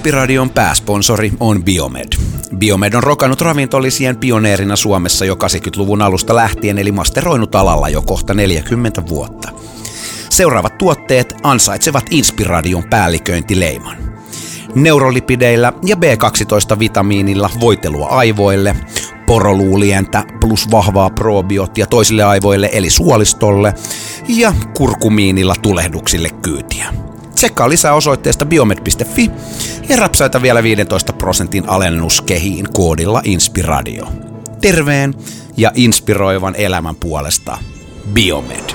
Inspiradion pääsponsori on Biomed. Biomed on rokannut ravintolisien pioneerina Suomessa jo 80-luvun alusta lähtien, eli masteroinut alalla jo kohta 40 vuotta. Seuraavat tuotteet ansaitsevat Inspiradion päälliköintileiman. Neurolipideillä ja B12-vitamiinilla voitelua aivoille, poroluulientä plus vahvaa probioottia toisille aivoille eli suolistolle ja kurkumiinilla tulehduksille kyytiä. Tsekkaa lisää osoitteesta biomed.fi ja rapsaita vielä 15 prosentin alennus kehiin koodilla Inspiradio. Terveen ja inspiroivan elämän puolesta Biomed.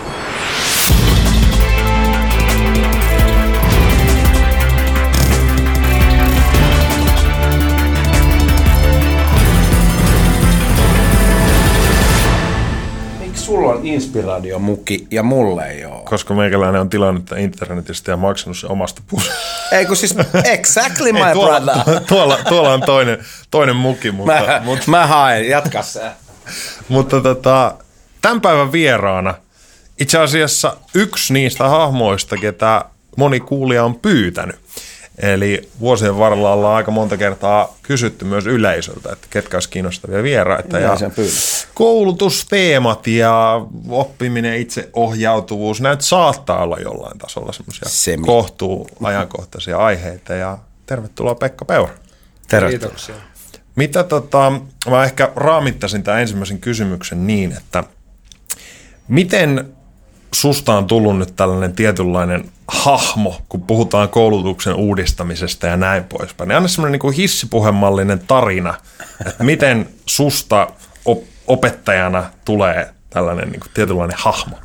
Sulla on inspiraatio muki ja mulle ei ole. Koska meikäläinen on tilannut internetistä ja maksanut se omasta pussista. Ei kun siis exactly my ei, tuolla, brother. Tuolla, tuolla on toinen, toinen muki. Mutta, mä, mutta, mä haen, jatka se. mutta tota, tämän päivän vieraana itse asiassa yksi niistä hahmoista, ketä moni kuulija on pyytänyt. Eli vuosien varrella ollaan aika monta kertaa kysytty myös yleisöltä, että ketkä olisi kiinnostavia vieraita. Ja koulutusteemat ja oppiminen, itseohjautuvuus, näitä saattaa olla jollain tasolla semmoisia kohtuu ajankohtaisia aiheita. Ja tervetuloa Pekka Peura. Tervetuloa. Kiitoksia. Mitä tota, mä ehkä raamittaisin tämän ensimmäisen kysymyksen niin, että miten susta on tullut nyt tällainen tietynlainen hahmo, kun puhutaan koulutuksen uudistamisesta ja näin poispäin. Niin anna semmoinen niin hissipuhemallinen tarina, että miten susta op- opettajana tulee tällainen niin kuin tietynlainen hahmo.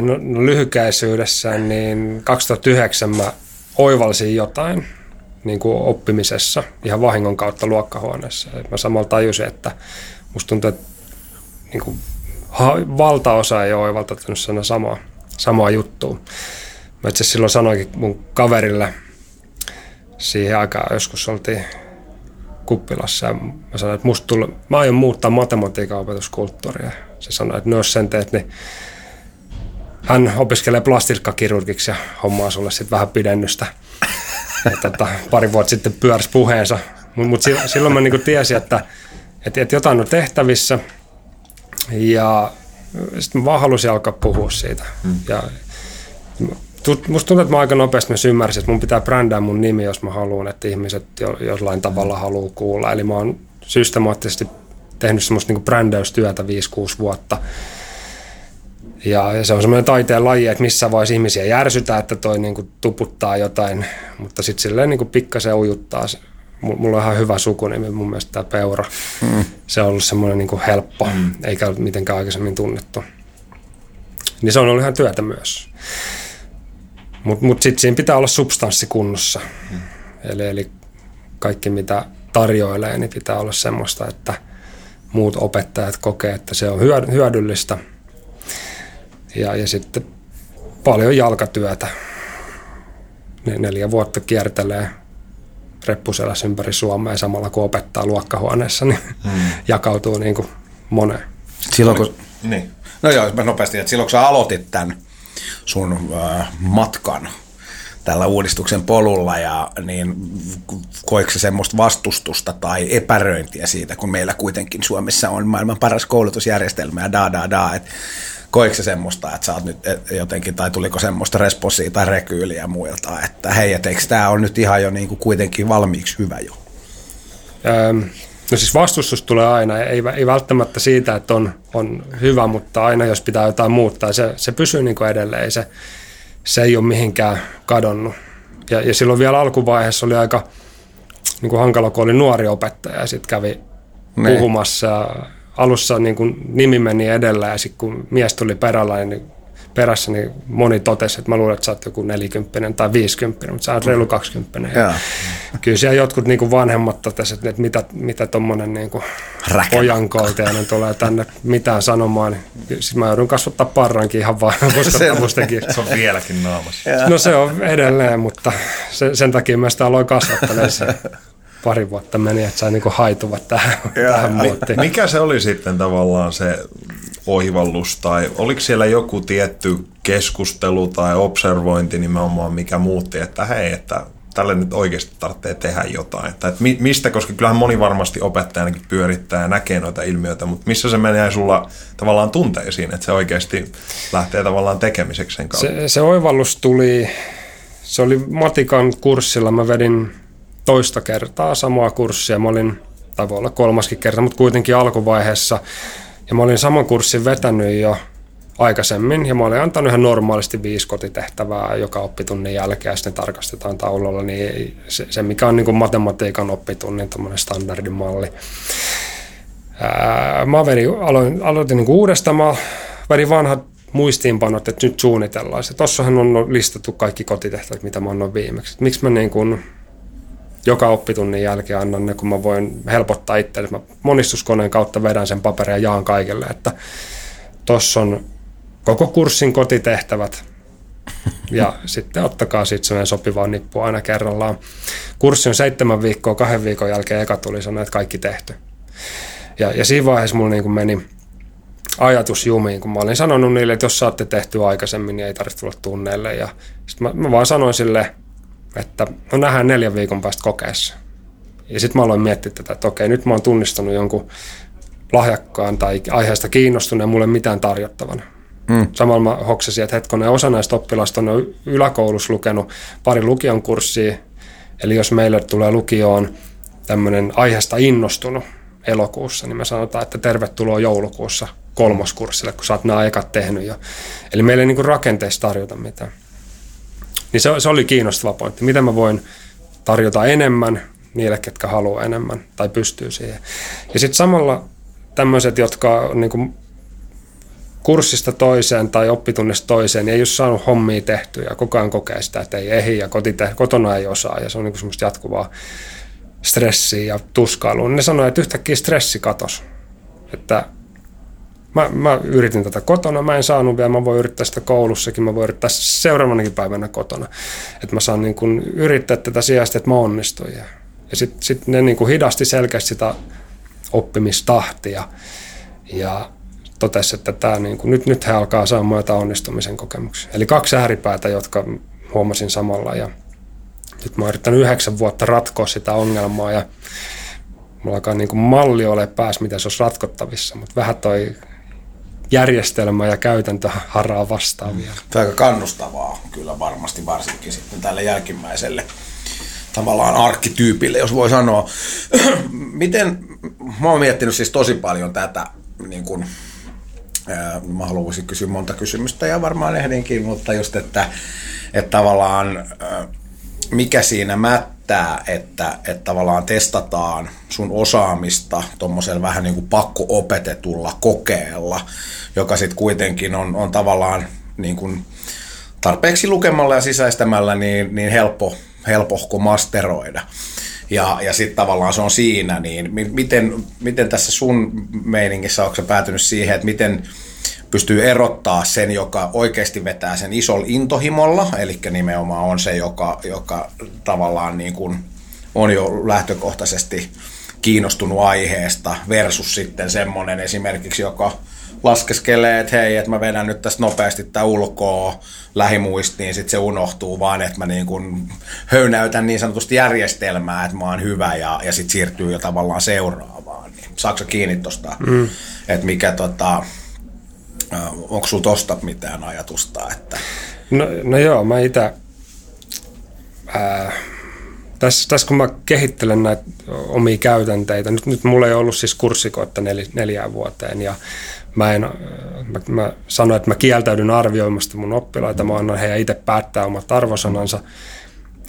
No, no lyhykäisyydessään, niin 2009 mä oivalsin jotain niin kuin oppimisessa ihan vahingon kautta luokkahuoneessa. Mä samalla tajusin, että musta tuntuu, että niin kuin valtaosa ei ole oivaltanut sana samaa, samaa juttua. Mä itse silloin sanoinkin mun kaverille siihen aikaan, joskus oltiin kuppilassa ja mä sanoin, että musta tulla, mä aion muuttaa matematiikan opetuskulttuuria. Se sanoi, että no jos sen teet, niin hän opiskelee plastiikkakirurgiksi ja hommaa sulle sitten vähän pidennystä. Ja tota, pari vuotta sitten pyöräsi puheensa. Mutta mut silloin mä niinku tiesin, että, että jotain on tehtävissä – ja sitten mä vaan halusin alkaa puhua siitä. Mm. Ja musta tuntuu, että mä aika nopeasti myös ymmärsin, että mun pitää brändää mun nimi, jos mä haluan, että ihmiset jo, jollain tavalla haluaa kuulla. Eli mä oon systemaattisesti tehnyt semmoista niin brändäystyötä 5-6 vuotta. Ja, ja se on semmoinen taiteen laji, että missä voisi ihmisiä järsytä, että toi niin kuin tuputtaa jotain, mutta sitten silleen niin pikkasen ujuttaa mulla on ihan hyvä sukunimi mun mielestä tämä Peura. Mm. Se on ollut semmoinen niin kuin helppo, mm. eikä ole mitenkään aikaisemmin tunnettu. Niin se on ollut ihan työtä myös. Mutta mut sitten siinä pitää olla substanssi kunnossa. Mm. Eli, eli kaikki mitä tarjoilee, niin pitää olla semmoista, että muut opettajat kokee, että se on hyödyllistä. Ja, ja sitten paljon jalkatyötä. Neljä vuotta kiertelee reppuselässä ympäri Suomea samalla kun opettaa luokkahuoneessa, niin hmm. jakautuu niin kuin moneen. Silloin kun, niin. No joo, mä nopeasti, että silloin kun sä aloitit tämän sun äh, matkan tällä uudistuksen polulla, ja niin koiko se semmoista vastustusta tai epäröintiä siitä, kun meillä kuitenkin Suomessa on maailman paras koulutusjärjestelmä ja da da da, että koiko se semmoista, että sä oot nyt jotenkin, tai tuliko semmoista responsia tai rekyyliä muilta, että hei, et eikö tämä on nyt ihan jo niin kuin kuitenkin valmiiksi hyvä jo? Ähm, no siis vastustus tulee aina, ei, ei välttämättä siitä, että on, on hyvä, mutta aina jos pitää jotain muuttaa, se, se pysyy niin kuin edelleen, ei se, se ei ole mihinkään kadonnut. Ja, ja silloin vielä alkuvaiheessa oli aika niin kuin hankala, kun oli nuori opettaja ja sitten kävi ne. puhumassa alussa niin kuin nimi meni edellä ja sitten kun mies tuli perällä, niin perässä, niin moni totesi, että mä luulen, että sä oot joku 40 tai 50, mutta sä oot reilu 20. Ja kyllä siellä jotkut niin kuin vanhemmat totesivat, että mitä, mitä tuommoinen niin tulee tänne mitään sanomaan. Niin sitten mä joudun kasvattaa parrankin ihan vaan uskottavuustenkin. se on vieläkin naamassa. No se on edelleen, mutta se, sen takia mä sitä aloin kasvattaa pari vuotta meni, että sai niinku haituvat tähän, tähän muottiin. Mikä se oli sitten tavallaan se oivallus tai oliko siellä joku tietty keskustelu tai observointi nimenomaan, mikä muutti, että hei, että tälle nyt oikeasti tarvitsee tehdä jotain? Tai että mistä, koska kyllähän moni varmasti opettajanakin pyörittää ja näkee noita ilmiöitä, mutta missä se menee sulla tavallaan tunteisiin, että se oikeasti lähtee tavallaan tekemiseksi sen kautta? Se, se oivallus tuli, se oli matikan kurssilla, mä vedin toista kertaa samaa kurssia, mä olin, olla kolmaskin kerta, mutta kuitenkin alkuvaiheessa, ja mä olin saman kurssin vetänyt jo aikaisemmin, ja mä olin antanut ihan normaalisti viisi kotitehtävää joka oppitunnin jälkeen, ja sitten tarkastetaan taululla, niin se, se mikä on niin kuin matematiikan oppitunnin standardimalli. Ää, mä vedin, aloin, aloitin niin uudestaan, mä vedin vanhat muistiinpanot, että nyt suunnitellaan se. Tossahan on listattu kaikki kotitehtävät, mitä mä annoin viimeksi. miksi mä niin kuin joka oppitunnin jälkeen annan ne, kun mä voin helpottaa itse. Mä monistuskoneen kautta vedän sen paperin ja jaan kaikille, että tuossa on koko kurssin kotitehtävät. Ja sitten ottakaa sitten sellainen sopiva nippu aina kerrallaan. Kurssi on seitsemän viikkoa, kahden viikon jälkeen eka tuli sanoa, että kaikki tehty. Ja, ja siinä vaiheessa mulla niin meni ajatus jumiin, kun mä olin sanonut niille, että jos saatte tehtyä aikaisemmin, niin ei tarvitse tulla tunneille. Ja sitten mä, mä vaan sanoin sille, että no nähdään neljän viikon päästä kokeessa. Ja sitten mä aloin miettiä tätä, että okei, nyt mä oon tunnistanut jonkun lahjakkaan tai aiheesta kiinnostuneen, mulle mitään tarjottavana. Mm. Samalla mä hoksasin, että hetkonen, osa näistä oppilaista on yläkoulussa lukenut pari lukion kurssia. Eli jos meille tulee lukioon tämmöinen aiheesta innostunut elokuussa, niin me sanotaan, että tervetuloa joulukuussa kolmoskurssille, kun sä oot nämä ekat tehnyt jo. Eli meillä ei niin rakenteessa tarjota mitään. Niin se, se oli kiinnostava pointti. Miten mä voin tarjota enemmän niille, ketkä haluaa enemmän tai pystyy siihen. Ja sitten samalla tämmöiset, jotka on niin kuin kurssista toiseen tai oppitunnista toiseen, niin ei ole saanut hommia tehtyä ja koko ajan kokee sitä, että ei ehdi ja kotite- kotona ei osaa ja se on niin semmoista jatkuvaa stressiä ja tuskailua. Ne sanoo, että yhtäkkiä stressi katos. Että mä, mä yritin tätä kotona, mä en saanut vielä, mä voin yrittää sitä koulussakin, mä voin yrittää seuraavanakin päivänä kotona. Että mä saan niin kuin yrittää tätä sijasta, että mä onnistuin. Ja, sitten sit ne niin hidasti selkeästi sitä oppimistahtia. Ja totesi, että tämä niin kuin, nyt, nyt he alkaa saamaan jotain onnistumisen kokemuksia. Eli kaksi ääripäätä, jotka huomasin samalla. Ja nyt mä oon yrittänyt yhdeksän vuotta ratkoa sitä ongelmaa ja mulla alkaa niin kuin malli ole pääs, miten se olisi ratkottavissa, mutta vähän toi järjestelmä ja käytäntö haraa vastaavia. Tämä aika kannustavaa kyllä varmasti varsinkin sitten tälle jälkimmäiselle tavallaan arkkityypille, jos voi sanoa. Miten, mä oon miettinyt siis tosi paljon tätä, niin kuin, ää, mä haluaisin kysyä monta kysymystä ja varmaan ehdinkin, mutta just, että, että tavallaan ää, mikä siinä mättää, että, että tavallaan testataan sun osaamista tuommoisella vähän niin kuin pakko-opetetulla kokeella, joka sitten kuitenkin on, on tavallaan niin kuin tarpeeksi lukemalla ja sisäistämällä niin, niin helppo, helpohko masteroida. Ja, ja sitten tavallaan se on siinä, niin miten, miten tässä sun meiningissä onko päätynyt siihen, että miten pystyy erottaa sen, joka oikeasti vetää sen isolla intohimolla, eli nimenomaan on se, joka, joka tavallaan niin kuin on jo lähtökohtaisesti kiinnostunut aiheesta versus sitten semmoinen esimerkiksi, joka laskeskelee, että hei, että mä vedän nyt tästä nopeasti tämä ulkoa lähimuistiin, sitten se unohtuu vaan, että mä niin kuin höynäytän niin sanotusti järjestelmää, että mä oon hyvä ja, ja sitten siirtyy jo tavallaan seuraavaan. Niin, saako kiinni tuosta, mm. että mikä tota, onko sulla tosta mitään ajatusta? Että... No, no joo, mä itse tässä, tässä kun mä kehittelen näitä omia käytänteitä, nyt, nyt mulla ei ollut siis kurssikoetta nel, neljään vuoteen ja mä, en, mä, mä sanoin, että mä kieltäydyn arvioimasta mun oppilaita, mä annan heidän itse päättää omat arvosanansa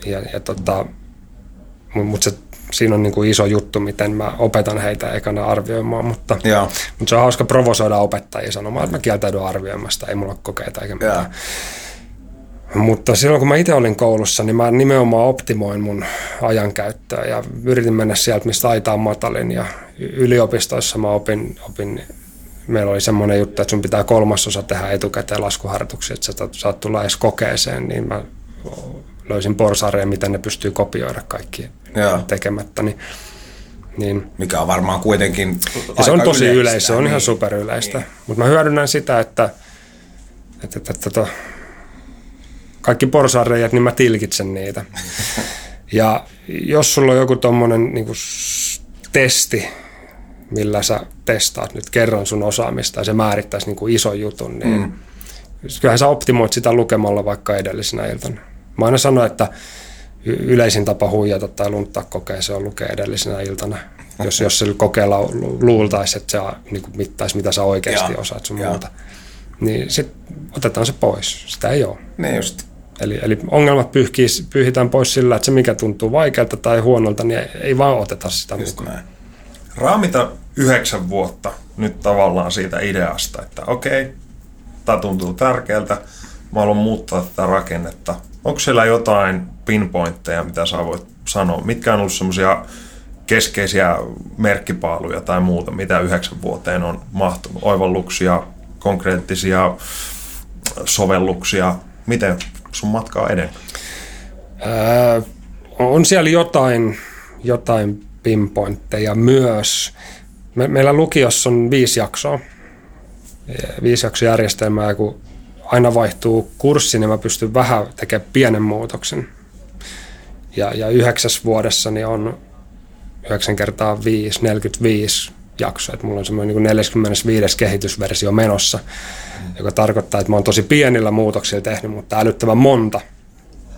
ja, ja tota, mutta se siinä on niin kuin iso juttu, miten mä opetan heitä ekana arvioimaan, mutta, mutta se on hauska provosoida opettajia sanomaan, että mä kieltäydyn arvioimasta, ei mulla ole kokeita eikä mitään. Mutta silloin kun mä itse olin koulussa, niin mä nimenomaan optimoin mun ajankäyttöä ja yritin mennä sieltä, mistä aita on matalin. Ja yliopistoissa mä opin, opin meillä oli semmoinen juttu, että sun pitää kolmasosa tehdä etukäteen laskuharjoituksia, että sä saat tulla edes kokeeseen, niin mä löysin porsareen, miten ne pystyy kopioida kaikki Joo. tekemättä. Niin, niin. Mikä on varmaan kuitenkin ja Se on tosi yleistä, yleistä se on niin. ihan superyleistä. Niin. Mutta mä hyödynnän sitä, että, että, että, että to, kaikki porsareijat, niin mä tilkitsen niitä. Ja jos sulla on joku tuommoinen niin testi, millä sä testaat nyt kerran sun osaamista ja se määrittäisi niin kuin ison jutun, niin mm. kyllähän sä optimoit sitä lukemalla vaikka edellisenä iltana. Mä aina sanon, että yleisin tapa huijata tai lunttaa se on lukea edellisenä iltana. Jos, jos se kokeella luultaisi, että se niin kuin mittaisi, mitä sä oikeasti ja, osaat sun ja. muuta, niin sitten otetaan se pois. Sitä ei ole. Niin just. Eli, eli ongelmat pyyhkii, pyyhitään pois sillä, että se mikä tuntuu vaikealta tai huonolta, niin ei vaan oteta sitä just mukaan. Näin. Raamita yhdeksän vuotta nyt tavallaan siitä ideasta, että okei, tämä tuntuu tärkeältä, mä haluan muuttaa tätä rakennetta. Onko siellä jotain pinpointteja, mitä sä voit sanoa? Mitkä on ollut semmoisia keskeisiä merkkipaaluja tai muuta, mitä yhdeksän vuoteen on mahtunut? Oivalluksia, konkreettisia sovelluksia. Miten sun matka on edennyt? Öö, on siellä jotain, jotain pinpointteja myös. Me, meillä lukiossa on viisi jaksoa. Viisi järjestelmää, ja kun aina vaihtuu kurssi, niin mä pystyn vähän tekemään pienen muutoksen. Ja, ja yhdeksäs vuodessa niin on 9 kertaa 5, 45 jaksoa. Että mulla on semmoinen niin 45 kehitysversio menossa, mm. joka tarkoittaa, että mä oon tosi pienillä muutoksilla tehnyt, mutta älyttävän monta.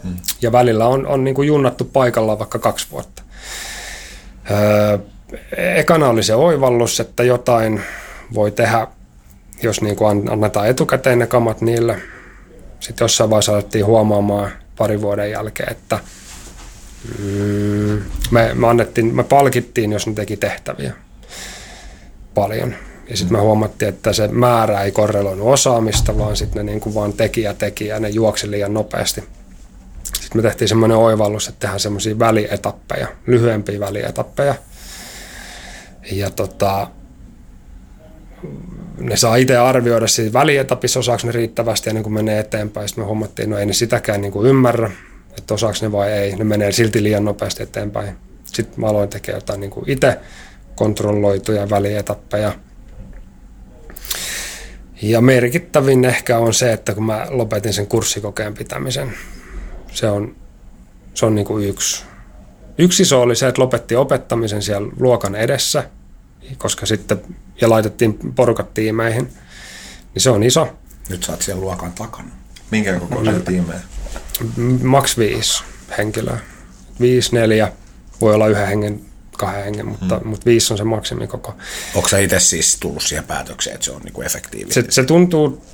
Mm. Ja välillä on, on niin kuin junnattu paikallaan vaikka kaksi vuotta. Öö, ekana oli se oivallus, että jotain voi tehdä, jos niin kuin annetaan etukäteen ne kamat niille. Sitten jossain vaiheessa alettiin huomaamaan pari vuoden jälkeen, että mm, me, me, annettiin, me palkittiin, jos ne teki tehtäviä paljon. Ja sitten me huomattiin, että se määrä ei korreloinut osaamista, vaan sitten ne niin kuin vaan teki ja teki ja ne juoksi liian nopeasti. Sitten me tehtiin semmoinen oivallus, että tehdään semmoisia välietappeja, lyhyempiä välietappeja. Ja tota, ne saa itse arvioida siinä välietapissa, osaako ne riittävästi ennen kuin menee eteenpäin. Sitten me huomattiin, no ei ne sitäkään niin kuin ymmärrä, että osaako ne vai ei. Ne menee silti liian nopeasti eteenpäin. Sitten mä aloin tekemään jotain niin kuin itse kontrolloituja välietappeja. Ja merkittävin ehkä on se, että kun mä lopetin sen kurssikokeen pitämisen, se on, se on niin kuin yksi. Yksi iso oli se, että lopetti opettamisen siellä luokan edessä, koska sitten, ja laitettiin porukat tiimeihin, niin se on iso. Nyt saat siellä luokan takana. Minkä kokoisia tiimejä? Max viisi henkilöä. Viisi, neljä, voi olla yhden hengen, kahden hengen, mutta, hmm. mutta viisi on se maksimikoko. Onko sä itse siis tullut siihen päätökseen, että se on niin kuin efektiivinen? Se, se tuntuu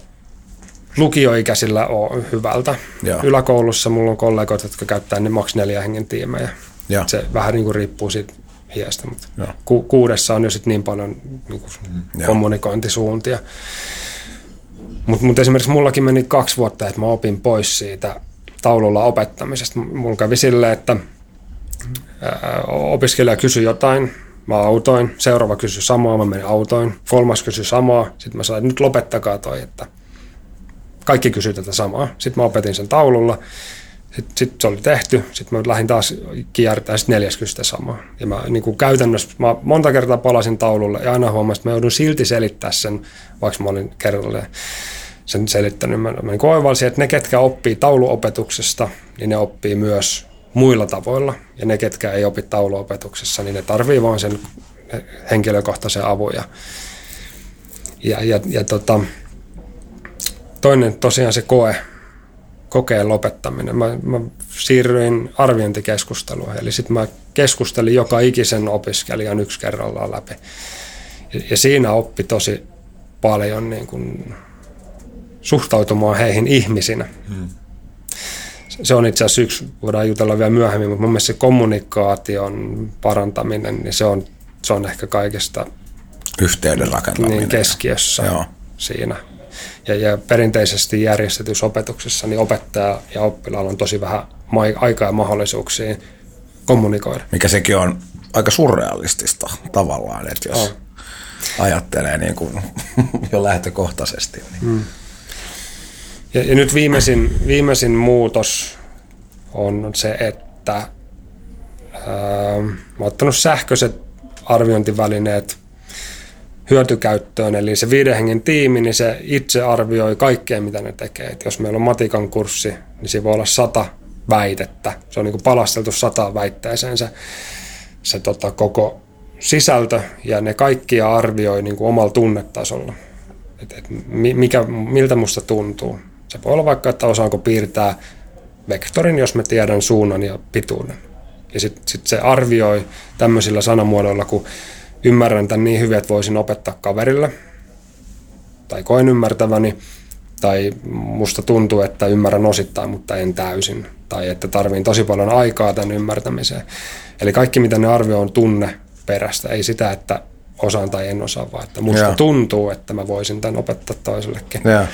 lukioikäisillä on hyvältä. Joo. Yläkoulussa mulla on kollegoita, jotka käyttää ne maks neljä hengen tiimejä. Joo. Se vähän niin kuin riippuu siitä hiestä, mutta ku, kuudessa on jo sit niin paljon niin kuin mm. kommunikointisuuntia. Mutta mut esimerkiksi mullakin meni kaksi vuotta, että mä opin pois siitä taululla opettamisesta. Mulla kävi silleen, että ää, opiskelija kysyi jotain, mä autoin, seuraava kysyi samaa, mä menin autoin, kolmas kysyi samaa, sitten mä sanoin, että nyt lopettakaa toi, että kaikki kysyi tätä samaa. Sitten mä opetin sen taululla, sitten sit se oli tehty, sitten mä lähdin taas kiertää, sitten neljäs kysyi sitä samaa. Ja mä niin kuin käytännössä, mä monta kertaa palasin taululle ja aina huomasin, että mä joudun silti selittää sen, vaikka mä olin kerralleen sen selittänyt. Mä, mä niin oivalsin, että ne, ketkä oppii tauluopetuksesta, niin ne oppii myös muilla tavoilla. Ja ne, ketkä ei opi tauluopetuksessa, niin ne tarvii vaan sen henkilökohtaisen avun. Ja, ja, ja, ja tota, toinen tosiaan se koe, kokeen lopettaminen. Mä, mä siirryin arviointikeskusteluun, eli sitten mä keskustelin joka ikisen opiskelijan yksi kerrallaan läpi. Ja, ja siinä oppi tosi paljon niin kun, suhtautumaan heihin ihmisinä. Hmm. Se on itse asiassa yksi, voidaan jutella vielä myöhemmin, mutta mun mielestä se kommunikaation parantaminen, niin se on, se on ehkä kaikesta yhteyden rakentaminen. Niin keskiössä Joo. siinä. Ja, ja perinteisesti järjestetyssä opetuksessa niin opettaja ja oppilaalla on tosi vähän aikaa ja mahdollisuuksia kommunikoida. Mikä sekin on aika surrealistista tavallaan, että jos oh. ajattelee niin kuin jo lähtökohtaisesti. Niin. Mm. Ja, ja nyt viimeisin, viimeisin muutos on se, että ää, mä ottanut sähköiset arviointivälineet hyötykäyttöön, eli se viiden hengen tiimi, niin se itse arvioi kaikkea, mitä ne tekee. Et jos meillä on matikan kurssi, niin se voi olla sata väitettä. Se on niin kuin palasteltu sataan väitteeseen se, se tota, koko sisältö ja ne kaikkia arvioi niin kuin omalla tunnetasolla. Et, et mikä, miltä musta tuntuu. Se voi olla vaikka, että osaanko piirtää vektorin, jos mä tiedän suunnan ja pituuden. Ja sitten sit se arvioi tämmöisillä sanamuodoilla, kun ymmärrän tämän niin hyvin, että voisin opettaa kaverille, tai koen ymmärtäväni, tai musta tuntuu, että ymmärrän osittain, mutta en täysin, tai että tarviin tosi paljon aikaa tämän ymmärtämiseen. Eli kaikki, mitä ne arvioi, on tunne perästä, ei sitä, että osaan tai en osaa, vaan että musta yeah. tuntuu, että mä voisin tämän opettaa toisellekin. Yeah.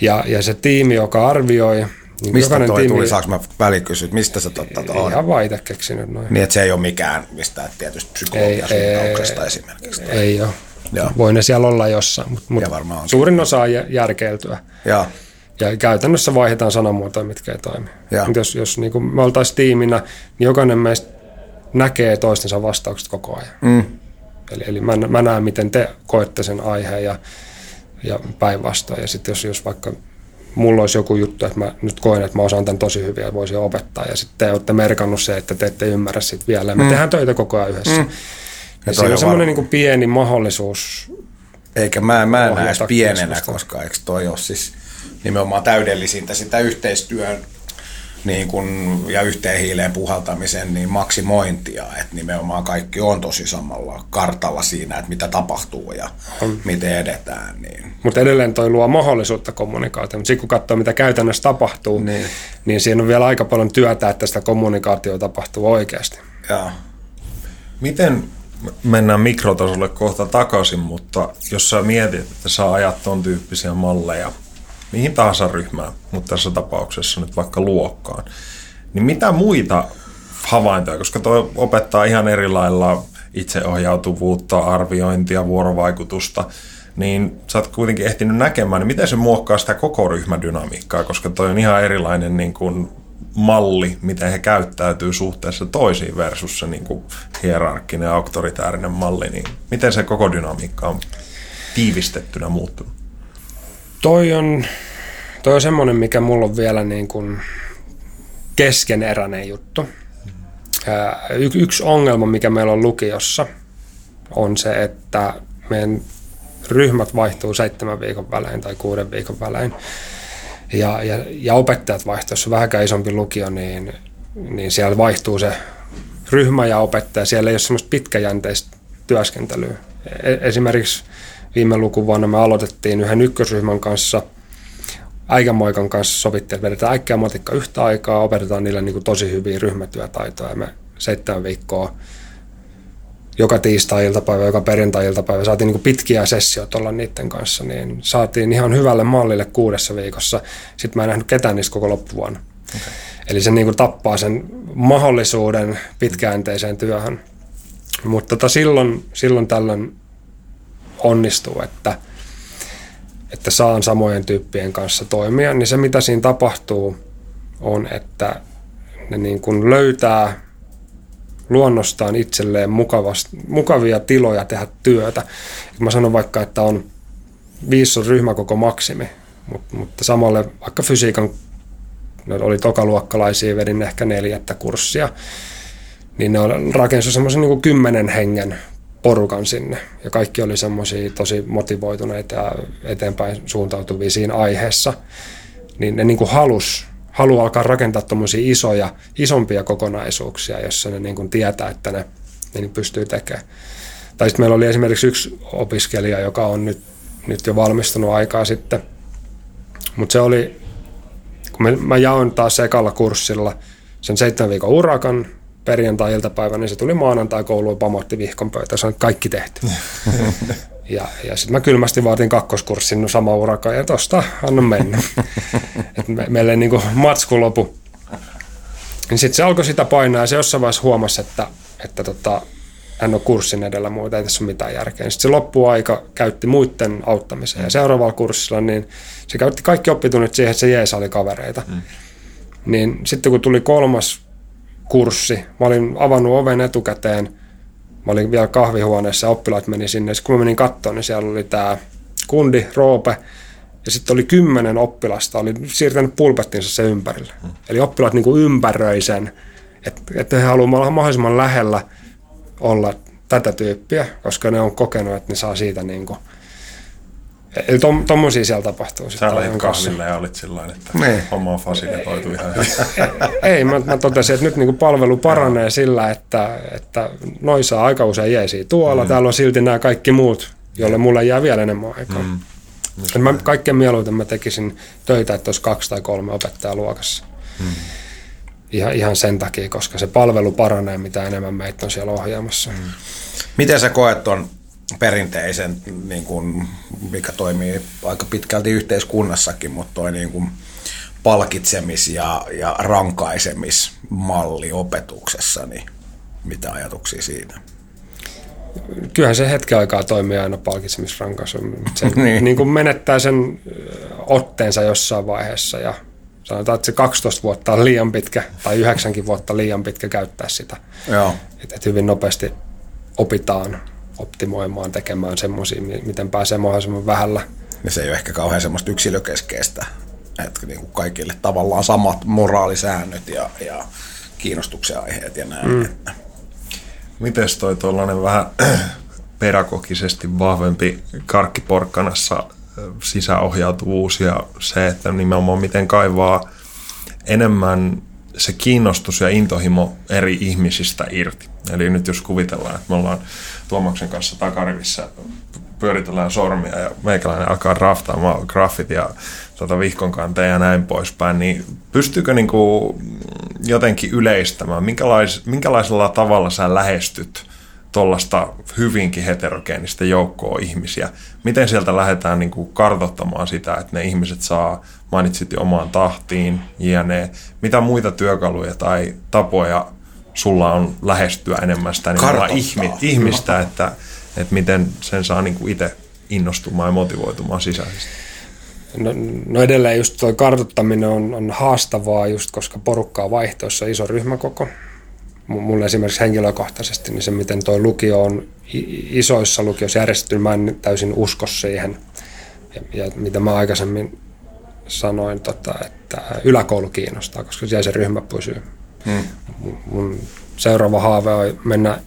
Ja, ja se tiimi, joka arvioi, niin mistä toi tiimi... tuli, saanko mä välikysyä, mistä sä totta ei, on? Ihan vaita keksinyt noin. Niin, että se ei ole mikään mistään tietysti psykologiasuuntauksesta esimerkiksi. Tai... Ei ole. Joo. Voi ne siellä olla jossain, mutta mut suurin osa on järkeiltyä. Ja. ja käytännössä vaihdetaan sanamuotoja, mitkä ei toimi. Mutta jos, jos niin kuin me oltaisiin tiiminä, niin jokainen meistä näkee toistensa vastaukset koko ajan. Mm. Eli, eli mä, mä näen, miten te koette sen aiheen ja, ja päinvastoin. Ja sitten jos, jos vaikka mulla olisi joku juttu, että mä nyt koen, että mä osaan tämän tosi hyvin ja voisin opettaa. Ja sitten te olette merkannut se, että te ette ymmärrä sitä vielä. Me mm. tehdään töitä koko ajan yhdessä. Mm. Ja, ja on semmoinen niin pieni mahdollisuus. Eikä mä, mä näe edes pienenä, koska eikö toi ole siis nimenomaan täydellisintä sitä yhteistyön niin kun, ja yhteen hiileen puhaltamisen niin maksimointia, että nimenomaan kaikki on tosi samalla kartalla siinä, että mitä tapahtuu ja on. miten edetään. Niin. Mutta edelleen toi luo mahdollisuutta kommunikaatioon, mutta sitten kun katsoo, mitä käytännössä tapahtuu, niin. niin siinä on vielä aika paljon työtä, että sitä kommunikaatio tapahtuu oikeasti. Ja. Miten mennään mikrotasolle kohta takaisin, mutta jos sä mietit, että sä ajat ton tyyppisiä malleja mihin tahansa ryhmään, mutta tässä tapauksessa nyt vaikka luokkaan, niin mitä muita havaintoja, koska tuo opettaa ihan eri lailla itseohjautuvuutta, arviointia, vuorovaikutusta, niin sä oot kuitenkin ehtinyt näkemään, niin miten se muokkaa sitä koko ryhmädynamiikkaa, koska toi on ihan erilainen niin kuin malli, miten he käyttäytyy suhteessa toisiin versus se niin kuin hierarkkinen auktoritäärinen malli, niin miten se koko dynamiikka on tiivistettynä muuttunut? Toi on, toi on semmoinen, mikä mulla on vielä niin kuin keskeneräinen juttu. Y- yksi ongelma, mikä meillä on lukiossa, on se, että meidän ryhmät vaihtuu seitsemän viikon välein tai kuuden viikon välein. Ja, ja, ja opettajat vaihtuu, jos on vähänkään isompi lukio, niin, niin siellä vaihtuu se ryhmä ja opettaja. Siellä ei ole semmoista pitkäjänteistä työskentelyä. E- esimerkiksi viime lukuvuonna me aloitettiin yhden ykkösryhmän kanssa, Äikämoikan kanssa sovittiin, että vedetään äikkä ja matikka yhtä aikaa, opetetaan niille niin kuin tosi hyviä ryhmätyötaitoja. Me seitsemän viikkoa joka tiistai-iltapäivä, joka perjantai-iltapäivä saatiin niin kuin pitkiä sessioita olla niiden kanssa, niin saatiin ihan hyvälle mallille kuudessa viikossa. Sitten mä en nähnyt ketään niistä koko loppuvuonna. Okay. Eli se niin kuin tappaa sen mahdollisuuden pitkäänteiseen työhön. Mutta tota silloin, silloin tällöin onnistuu, että, että saan samojen tyyppien kanssa toimia, niin se mitä siinä tapahtuu on, että ne niin kuin löytää luonnostaan itselleen mukavasti, mukavia tiloja tehdä työtä. Mä sanon vaikka, että on viisi on ryhmäkoko maksimi, mutta, mutta samalle vaikka fysiikan, ne oli tokaluokkalaisia, vedin ehkä neljättä kurssia, niin ne rakennus semmoisen niin kymmenen hengen porukan sinne. Ja kaikki oli semmoisia tosi motivoituneita ja eteenpäin suuntautuvia siinä aiheessa. Niin ne niin kuin halus, halu alkaa rakentaa tuommoisia isoja, isompia kokonaisuuksia, jossa ne niin kuin tietää, että ne, ne niin pystyy tekemään. Tai sitten meillä oli esimerkiksi yksi opiskelija, joka on nyt, nyt jo valmistunut aikaa sitten. Mutta se oli, kun mä, mä jaoin taas ekalla kurssilla sen seitsemän viikon urakan, perjantai-iltapäivä, niin se tuli maanantai kouluun, pamotti vihkon pöytä, sanoi, että kaikki tehty. ja, ja sitten mä kylmästi vaatin kakkoskurssin no sama uraka ja tosta anna mennä. Et me, meille niin kuin matsku lopu. Niin sitten se alkoi sitä painaa ja se jossain vaiheessa huomasi, että, että tota, hän on kurssin edellä muuta, ei tässä ole mitään järkeä. Sitten se loppuaika käytti muiden auttamiseen. Ja seuraavalla kurssilla niin se käytti kaikki oppitunnit siihen, että se jeesaili kavereita. Mm. Niin sitten kun tuli kolmas kurssi. Mä olin avannut oven etukäteen. Mä olin vielä kahvihuoneessa ja oppilaat meni sinne. Sitten kun mä menin kattoon, niin siellä oli tämä kundi, Roope, ja sitten oli kymmenen oppilasta, oli siirtänyt pulpettinsa se ympärille. Hmm. Eli oppilaat niin kuin ympäröi sen, että, että he haluavat mahdollisimman lähellä olla tätä tyyppiä, koska ne on kokenut, että ne saa siitä niin kuin, Eli tom, tommosia siellä tapahtuu. Sä lähdit kahville ja olit sillä että niin. homma on fasilitoitu ihan hyvin. ei, ei mä, mä totesin, että nyt niinku palvelu paranee sillä, että, että noi saa aika usein jeesiä tuolla. Mm. Täällä on silti nämä kaikki muut, joille mulle jää vielä enemmän aikaa. Mm. Mä kaikkein mieluiten mä tekisin töitä, että olisi kaksi tai kolme opettajaa luokassa. Mm. Ihan, ihan sen takia, koska se palvelu paranee, mitä enemmän meitä on siellä ohjaamassa. Mm. Miten sä koet tuon perinteisen, niin kuin, mikä toimii aika pitkälti yhteiskunnassakin, mutta toi niin kuin palkitsemis- ja, ja rankaisemismalli opetuksessa, niin mitä ajatuksia siitä? Kyllähän se hetken aikaa toimii aina palkitsemisrankaisu. Se niin. niin kuin menettää sen otteensa jossain vaiheessa ja sanotaan, että se 12 vuotta on liian pitkä tai 9 vuotta liian pitkä käyttää sitä. Joo. Että hyvin nopeasti opitaan optimoimaan, tekemään semmoisia, miten pääsee mahdollisimman vähällä. Ja se ei ole ehkä kauhean semmoista yksilökeskeistä, että niin kuin kaikille tavallaan samat moraalisäännöt ja, ja kiinnostuksen aiheet ja näin. Mm. Mites toi tuollainen vähän pedagogisesti vahvempi karkkiporkkanassa sisäohjautuvuus ja se, että nimenomaan miten kaivaa enemmän se kiinnostus ja intohimo eri ihmisistä irti. Eli nyt jos kuvitellaan, että me ollaan Tuomaksen kanssa takarivissä, pyöritellään sormia ja meikäläinen alkaa draftaamaan graffit ja tuota vihkon kanteen ja näin poispäin, niin pystyykö niin kuin jotenkin yleistämään, minkälais, minkälaisella tavalla sä lähestyt tuollaista hyvinkin heterogeenistä joukkoa ihmisiä. Miten sieltä lähdetään niin kuin kartoittamaan sitä, että ne ihmiset saa, mainitsit jo omaan tahtiin, jne. Mitä muita työkaluja tai tapoja sulla on lähestyä enemmän sitä ihmi, ihmistä, että, että miten sen saa niin kuin itse innostumaan ja motivoitumaan sisäisesti? No, no edelleen just tuo kartoittaminen on, on haastavaa just, koska porukkaa vaihtoissa iso ryhmäkoko. Mulle esimerkiksi henkilökohtaisesti niin se, miten tuo lukio on isoissa lukioissa järjestetty, mä en täysin usko siihen. Ja, ja mitä mä aikaisemmin sanoin, tota, että yläkoulu kiinnostaa, koska siellä se ryhmä pysyy. Hmm. Mun seuraava haave on mennä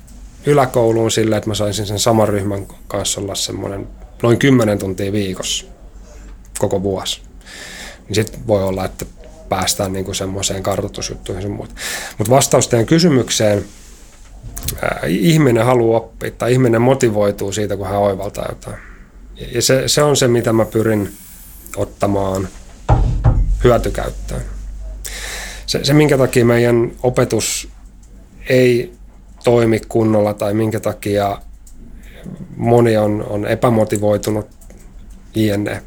yläkouluun sillä, että mä saisin sen saman ryhmän kanssa olla semmoinen noin 10 tuntia viikossa koko vuosi. Niin sitten voi olla, että päästään niinku semmoiseen kartoitusjuttuihin ja muuta. Mutta vastaus teidän kysymykseen, ää, ihminen haluaa oppia tai ihminen motivoituu siitä, kun hän oivaltaa jotain. Ja se, se on se, mitä mä pyrin ottamaan hyötykäyttöön. Se, se, minkä takia meidän opetus ei toimi kunnolla tai minkä takia moni on, on epämotivoitunut jne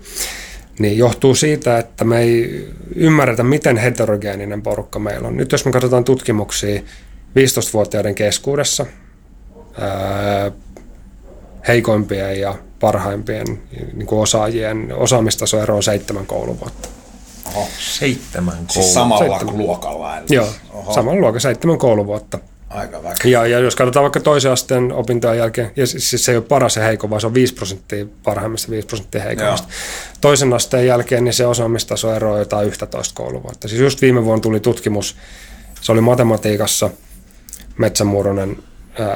niin johtuu siitä, että me ei ymmärretä, miten heterogeeninen porukka meillä on. Nyt jos me katsotaan tutkimuksia 15-vuotiaiden keskuudessa, ää, heikoimpien ja parhaimpien niin kuin osaajien osaamistasoero on seitsemän kouluvuotta. Oho, seitsemän kouluvuotta. Siis samalla seitsemän. luokalla. Eli. Joo, Oho. samalla luokalla seitsemän kouluvuotta. Aika Ja, ja jos katsotaan vaikka toisen asteen opintojen jälkeen, ja siis se ei ole paras ja heikko, vaan se on 5 prosenttia parhaimmista, 5 prosenttia heikommista. Toisen asteen jälkeen niin se osaamistaso eroaa jotain 11 kouluvuotta. Siis just viime vuonna tuli tutkimus, se oli matematiikassa, Metsämuuronen äh,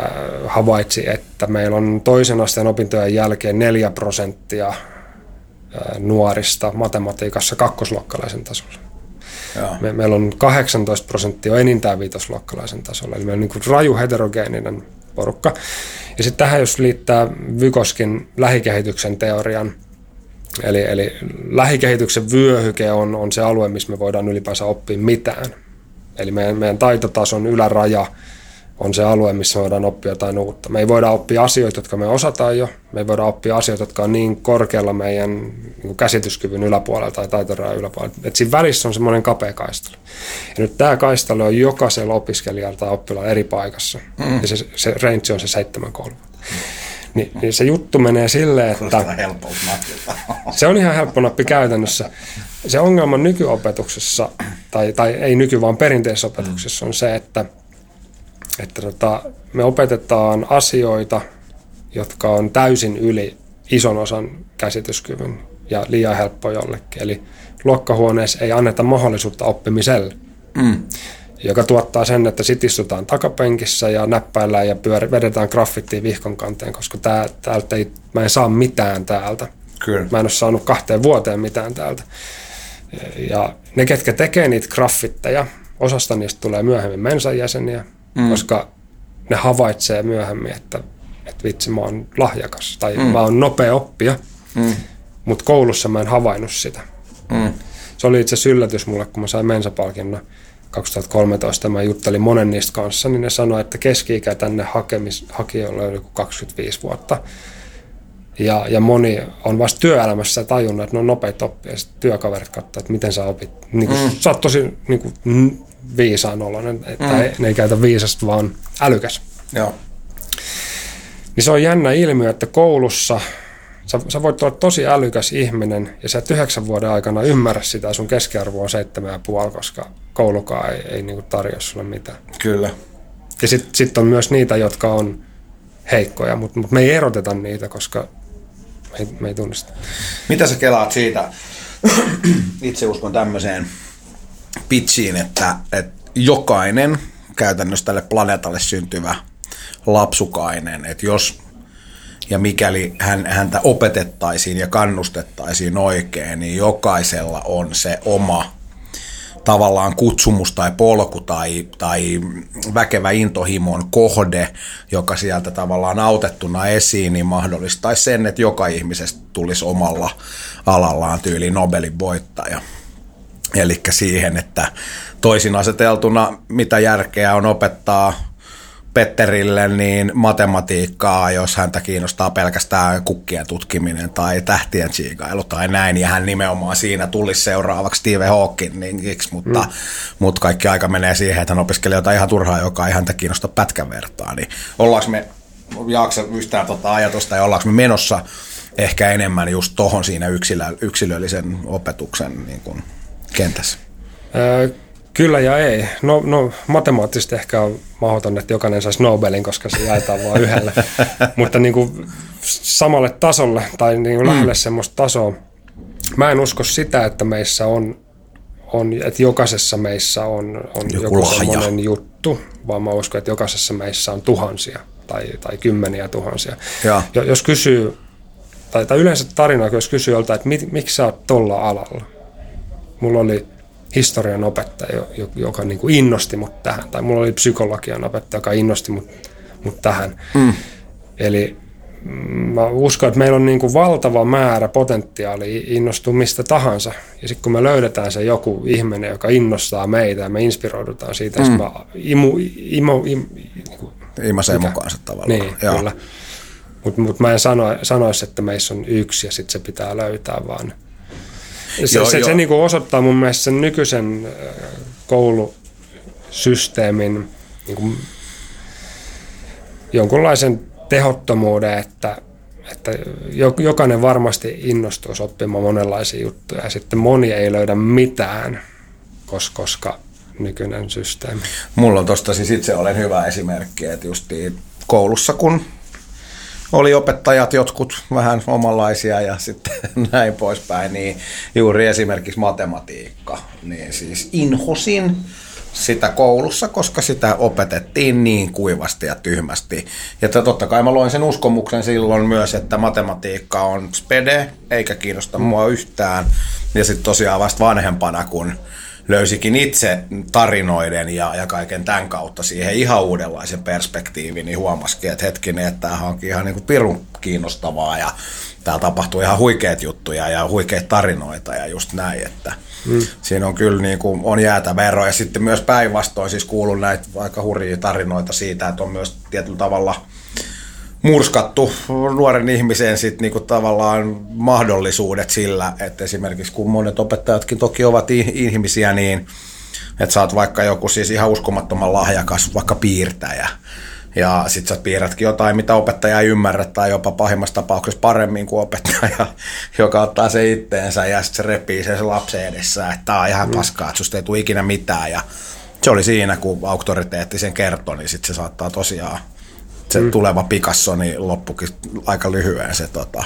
havaitsi, että meillä on toisen asteen opintojen jälkeen 4 prosenttia nuorista matematiikassa kakkosluokkalaisen tasolla. Me, meillä on 18 prosenttia enintään viitosluokkalaisen tasolla, eli meillä on niin kuin raju heterogeeninen porukka. Ja sitten tähän jos liittää Vykoskin lähikehityksen teorian, eli, eli lähikehityksen vyöhyke on, on se alue, missä me voidaan ylipäänsä oppia mitään. Eli meidän, meidän taitotason yläraja on se alue, missä me voidaan oppia jotain uutta. Me ei voida oppia asioita, jotka me osataan jo. Me ei voida oppia asioita, jotka on niin korkealla meidän niin käsityskyvyn yläpuolella tai taitorajan yläpuolella. Et siinä välissä on semmoinen kapea kaistalo. Ja nyt tämä kaistalo on jokaisella opiskelijalla tai oppilaalla eri paikassa. Mm. Ja se, se range on se seitsemän kolme. Mm. Ni, niin se juttu menee silleen, että... Se on ihan helppo nappi käytännössä. Se ongelma nykyopetuksessa, tai, tai ei nyky, vaan perinteisessä opetuksessa on se, että – että tota, me opetetaan asioita, jotka on täysin yli ison osan käsityskyvyn. ja liian helppo jollekin. Eli luokkahuoneessa ei anneta mahdollisuutta oppimiselle. Mm joka tuottaa sen, että sit istutaan takapenkissä ja näppäillään ja pyör, vedetään graffittiin vihkon kanteen, koska tää, täältä ei, mä en saa mitään täältä. Kyllä. Mä en ole saanut kahteen vuoteen mitään täältä. Ja ne, ketkä tekee niitä graffitteja, osasta niistä tulee myöhemmin mensan jäseniä, mm. koska ne havaitsee myöhemmin, että, että vitsi, mä oon lahjakas tai mm. mä oon nopea oppija, mm. mutta koulussa mä en havainnut sitä. Mm. Se oli itse yllätys mulle, kun mä sain mensapalkinnon 2013 mä juttelin monen niistä kanssa, niin ne sanoi, että keski-ikä tänne hakemis, hakijoilla joku 25 vuotta. Ja, ja moni on vasta työelämässä tajunnut, että ne on nopeita oppia. Sitten työkaverit katsovat, että miten sä opit. Niin kuin, mm. Sä oot tosi niin kuin, viisaan oloinen, että mm. ne ei käytä viisasta, vaan älykäs. Joo. Niin se on jännä ilmiö, että koulussa sä, sä voit olla tosi älykäs ihminen ja sä et yhdeksän vuoden aikana ymmärrä sitä, sun keskiarvo on seitsemän ja puoli, koska koulukaan ei, ei niinku tarjoa sulle mitään. Kyllä. Ja sitten sit on myös niitä, jotka on heikkoja, mutta mut me ei eroteta niitä, koska me ei, me ei tunnista. Mitä sä kelaat siitä? Itse uskon tämmöiseen pitchiin, että, että jokainen käytännössä tälle planeetalle syntyvä lapsukainen, että jos ja mikäli hän, häntä opetettaisiin ja kannustettaisiin oikein, niin jokaisella on se oma tavallaan kutsumus tai polku tai, tai väkevä intohimon kohde, joka sieltä tavallaan autettuna esiin, niin mahdollistaisi sen, että joka ihmisestä tulisi omalla alallaan tyyli Nobelin voittaja. Eli siihen, että toisin aseteltuna, mitä järkeä on opettaa Petterille niin matematiikkaa, jos häntä kiinnostaa pelkästään kukkien tutkiminen tai tähtien tsiikailu tai näin, ja hän nimenomaan siinä tulisi seuraavaksi Steve Hawkingiksi, mutta, mm. mutta kaikki aika menee siihen, että hän opiskelee jotain ihan turhaa, joka ei häntä kiinnosta pätkän vertaa, niin ollaanko me, jaaksa yhtään tota ajatusta, ja ollaanko me menossa ehkä enemmän just tohon siinä yksilö, yksilöllisen opetuksen niin kuin kentässä? Öö, Kyllä ja ei. No, no matemaattisesti ehkä on mahdoton, että jokainen saisi Nobelin, koska se jaetaan vain yhdelle. Mutta niin kuin samalle tasolle tai niin kuin mm. lähelle semmoista tasoa. Mä en usko sitä, että meissä on, on että jokaisessa meissä on, on joku, joku semmoinen juttu, vaan mä uskon, että jokaisessa meissä on tuhansia tai, tai kymmeniä tuhansia. Ja. Jos kysyy, tai, tai yleensä tarina, jos kysyy joltain, että mit, miksi sä oot tolla alalla? Mulla oli historian opettaja, joka niin kuin innosti mut tähän. Tai mulla oli psykologian opettaja, joka innosti mut, mut tähän. Mm. Eli mm, mä uskon, että meillä on niin kuin valtava määrä potentiaalia innostua mistä tahansa. Ja sitten kun me löydetään se joku ihminen, joka innostaa meitä ja me inspiroidutaan siitä, mm. mä imu, imu, imu, imu Imasee mukaansa tavallaan. Niin, Joo. kyllä. Mutta mut mä en sano, sanoisi, että meissä on yksi ja sitten se pitää löytää, vaan – se, joo, se, joo. se niin kuin osoittaa mun mielestä sen nykyisen koulusysteemin niin kuin jonkunlaisen tehottomuuden, että, että jokainen varmasti innostuisi oppimaan monenlaisia juttuja ja sitten moni ei löydä mitään, koska, koska nykyinen systeemi. Mulla on tosta siis itse olen hyvä esimerkki, että justiin koulussa kun oli opettajat jotkut vähän omanlaisia ja sitten näin poispäin, niin juuri esimerkiksi matematiikka, niin siis inhosin sitä koulussa, koska sitä opetettiin niin kuivasti ja tyhmästi. Ja totta kai mä loin sen uskomuksen silloin myös, että matematiikka on spede, eikä kiinnosta mua yhtään. Ja sitten tosiaan vasta vanhempana, kun löysikin itse tarinoiden ja, ja kaiken tämän kautta siihen ihan uudenlaisen perspektiivin, niin huomasikin, että hetkinen, että tämä onkin ihan niin kuin pirun kiinnostavaa ja täällä tapahtuu ihan huikeat juttuja ja huikeita tarinoita ja just näin, että mm. siinä on kyllä niin kuin, on jäätä vero ja sitten myös päinvastoin siis kuulun näitä aika hurjia tarinoita siitä, että on myös tietyllä tavalla – murskattu nuoren ihmisen sit niinku tavallaan mahdollisuudet sillä, että esimerkiksi kun monet opettajatkin toki ovat ihmisiä, niin että sä oot vaikka joku siis ihan uskomattoman lahjakas, vaikka piirtäjä, ja sit sä piirrätkin jotain, mitä opettaja ei ymmärrä, tai jopa pahimmassa tapauksessa paremmin kuin opettaja, joka ottaa se itteensä ja sitten se repii sen lapsen edessä, että tää on ihan mm. paskaa, että susta ei tule ikinä mitään, ja se oli siinä, kun auktoriteetti sen kertoi, niin sitten se saattaa tosiaan se mm. tuleva Picasso niin loppukin aika lyhyen se tota.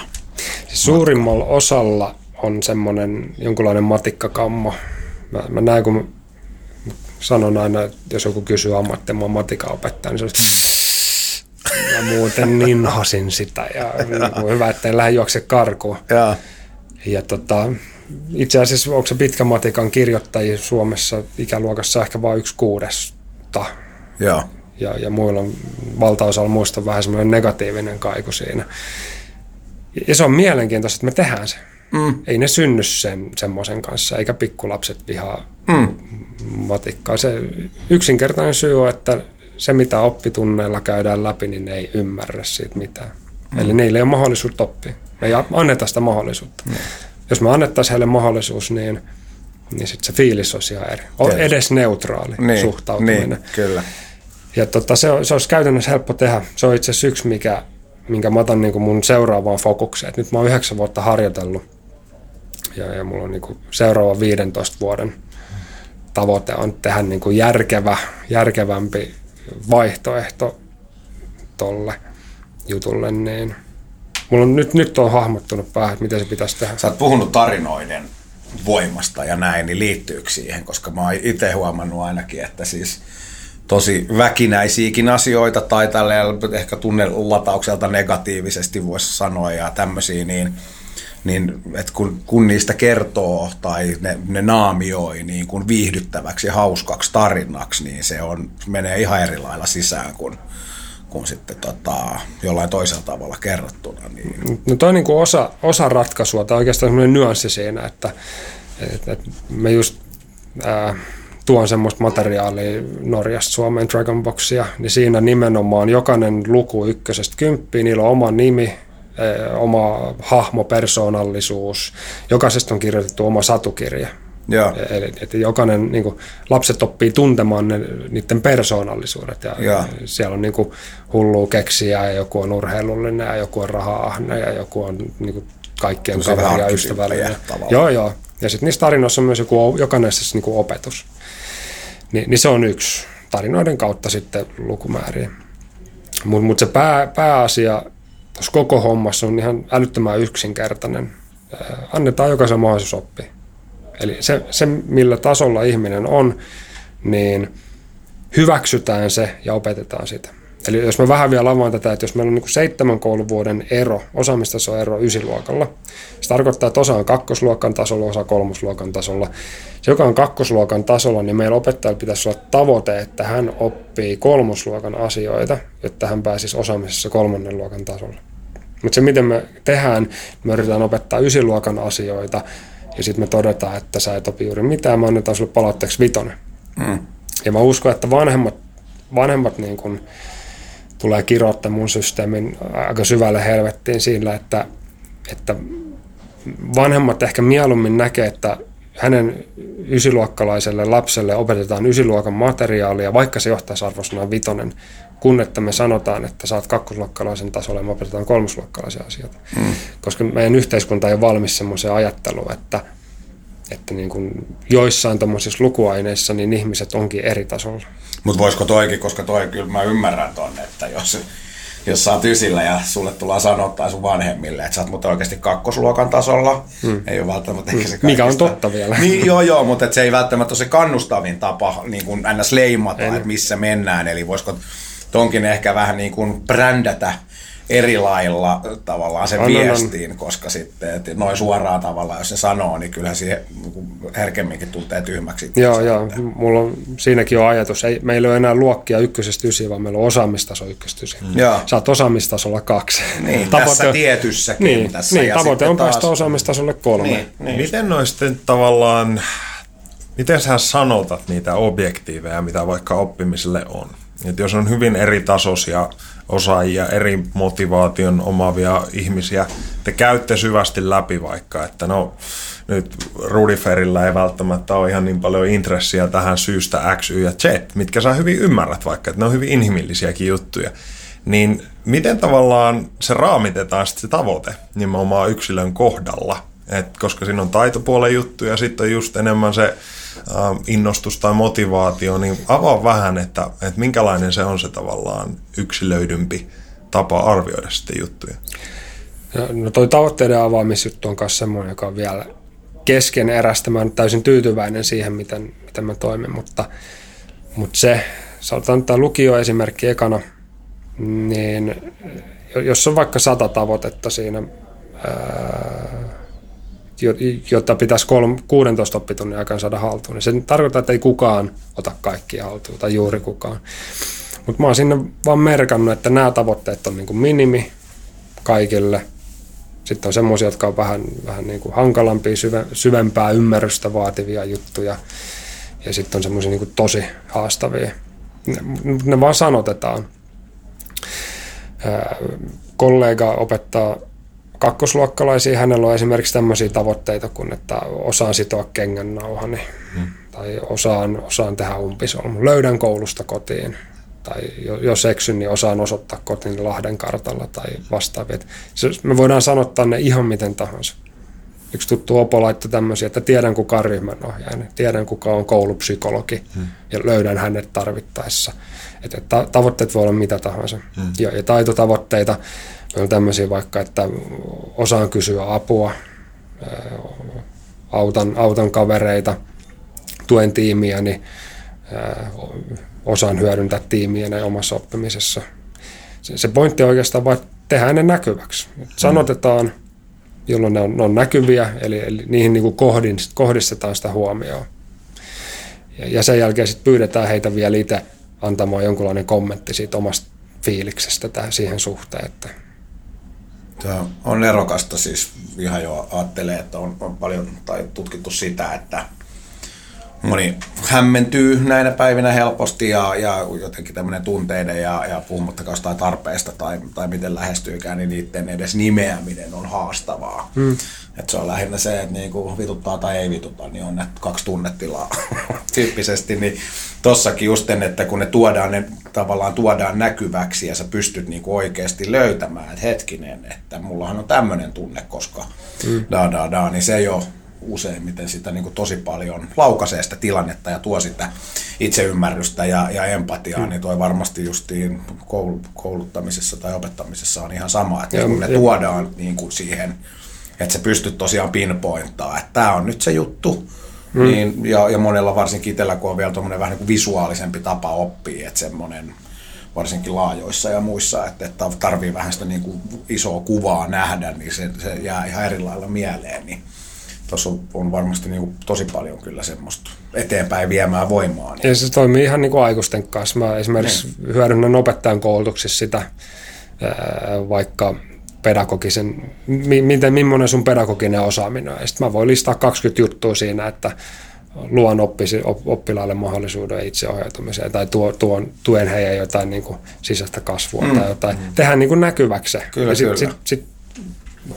Suurimmalla osalla on semmoinen jonkunlainen matikkakammo. Mä, mä näen, kun sanon aina, että jos joku kysyy ammattia, mä matikan opettaja, niin se on, mä muuten ninhasin sitä ja niin hyvä, ettei lähde juokse karkuun. Ja. Ja tota, itse asiassa onko se pitkän matikan kirjoittajia Suomessa ikäluokassa ehkä vain yksi kuudesta. Joo. Ja, ja muilla on valtaosalla muista vähän semmoinen negatiivinen kaiku siinä. Ja se on mielenkiintoista, että me tehdään se. Mm. Ei ne synny sen, semmoisen kanssa, eikä pikkulapset vihaa mm. matikkaa. Se yksinkertainen syy on, että se mitä oppitunneilla käydään läpi, niin ne ei ymmärrä siitä mitään. Mm. Eli niille ei ole mahdollisuutta oppia. Me ei anneta sitä mahdollisuutta. Mm. Jos me annettaisiin heille mahdollisuus, niin, niin sitten se fiilis olisi ihan eri. On edes neutraali niin, suhtautuminen. Niin, kyllä. Ja tota, se, se olisi käytännössä helppo tehdä. Se on itse asiassa yksi, mikä, minkä mä otan niin mun seuraavaan fokukseen. Et nyt mä oon yhdeksän vuotta harjoitellut ja, ja mulla on niin seuraava 15 vuoden tavoite on tehdä niin kuin järkevä, järkevämpi vaihtoehto tolle jutulle, niin mulla on nyt, nyt on hahmottunut päähän, että miten se pitäisi tehdä. Sä oot puhunut tarinoiden voimasta ja näin, niin liittyykö siihen? Koska mä oon itse huomannut ainakin, että siis tosi väkinäisiäkin asioita tai tälle ehkä tunnelataukselta negatiivisesti voisi sanoa ja tämmöisiä, niin – niin että kun, kun niistä kertoo tai ne, ne naamioi niin kuin viihdyttäväksi ja hauskaksi tarinaksi, niin se on, menee ihan eri lailla sisään kuin, kuin sitten tota, jollain toisella tavalla kerrottuna. Niin. No toi on niin kuin osa, osa ratkaisua, tai oikeastaan semmoinen nyanssi siinä, että, että, että me just ää, tuon semmoista materiaalia Norjasta Suomeen Dragonboxia, niin siinä nimenomaan jokainen luku ykkösestä kymppiin, niillä on oma nimi, oma hahmopersoonallisuus. Jokaisesta on kirjoitettu oma satukirja. Joo. Eli että jokainen, niin kuin, lapset oppii tuntemaan ne, niiden persoonallisuudet. Ja Joo. siellä on niin kuin, hullua keksiä ja joku on urheilullinen ja joku on raha-ahne ja joku on niin kuin, kaikkien kaveri ja ystävällinen. Joo, joo. Ja sitten niissä tarinoissa on myös joku, jokaisessa niin kuin opetus. Ni, niin se on yksi tarinoiden kautta sitten lukumääriä. Mutta mut se pää, pääasia tuossa koko hommassa on ihan älyttömän yksinkertainen. Annetaan jokaisen mahdollisuus oppia. Eli se, se, millä tasolla ihminen on, niin hyväksytään se ja opetetaan sitä. Eli jos mä vähän vielä avaan tätä, että jos meillä on niin seitsemän kouluvuoden ero, osaamistaso ero ysiluokalla, se tarkoittaa, että osa on kakkosluokan tasolla, osa kolmosluokan tasolla. Se, joka on kakkosluokan tasolla, niin meillä opettajalla pitäisi olla tavoite, että hän oppii kolmosluokan asioita, jotta hän pääsisi osaamisessa kolmannen luokan tasolla. Mutta se, miten me tehdään, me yritetään opettaa ysiluokan asioita, ja sitten me todetaan, että sä et opi juuri mitään, me annetaan sulle palautteeksi vitonen. Mm. Ja mä uskon, että vanhemmat, vanhemmat niin kun tulee kirottaa mun systeemin aika syvälle helvettiin sillä, että, että vanhemmat ehkä mieluummin näkee, että hänen ysiluokkalaiselle lapselle opetetaan ysiluokan materiaalia, vaikka se johtaisi arvosanaan vitonen, kun että me sanotaan, että saat kakkosluokkalaisen tasolle ja me opetetaan kolmosluokkalaisia asioita. Mm. Koska meidän yhteiskunta ei ole valmis semmoiseen ajatteluun, että, että niin kuin joissain tuommoisissa lukuaineissa niin ihmiset onkin eri tasolla. Mutta voisiko toikin, koska toi kyllä mä ymmärrän tonne, että jos, jos sä oot ysillä ja sulle tullaan sanoa tai sun vanhemmille, että sä oot mutta oikeasti kakkosluokan tasolla, hmm. ei ole välttämättä ehkä se kaikista. Mikä on totta vielä. Niin, joo, joo, mutta se ei välttämättä ole se kannustavin tapa niin kuin ns. leimata, että missä mennään, eli voisiko tonkin ehkä vähän niin kuin brändätä eri lailla tavallaan sen on, viestiin, on, on. koska sitten että noin suoraan tavallaan, jos se sanoo, niin kyllä siihen herkemminkin tuntee tyhmäksi. Joo, joo. Mulla on, siinäkin on ajatus. Ei, meillä ei ole enää luokkia ykkösestä ysiin, vaan meillä on osaamistaso ykkösestä ysiin. Mm. Sä oot osaamistasolla kaksi. Niin, tavoite, tässä tietyssä niin, kentässä. Niin, tavoite on taas... päästä osaamistasolle kolme. Niin, niin. Miten noin sitten tavallaan, miten sä sanotat niitä objektiiveja, mitä vaikka oppimiselle on? Et jos on hyvin eri tasoisia osaajia, eri motivaation omavia ihmisiä, te käytte syvästi läpi vaikka, että no nyt Rudiferillä ei välttämättä ole ihan niin paljon intressiä tähän syystä X, Y ja Z, mitkä sä hyvin ymmärrät vaikka, että ne on hyvin inhimillisiäkin juttuja. Niin miten tavallaan se raamitetaan sitten se tavoite nimenomaan yksilön kohdalla? Et koska siinä on taitopuolen juttu ja sitten on just enemmän se innostus tai motivaatio, niin avaa vähän, että, että minkälainen se on se tavallaan yksilöidympi tapa arvioida sitten juttuja. No toi tavoitteiden avaamisjuttu on myös semmoinen, joka on vielä kesken erästä. Mä täysin tyytyväinen siihen, miten, miten mä toimin, mutta, mutta se, sanotaan tämä lukioesimerkki ekana, niin jos on vaikka sata tavoitetta siinä, jota pitäisi 16 oppitunnin aikana saada haltuun, niin se tarkoittaa, että ei kukaan ota kaikkia haltuun tai juuri kukaan. Mutta mä oon sinne vaan merkannut, että nämä tavoitteet on niin kuin minimi kaikille. Sitten on semmoisia, jotka on vähän, vähän niin kuin hankalampia, syve, syvempää ymmärrystä vaativia juttuja. Ja sitten on semmoisia niin tosi haastavia. Ne, ne vaan sanotetaan. kollega opettaa kakkosluokkalaisia, hänellä on esimerkiksi tämmöisiä tavoitteita kuin, että osaan sitoa kengän nauhani hmm. tai osaan, osaan tehdä umpisolmu, löydän koulusta kotiin, tai jos eksyn, niin osaan osoittaa kotiin Lahden kartalla tai vastaavia. Me voidaan sanottaa ne ihan miten tahansa. Yksi tuttu opo laittoi tämmöisiä, että tiedän kuka on ryhmänohjaaja, tiedän kuka on koulupsykologi hmm. ja löydän hänet tarvittaessa. Että tavoitteet voi olla mitä tahansa. Hmm. Ja, ja taitotavoitteita on tämmöisiä vaikka, että osaan kysyä apua, autan, autan kavereita, tuen tiimiäni, niin osaan hyödyntää tiimiä näin omassa oppimisessa. Se, se pointti on oikeastaan vain, että tehdään ne näkyväksi. Sanotetaan, jolloin ne on, ne on näkyviä, eli, eli niihin niin kuin kohdin, kohdistetaan sitä huomioon. Ja, ja sen jälkeen sitten pyydetään heitä vielä itse antamaan jonkunlainen kommentti siitä omasta fiiliksestä tähän siihen suhteen. Että. Tämä on erokasta siis ihan jo ajattelee, että on, on paljon tai tutkittu sitä, että moni hämmentyy näinä päivinä helposti ja, ja jotenkin tämmöinen tunteiden ja, ja puhumattakaan jostain tarpeesta tai, tai miten lähestyykään, niin niiden edes nimeäminen on haastavaa. Mm. Et se on lähinnä se, että niinku vituttaa tai ei vituta, niin on ne kaksi tunnetilaa tyyppisesti. Niin tossakin just että kun ne tuodaan, ne tavallaan tuodaan näkyväksi ja sä pystyt niinku oikeasti löytämään, että hetkinen, että mullahan on tämmöinen tunne, koska mm. da da da, niin se jo useimmiten sitä niin kuin tosi paljon laukaisee sitä tilannetta ja tuo sitä itseymmärrystä ja, ja empatiaa, mm. niin toi varmasti justiin kouluttamisessa tai opettamisessa on ihan sama, että ja, kun ne ja, tuodaan niin kuin siihen, että sä pystyt tosiaan pinpointtaa, että tämä on nyt se juttu, mm. niin, ja, ja monella varsinkin itsellä, kun on vielä tuommoinen vähän niin kuin visuaalisempi tapa oppia, että semmoinen varsinkin laajoissa ja muissa, että, että tarvii vähän sitä niin kuin isoa kuvaa nähdä, niin se, se jää ihan eri lailla mieleen, niin tuossa on, on varmasti niin kuin tosi paljon kyllä semmoista eteenpäin viemään voimaa. Niin. Ja se toimii ihan niin kuin aikuisten kanssa. Mä esimerkiksi niin. hyödynnän opettajan koulutuksessa sitä, vaikka pedagogisen, miten, millainen sun pedagoginen osaaminen on. sitten mä voin listaa 20 juttua siinä, että luon oppisi, oppilaalle mahdollisuuden itseohjautumiseen tai tuo, tuon, tuen heidän jotain niin kuin sisäistä kasvua mm. tai jotain. Mm. Tehdään niin kuin näkyväksi Kyllä, ja sitten sit, sit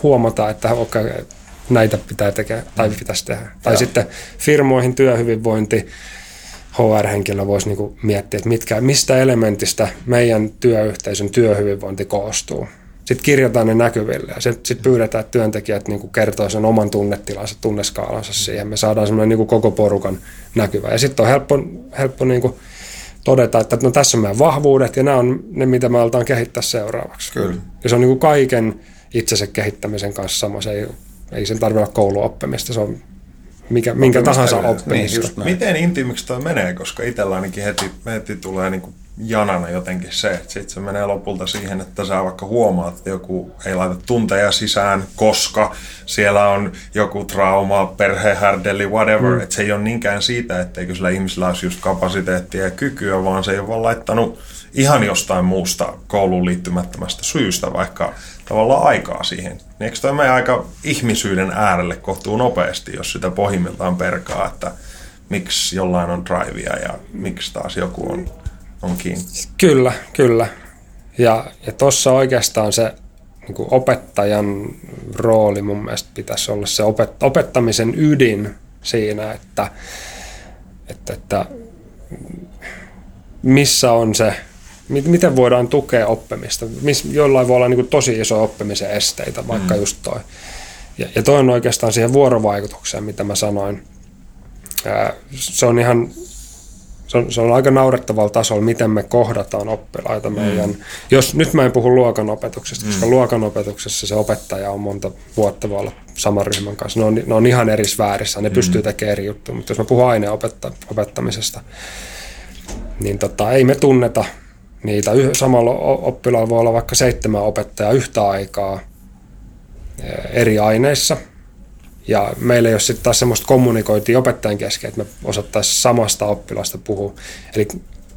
huomataan, että okay, näitä pitää tehdä tai pitäisi tehdä. Tai Joo. sitten firmoihin työhyvinvointi, HR-henkilö voisi niinku miettiä, että mitkä, mistä elementistä meidän työyhteisön työhyvinvointi koostuu. Sitten kirjataan ne näkyville ja sitten sit pyydetään, että työntekijät niinku kertoo sen oman tunnetilansa, tunneskaalansa siihen. Me saadaan semmoinen niinku koko porukan näkyvä. Ja sitten on helppo, helppo niinku todeta, että no tässä on meidän vahvuudet ja nämä on ne, mitä me aletaan kehittää seuraavaksi. Kyllä. Ja se on niinku kaiken itsensä kehittämisen kanssa sama. Se ei ei sen tarvitse olla kouluoppimista, se on mikä, minkä tahansa oppimista. Niin, Miten intiimiksi toi menee, koska itsellä ainakin heti, heti tulee niin kuin janana jotenkin se, että sitten se menee lopulta siihen, että sä vaikka huomaat, että joku ei laita tunteja sisään, koska siellä on joku trauma, perhehärdeli, whatever, mm. että se ei ole niinkään siitä, etteikö sillä ihmisellä olisi just kapasiteettia ja kykyä, vaan se ei ole vaan laittanut ihan jostain muusta kouluun liittymättömästä syystä vaikka tavallaan aikaa siihen. Eikö tämä mene aika ihmisyyden äärelle kohtuu nopeasti, jos sitä pohjimmiltaan perkaa, että miksi jollain on drivea ja miksi taas joku on, on kiinni? Kyllä, kyllä. Ja, ja tuossa oikeastaan se niin kuin opettajan rooli mun mielestä pitäisi olla se opet, opettamisen ydin siinä, että, että, että missä on se miten voidaan tukea oppimista. Mis, jollain voi olla niin kuin tosi iso oppimisen esteitä, vaikka mm. just toi. Ja, ja toi on oikeastaan siihen vuorovaikutukseen, mitä mä sanoin. Ää, se on ihan se on, se on aika naurettavalla tasolla, miten me kohdataan oppilaita meidän. Mm. Jos, nyt mä en puhu luokanopetuksesta, koska mm. luokanopetuksessa se opettaja on monta vuotta voi olla saman ryhmän kanssa. Ne on, ne on ihan eri sfäärissä, ne mm. pystyy tekemään eri juttuja, mutta jos mä puhun aineopettamisesta, niin tota, ei me tunneta niitä. Samalla oppilaalla voi olla vaikka seitsemän opettajaa yhtä aikaa eh, eri aineissa – ja meillä ei ole sitten taas semmoista kommunikointia opettajan kesken, että me osattaisiin samasta oppilasta puhua. Eli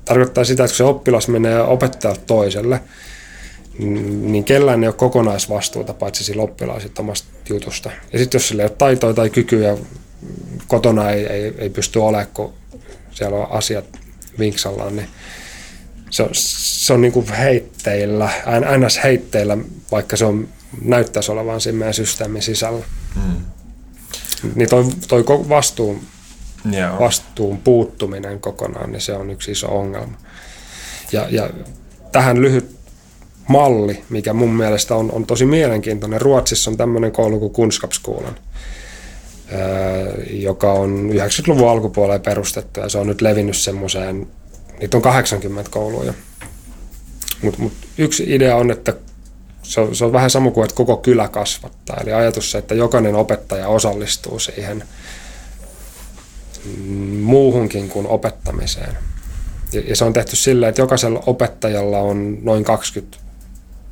tarkoittaa sitä, että kun se oppilas menee opettajalta toiselle, niin kellään ei ole kokonaisvastuuta paitsi sillä oppilaalla omasta jutusta. Ja sitten jos sillä ei ole taitoja tai kykyjä, kotona ei, ei, ei pysty olemaan, kun siellä on asiat vinksallaan, niin se on, se on niin kuin heitteillä, ns. heitteillä, vaikka se on, näyttäisi olevan siinä meidän systeemin sisällä. Mm. Niin toi, toi vastuun, Joo. vastuun puuttuminen kokonaan, niin se on yksi iso ongelma. Ja, ja tähän lyhyt malli, mikä mun mielestä on, on tosi mielenkiintoinen. Ruotsissa on tämmöinen koulu kuin Kunskapskuulan, joka on 90-luvun alkupuolella perustettu ja se on nyt levinnyt semmoiseen, niitä on 80 kouluja. Mutta mut yksi idea on, että se on, se on vähän sama kuin, että koko kylä kasvattaa. Eli ajatus se, että jokainen opettaja osallistuu siihen muuhunkin kuin opettamiseen. Ja, ja se on tehty sillä, että jokaisella opettajalla on noin 20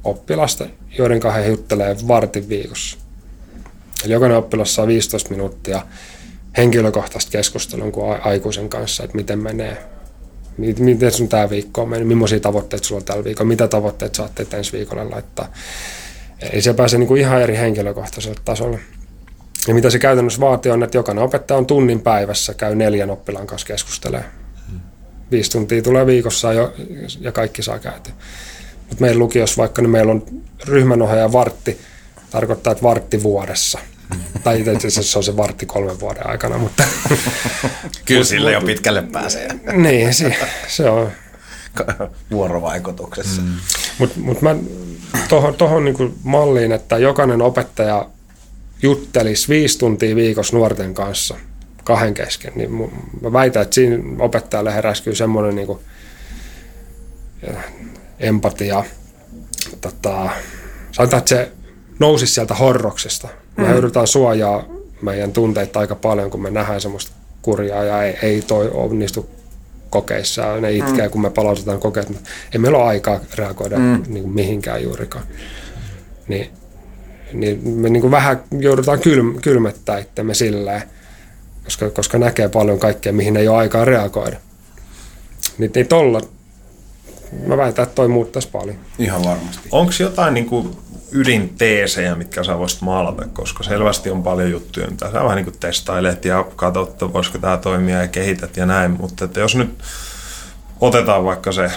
oppilasta, joiden he juttelee vartin viikossa. Eli jokainen oppilas saa 15 minuuttia henkilökohtaista keskustelua kuin aikuisen kanssa, että miten menee miten sun tämä viikko on mennyt, millaisia tavoitteita sulla on tällä viikolla, mitä tavoitteet saatte ensi viikolle laittaa. Eli se pääsee niin kuin ihan eri henkilökohtaiselle tasolle. Ja mitä se käytännössä vaatii on, että jokainen opettaja on tunnin päivässä, käy neljän oppilaan kanssa keskustelee. Viisi tuntia tulee viikossa jo, ja kaikki saa käytyä. Mutta meillä lukiossa vaikka, niin meillä on ryhmänohjaaja vartti, tarkoittaa, että vartti vuodessa – tai itse asiassa se on se vartti kolmen vuoden aikana, mutta... Kyllä sille jo pitkälle pääsee. niin, se, se on. Vuorovaikutuksessa. Mm. Mutta mut mä tuohon tohon niinku malliin, että jokainen opettaja juttelisi viisi tuntia viikossa nuorten kanssa kahden kesken, niin mä väitän, että siinä opettajalle heräsi kyllä semmoinen niinku empatia. Tota, sanotaan, että se nousisi sieltä horroksesta. Me mm. joudutaan suojaa meidän tunteita aika paljon, kun me nähdään semmoista kurjaa ja ei, ei toi onnistu kokeissa. Ne itkee, mm. kun me palautetaan kokeet. Ei meillä ole aikaa reagoida mm. niin kuin mihinkään juurikaan. Niin, niin me niin kuin vähän joudutaan kylm, kylmettää itsemme silleen, koska, koska näkee paljon kaikkea, mihin ei ole aikaa reagoida. Niin, niin tolla, mä väitän, että toi muuttaisi paljon. Ihan varmasti. Onko jotain niin kuin ydinteesejä, mitkä sä voisit maalata, koska selvästi on paljon juttuja, mitä sä vähän niin kuin testailet ja katsot, että voisiko tämä toimia ja kehität ja näin, mutta että jos nyt otetaan vaikka se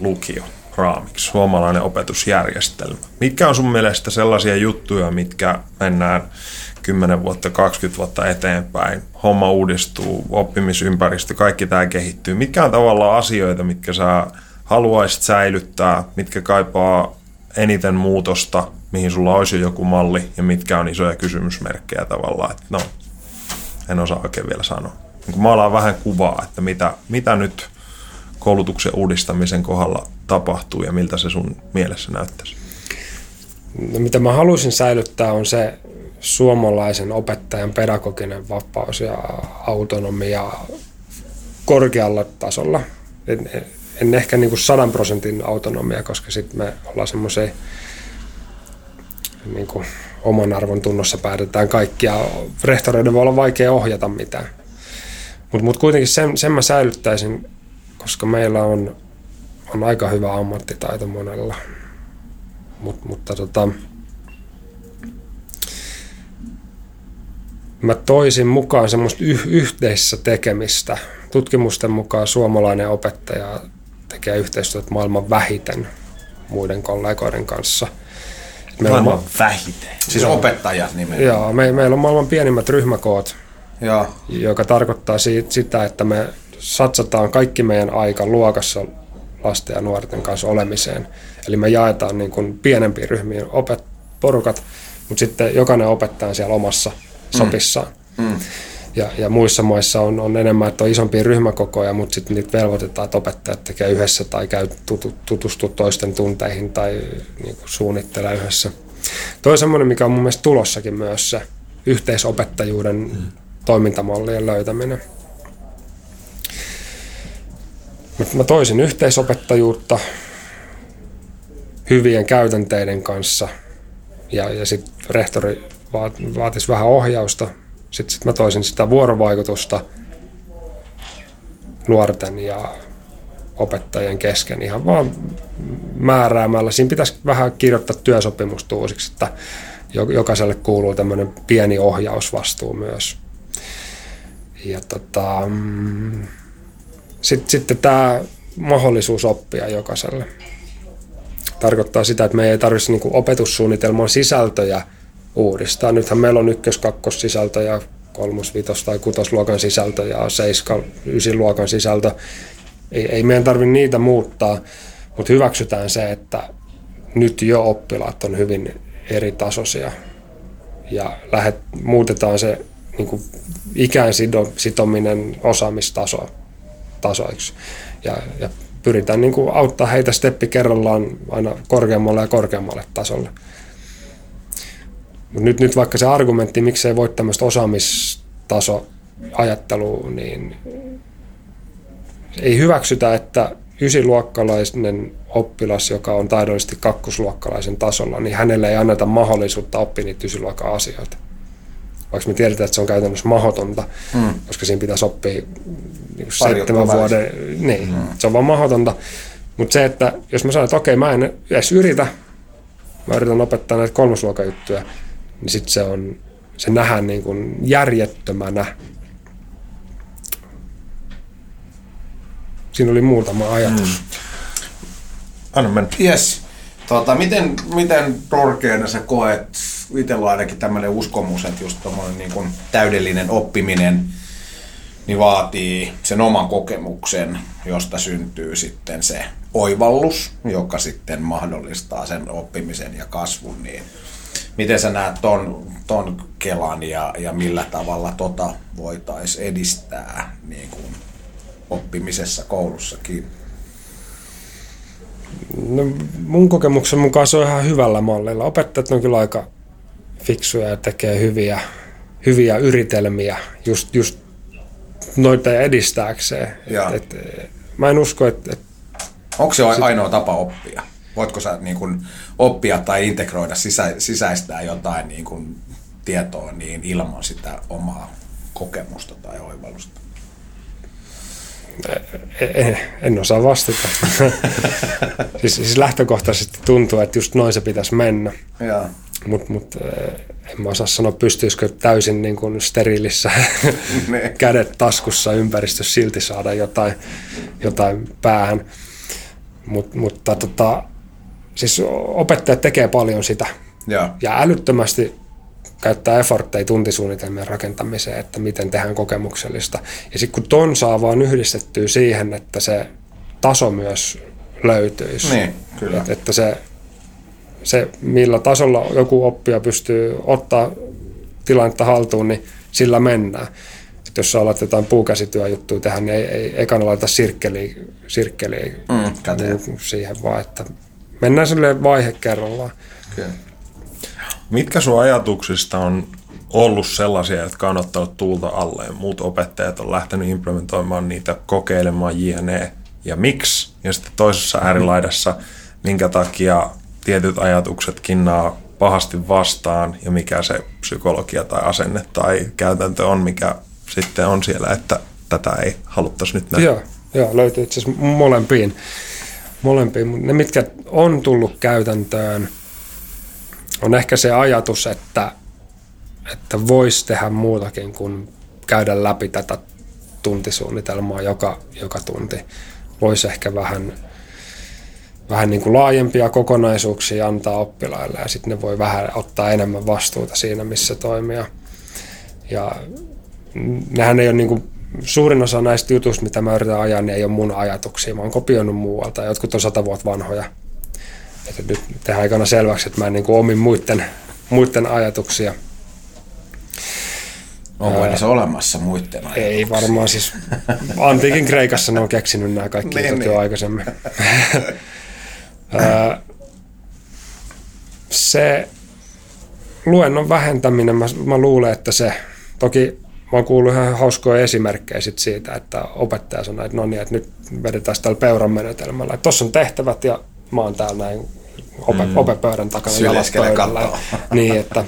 lukio raamiksi, suomalainen opetusjärjestelmä. Mitkä on sun mielestä sellaisia juttuja, mitkä mennään 10 vuotta, 20 vuotta eteenpäin, homma uudistuu, oppimisympäristö, kaikki tämä kehittyy. Mitkä on tavallaan asioita, mitkä sä haluaisit säilyttää, mitkä kaipaa eniten muutosta, mihin sulla olisi jo joku malli ja mitkä on isoja kysymysmerkkejä tavallaan, että no, en osaa oikein vielä sanoa. Niin kun maalaan vähän kuvaa, että mitä, mitä nyt koulutuksen uudistamisen kohdalla tapahtuu ja miltä se sun mielessä näyttäisi? No, mitä mä haluaisin säilyttää on se suomalaisen opettajan pedagoginen vapaus ja autonomia korkealla tasolla. En ehkä niin kuin sadan prosentin autonomia, koska sitten me ollaan semmoisen niin kuin oman arvon tunnossa päätetään kaikki ja rehtoreiden voi olla vaikea ohjata mitään. Mutta mut kuitenkin sen, sen mä säilyttäisin, koska meillä on, on aika hyvä ammattitaito monella. Mut, mutta tota, mä toisin mukaan semmoista yh, yhteisessä tekemistä. Tutkimusten mukaan suomalainen opettaja tekee yhteistyötä maailman vähiten muiden kollegoiden kanssa. Meillä maailman on, vähiten? Siis joo, opettajat nimenomaan? Joo, me, meillä on maailman pienimmät ryhmäkoot, joo. joka tarkoittaa siitä, sitä, että me satsataan kaikki meidän aika luokassa lasten ja nuorten kanssa olemiseen. Eli me jaetaan niin kuin pienempiin ryhmiin opet, porukat, mutta sitten jokainen opettaja siellä omassa mm. sopissaan. Mm. Ja, ja muissa maissa on, on enemmän, että on isompia ryhmäkokoja, mutta sitten niitä velvoitetaan, että opettajat tekee yhdessä tai käy tutu, tutustu toisten tunteihin tai niin kuin suunnittelee yhdessä. Toi semmoinen, mikä on mun mielestä tulossakin myös se yhteisopettajuuden mm. toimintamallien löytäminen. Mä toisin yhteisopettajuutta hyvien käytänteiden kanssa ja, ja sitten rehtori vaatisi vähän ohjausta. Sitten sit mä toisin sitä vuorovaikutusta nuorten ja opettajien kesken ihan vaan määräämällä. Siinä pitäisi vähän kirjoittaa työsopimusta uusiksi, että jokaiselle kuuluu tämmöinen pieni ohjausvastuu myös. Ja tota, mm, sitten, sitten tämä mahdollisuus oppia jokaiselle. Tarkoittaa sitä, että me ei tarvitse niin opetussuunnitelman sisältöjä uudistaa. Nythän meillä on ykkös, kakkos sisältö ja kolmos, vitos tai kutosluokan sisältö ja seiska, luokan sisältö. Ei, ei meidän tarvitse niitä muuttaa, mutta hyväksytään se, että nyt jo oppilaat on hyvin eri tasoisia ja lähet, muutetaan se niin kuin ikään sitominen osaamistaso tasoiksi. Ja, ja pyritään niin kuin auttaa heitä steppi kerrallaan aina korkeammalle ja korkeammalle tasolle. Mut nyt, nyt vaikka se argumentti, miksei voi tämmöistä osaamistaso ajattelua, niin ei hyväksytä, että ysiluokkalainen oppilas, joka on taidollisesti kakkosluokkalaisen tasolla, niin hänelle ei anneta mahdollisuutta oppia niitä ysiluokan asioita vaikka me tiedetään, että se on käytännössä mahdotonta, mm. koska siinä pitäisi oppia niin seitsemän vuoden, niin, mm. se on vaan mahdotonta. Mutta se, että jos mä sanon, että okei, mä en edes yritä, mä yritän opettaa näitä kolmosluokan juttuja, niin sitten se on, se nähdään niin kuin järjettömänä. Siinä oli muutama ajatus. Mm. Anna mennä. Yes. Tota, miten, miten korkeana sä koet itsellä on ainakin tämmöinen uskomus, että just niin kuin täydellinen oppiminen niin vaatii sen oman kokemuksen, josta syntyy sitten se oivallus, joka sitten mahdollistaa sen oppimisen ja kasvun, niin miten sä näet ton, ton kelan ja, ja millä tavalla tota voitaisiin edistää niin kuin oppimisessa koulussakin? No, mun kokemuksen mukaan se on ihan hyvällä mallilla. Opettajat on kyllä aika fiksuja ja tekee hyviä, hyviä yritelmiä just, just noita edistääkseen. Et, et, mä en usko, että... Et, Onko se sit... ainoa tapa oppia? Voitko sä niin kun, oppia tai integroida, sisä, sisäistää jotain niin kun, tietoa niin ilman sitä omaa kokemusta tai oivallusta? En, en osaa vastata. siis, siis lähtökohtaisesti tuntuu, että just noin se pitäisi mennä. Mutta mut, eh, en mä osaa sanoa, pystyisikö täysin niin kuin steriilissä kädet taskussa ympäristössä silti saada jotain, jotain päähän. Mut, mutta tota, siis opettajat tekee paljon sitä. Ja, ja älyttömästi käyttää effortteja tuntisuunnitelmien rakentamiseen, että miten tehdään kokemuksellista. Ja sitten kun ton saa vaan yhdistettyä siihen, että se taso myös löytyisi. Niin, kyllä. Et, että se se, millä tasolla joku oppija pystyy ottaa tilannetta haltuun, niin sillä mennään. Et jos sä alat jotain puukäsityöjuttuja tehdä, niin ei, ei ekana laita sirkkeliä, sirkkeliä mm, siihen vaan, että mennään sille vaihe kerrallaan. Okay. Mitkä sun ajatuksista on ollut sellaisia, jotka on ottanut tuulta alle ja muut opettajat on lähtenyt implementoimaan niitä, kokeilemaan jne. Ja miksi? Ja sitten toisessa äärilaidassa, minkä takia tietyt ajatukset kinnaa pahasti vastaan ja mikä se psykologia tai asenne tai käytäntö on, mikä sitten on siellä, että tätä ei haluttaisi nyt nähdä. Joo, joo löytyy itse asiassa molempiin. Molempiin. Ne, mitkä on tullut käytäntöön, on ehkä se ajatus, että, että voisi tehdä muutakin kuin käydä läpi tätä tuntisuunnitelmaa joka, joka tunti. Voisi ehkä vähän vähän niin kuin laajempia kokonaisuuksia antaa oppilaille ja sitten ne voi vähän ottaa enemmän vastuuta siinä, missä toimia. Ja nehän ei ole niin kuin, suurin osa näistä jutuista, mitä mä yritän ajaa, niin ei ole mun ajatuksia. Mä oon kopioinut muualta. Jotkut on sata vuotta vanhoja. Että nyt tehdään aikana selväksi, että mä en niin kuin omin muiden, muiden ajatuksia. Onko edes olemassa muiden Ei varmaan siis. Antiikin Kreikassa ne on keksinyt nämä kaikki Niin, jutut niin. jo aikaisemmin. Ää, se luennon vähentäminen, mä, mä luulen, että se, toki mä oon kuullut ihan hauskoja esimerkkejä sit siitä, että opettaja sanoi, että no niin, että nyt vedetään tällä peuran menetelmällä. Että tossa on tehtävät ja mä oon täällä näin ope, mm. opepöydän takana jalat pöydällä. Niin, että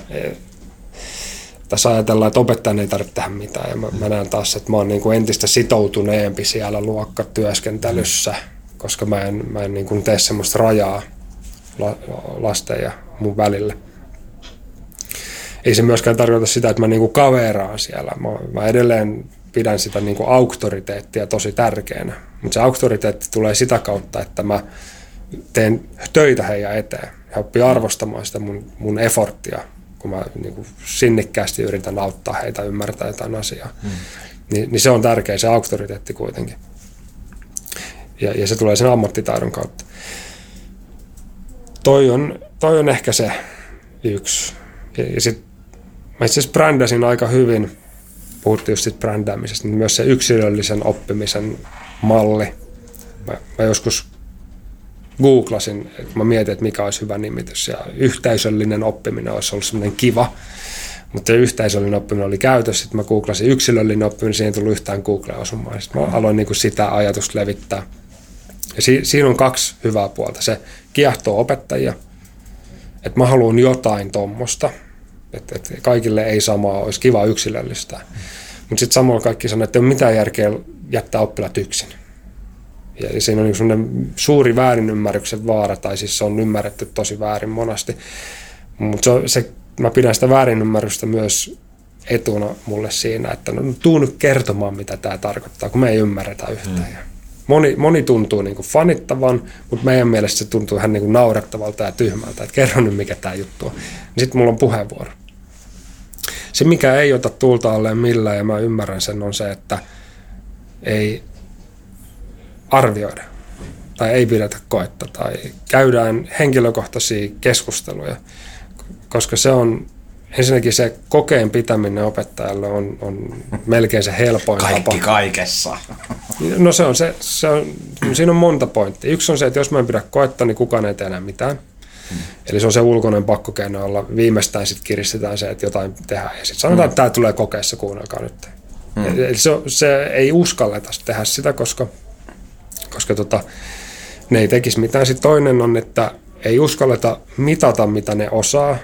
tässä ajatellaan, että opettajan ei tarvitse tehdä mitään. Ja mä, mä näen taas, että mä oon niin kuin entistä sitoutuneempi siellä luokkatyöskentelyssä, koska mä en, mä en niin kuin tee semmoista rajaa la, lasten ja mun välillä. Ei se myöskään tarkoita sitä, että mä niin kuin kaveraan siellä. Mä, mä edelleen pidän sitä niin kuin auktoriteettia tosi tärkeänä. Mutta se auktoriteetti tulee sitä kautta, että mä teen töitä heidän eteen. He oppii arvostamaan sitä mun, mun efforttia, kun mä niin kuin sinnikkäästi yritän auttaa heitä ymmärtää jotain asiaa. Mm. Ni, niin se on tärkeä, se auktoriteetti kuitenkin. Ja, ja se tulee sen ammattitaidon kautta. Toi on, toi on ehkä se yksi. Ja, ja sit mä itse asiassa brändäsin aika hyvin, puhuttiin just siitä brändäämisestä, niin myös se yksilöllisen oppimisen malli. Mä, mä joskus googlasin, että mä mietin, että mikä olisi hyvä nimitys. Ja yhteisöllinen oppiminen olisi ollut semmoinen kiva, mutta yhteisöllinen oppiminen oli käytössä. Sitten mä googlasin yksilöllinen oppiminen, siihen ei tullut yhtään Google-osumaan. Sitten mä aloin niin kuin sitä ajatusta levittää. Ja si- siinä on kaksi hyvää puolta. Se kiehtoo opettajia, että mä haluan jotain tuommoista, että, että kaikille ei samaa, olisi kiva yksilöllistä. Mutta sitten samalla kaikki sanoo, että ei ole mitään järkeä jättää oppilaat yksin. Ja siinä on niin semmoinen suuri väärinymmärryksen vaara, tai siis se on ymmärretty tosi väärin monasti. Mutta se, se, mä pidän sitä väärinymmärrystä myös etuna mulle siinä, että no, tuu nyt kertomaan, mitä tämä tarkoittaa, kun me ei ymmärretä yhtään. Mm. Moni, moni tuntuu niin kuin fanittavan, mutta meidän mielestä se tuntuu ihan niin kuin naurettavalta ja tyhmältä, että kerro nyt, mikä tämä juttu on. Niin sitten mulla on puheenvuoro. Se, mikä ei ota tuulta alleen millään, ja mä ymmärrän sen, on se, että ei arvioida tai ei pidetä koetta tai käydään henkilökohtaisia keskusteluja, koska se on ensinnäkin se kokeen pitäminen opettajalle on, on melkein se helpoin Kaikki tapa. kaikessa. No se on se, se on, siinä on monta pointtia. Yksi on se, että jos mä en pidä koetta, niin kukaan ei tee enää mitään. Hmm. Eli se on se ulkoinen pakkokeino, jolla viimeistään sitten kiristetään se, että jotain tehdään. Ja sitten sanotaan, hmm. että tämä tulee kokeessa, kuunnelkaa nyt. Hmm. Eli se, se ei uskalleta tehdä sitä, koska, koska tota, ne ei tekisi mitään. Sitten toinen on, että ei uskalleta mitata, mitä ne osaa,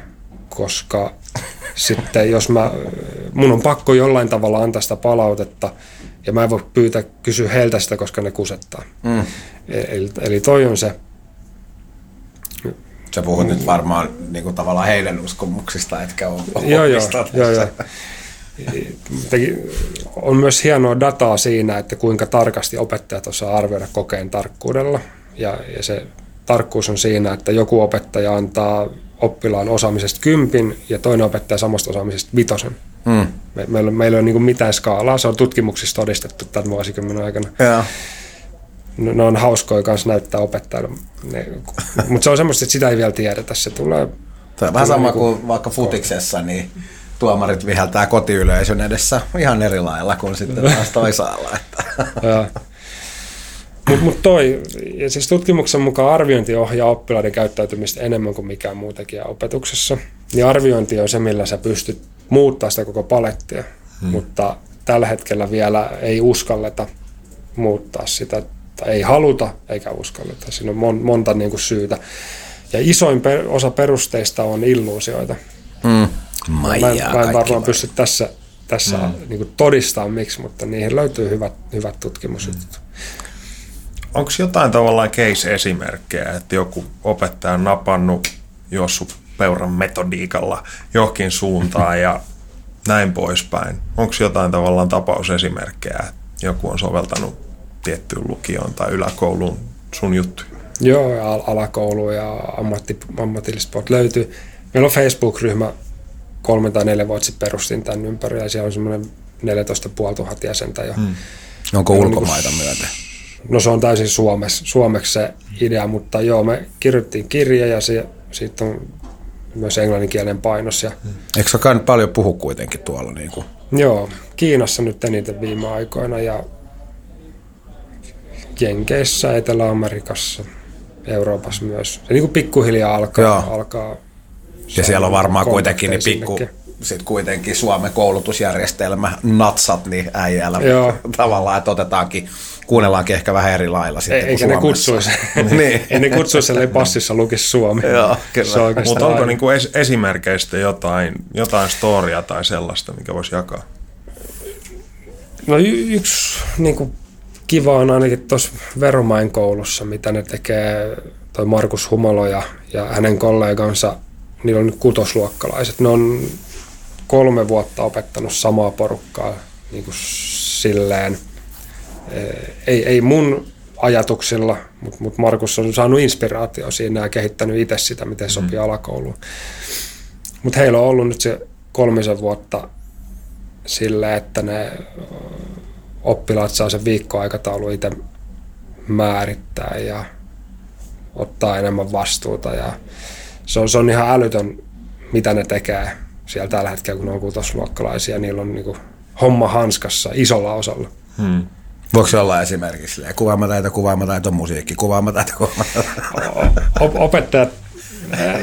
koska sitten jos mä, mun on pakko jollain tavalla antaa sitä palautetta, ja mä en voi pyytää kysyä heiltä sitä, koska ne kusettaa. Mm. Eli, eli toi on se. Sä puhut mm. nyt varmaan niin kuin tavallaan heidän uskomuksista, etkä ole Joo, joo, joo, joo. On myös hienoa dataa siinä, että kuinka tarkasti opettajat osaa arvioida kokeen tarkkuudella. Ja, ja se tarkkuus on siinä, että joku opettaja antaa oppilaan osaamisesta kympin ja toinen opettaja samasta osaamisesta vitosen. Mm. Me, meillä, meillä ei ole niin mitään skaalaa, se on tutkimuksissa todistettu tämän vuosikymmenen aikana. Joo. Ne ne on hauskoja kanssa näyttää opettajalle, mutta se on semmoista, että sitä ei vielä tiedetä. Se tulee Tämä on vähän sama niinku- kuin vaikka futiksessa, niin tuomarit viheltää kotiyleisön edessä ihan eri lailla kuin sitten taas toisaalla. Että. Mutta mut toi, ja siis tutkimuksen mukaan arviointi ohjaa oppilaiden käyttäytymistä enemmän kuin mikään muu tekijä opetuksessa. Niin arviointi on se, millä sä pystyt muuttaa sitä koko palettia, hmm. mutta tällä hetkellä vielä ei uskalleta muuttaa sitä, tai ei haluta eikä uskalleta. Siinä on mon, monta niin kuin syytä. Ja isoin per, osa perusteista on illuusioita. Mm. Mä en, Maijaa mä en varmaan pysty tässä, tässä mm. niin kuin todistamaan miksi, mutta niihin löytyy hyvät, hyvät tutkimusjutut. Mm. Onko jotain tavallaan case-esimerkkejä, että joku opettaja on napannut Jossu Peuran metodiikalla johonkin suuntaan ja näin poispäin? Onko jotain tavallaan tapausesimerkkejä, että joku on soveltanut tiettyyn lukioon tai yläkouluun sun juttuja? Joo, ja al- alakoulu ja ammatti, ammatillista puolta löytyy. Meillä on Facebook-ryhmä, kolme tai neljä vuotta sitten perustin tämän ympärillä, ja siellä on semmoinen 14 500 jäsentä jo. Hmm. Onko Meillä on ulkomaita niinku- myöten? No se on täysin suomeksi, suomeksi se idea, mutta joo, me kirjoittiin kirja ja se, siitä on myös englanninkielinen painos. Ja, Eikö sä paljon puhu kuitenkin tuolla niin kuin Joo, Kiinassa nyt eniten viime aikoina ja Jenkeissä, Etelä-Amerikassa, Euroopassa myös. Se niin kuin pikkuhiljaa alkaa, Joo. alkaa Ja siellä on varmaan kuitenkin niin pikku, sit kuitenkin Suomen koulutusjärjestelmä, natsat, niin äijällä Joo. tavallaan, että otetaankin, kuunnellaankin ehkä vähän eri lailla sitten Eikä kuin ne Suomessa. kutsuisi. niin. Ei ne kutsuisi, ellei passissa lukisi suomi. Joo, kyllä. Mutta onko niinku es- esimerkkeistä jotain, jotain storia tai sellaista, mikä voisi jakaa? No y- yksi niin kuin, kiva on ainakin tuossa Veromain koulussa, mitä ne tekee, toi Markus Humalo ja, ja hänen kollegansa, niillä on nyt kutosluokkalaiset. Ne on kolme vuotta opettanut samaa porukkaa niin kuin silleen, eh, ei, ei mun ajatuksilla, mutta mut Markus on saanut inspiraatio siinä ja kehittänyt itse sitä, miten sopii alakouluun. Mutta heillä on ollut nyt se kolmisen vuotta sille, että ne oppilaat saa sen viikkoaikataulu itse määrittää ja ottaa enemmän vastuuta. Ja se, on, se on ihan älytön, mitä ne tekee siellä tällä hetkellä, kun ne on kutosluokkalaisia. Niillä on niinku homma hanskassa isolla osalla. Hmm. Voiko se olla esimerkiksi kuvaamataito, kuvaamataito, musiikki, kuvaamataito, kuvaamataito. Opettajat,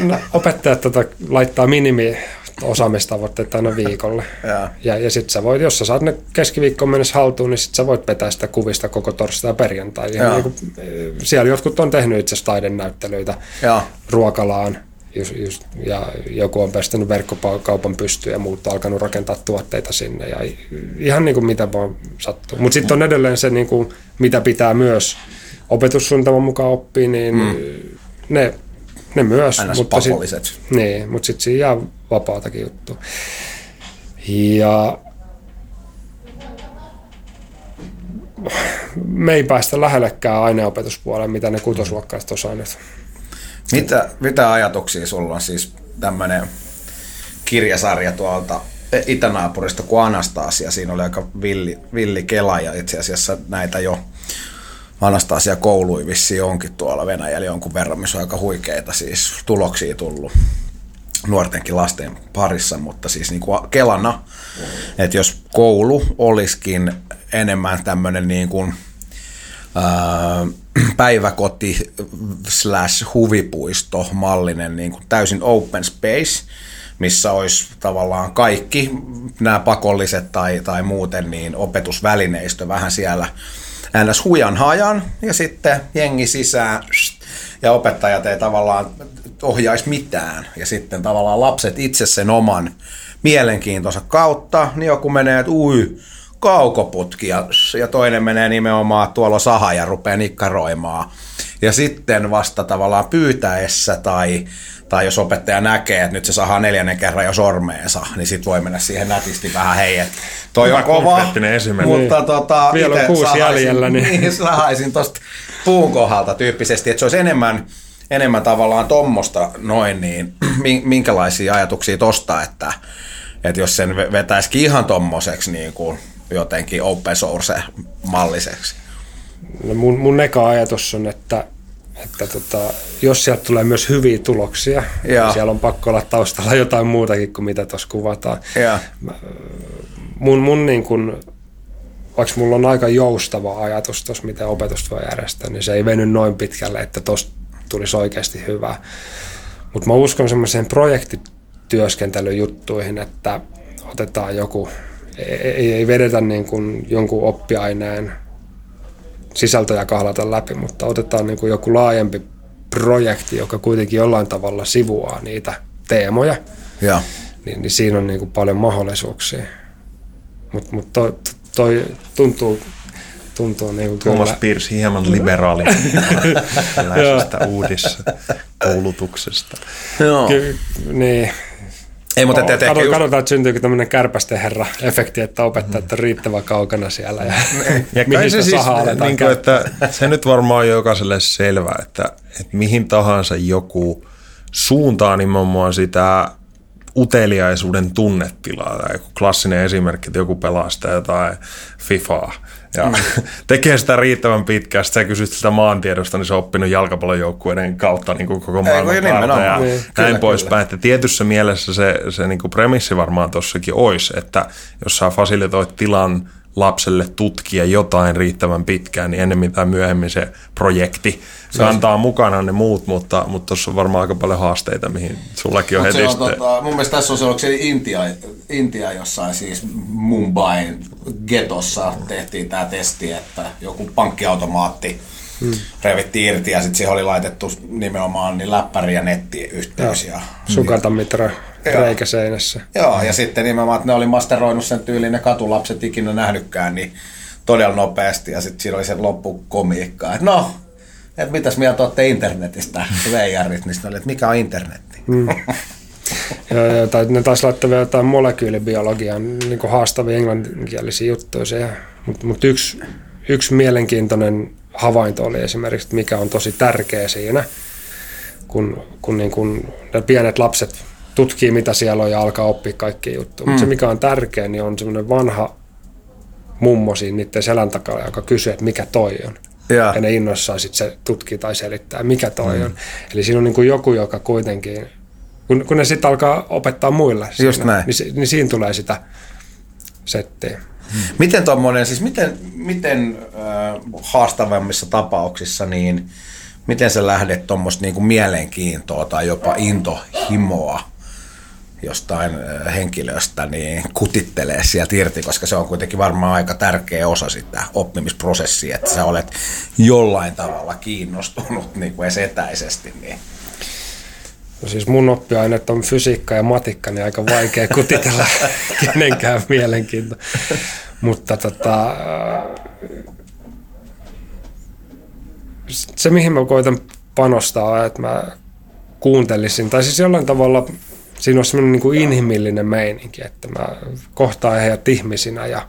no, opettajat tota, laittaa minimi osaamistavoitteet aina viikolle. Joo. Ja, ja sitten sä voit, jos sä saat ne keskiviikkoon mennessä haltuun, niin sit sä voit vetää sitä kuvista koko torstai ja perjantai. Joo. niin kuin, eh, siellä jotkut on tehnyt itse asiassa taidenäyttelyitä Joo. ruokalaan, just, just, ja joku on pestänyt verkkokaupan pystyyn ja muut on alkanut rakentaa tuotteita sinne. Ja ihan niin kuin mitä vaan sattuu. Mutta sitten on edelleen se, niin kuin, mitä pitää myös opetussuunnitelman mukaan oppia, niin mm. ne, ne myös. Aina mutta sit- niin, mutta sitten siinä jää vapaatakin juttu. Ja me ei päästä lähellekään aineopetuspuolelle, mitä ne kutosluokkalaiset osaa nyt. Mitä, mitä ajatuksia sulla on siis tämmöinen kirjasarja tuolta itänaapurista kuin Anastasia. Siinä oli aika villi, villi kela ja itse asiassa näitä jo Anastasia koului vissiin onkin tuolla Venäjällä jonkun verran, missä on aika huikeita siis tuloksia tullut nuortenkin lasten parissa, mutta siis niin kuin kelana, että jos koulu olisikin enemmän tämmöinen niin kuin, ää, päiväkoti slash huvipuisto mallinen niin kuin täysin open space, missä olisi tavallaan kaikki nämä pakolliset tai, tai muuten niin opetusvälineistö vähän siellä ns. hujan hajan ja sitten jengi sisään ja opettajat ei tavallaan ohjaisi mitään ja sitten tavallaan lapset itse sen oman mielenkiintonsa kautta, niin joku menee, että ui, kaukoputki ja, ja toinen menee nimenomaan tuolla saha ja rupeaa nikkaroimaan. Ja sitten vasta tavallaan pyytäessä tai, tai jos opettaja näkee, että nyt se sahaa neljännen kerran jo sormeensa, niin sitten voi mennä siihen nätisti vähän, hei, että toi Hyvä on kova, esimerkki. mutta tota, Vielä on kuusi sahaisin- jäljellä, niin- niin sahaisin tuosta puun kohdalta tyyppisesti, että se olisi enemmän, enemmän tavallaan tommosta noin, niin min- minkälaisia ajatuksia tosta, että, että jos sen ve- vetäisikin ihan tommoseksi niin kuin jotenkin open source malliseksi. No mun, mun eka ajatus on, että, että tota, jos sieltä tulee myös hyviä tuloksia, Joo. niin siellä on pakko olla taustalla jotain muutakin kuin mitä tuossa kuvataan. Ja, Mun, mun niin kun, vaikka mulla on aika joustava ajatus tuossa, miten opetusta voi järjestää, niin se ei veny noin pitkälle, että tuosta tulisi oikeasti hyvää. Mutta mä uskon semmoiseen projektityöskentelyjuttuihin, että otetaan joku, ei, ei vedetä niin kuin jonkun oppiaineen sisältöjä kahlata läpi, mutta otetaan niin kuin joku laajempi projekti, joka kuitenkin jollain tavalla sivuaa niitä teemoja, ja. niin, niin siinä on niin kuin paljon mahdollisuuksia. Mutta mut toi, toi tuntuu, tuntuu niin kuin Thomas kyllä, Pierce hieman liberaali tällaisesta uudessa koulutuksesta. Joo. ky, niin, Ei, mutta te, te, Kato, just, katsotaan, että syntyykö tämmöinen kärpästen herra efekti, että opettajat on riittävän kaukana siellä ja, Ja mihin se siis, niin kuin, että se nyt varmaan on jokaiselle selvä, että, että mihin tahansa joku suuntaa nimenomaan sitä uteliaisuuden tunnetilaa. Tai joku klassinen esimerkki, että joku pelastaa jotain FIFAa. Ja mm. tekee sitä riittävän pitkään. Sitten sä kysyt sitä maantiedosta, niin se on oppinut jalkapallojoukkueiden kautta niin kuin koko maailman kautta ja niin, näin poispäin. Että tietyssä mielessä se, se niin kuin premissi varmaan tuossakin olisi, että jos sä fasilitoit tilan lapselle tutkia jotain riittävän pitkään, niin ennemmin tai myöhemmin se projekti kantaa mukana ne muut, mutta mutta tuossa on varmaan aika paljon haasteita, mihin sullakin on heti on, tota, Mun mielestä tässä on se, onko se Intia, Intia jossain siis Mumbain getossa tehtiin tämä testi, että joku pankkiautomaatti hmm. revittiin irti ja sitten siihen oli laitettu nimenomaan niin läppäri ja nettiyhteys. Ja, ja, Sukantamitra reikä seinässä. Joo, ja sitten nimenomaan, että ne oli masteroinut sen tyyliin ne katulapset ikinä nähnytkään, niin todella nopeasti. Ja sitten siinä oli se loppukomiikka, että no, että mitäs mieltä olette internetistä, veijarit, niin oli, että mikä on internetti. Mm. ja, ja, tai ne taisi laittaa vielä jotain molekyylibiologian niin haastavia englanninkielisiä juttuja. Mutta mut yksi, yksi mielenkiintoinen havainto oli esimerkiksi, mikä on tosi tärkeä siinä, kun, kun, niin kun ne pienet lapset tutkii, mitä siellä on ja alkaa oppia kaikki juttuja. Mm. Mutta se, mikä on tärkeä, niin on semmoinen vanha mummo siinä niiden selän takana, joka kysyy, että mikä toi on. Ja, ja ne innoissaan sitten se tutkii tai selittää, mikä toi mm. on. Eli siinä on niin kuin joku, joka kuitenkin, kun, kun ne sitten alkaa opettaa muille, Just siinä, näin. Niin, niin siinä tulee sitä settiä. Hmm. Miten tuommoinen, siis miten, miten äh, haastavammissa tapauksissa, niin miten sä lähdet tuommoista niinku mielenkiintoa tai jopa intohimoa jostain henkilöstä niin kutittelee sieltä irti, koska se on kuitenkin varmaan aika tärkeä osa sitä oppimisprosessia, että sä olet jollain tavalla kiinnostunut niin kuin edes etäisesti. Niin. No siis mun oppiaineet on fysiikka ja matikka, niin aika vaikea kutitella kenenkään mielenkiinto. Mutta tota, se, mihin mä koitan panostaa, että mä kuuntelisin, tai siis jollain tavalla siinä on semmoinen niin inhimillinen meininki, että mä kohtaan heidät ihmisinä ja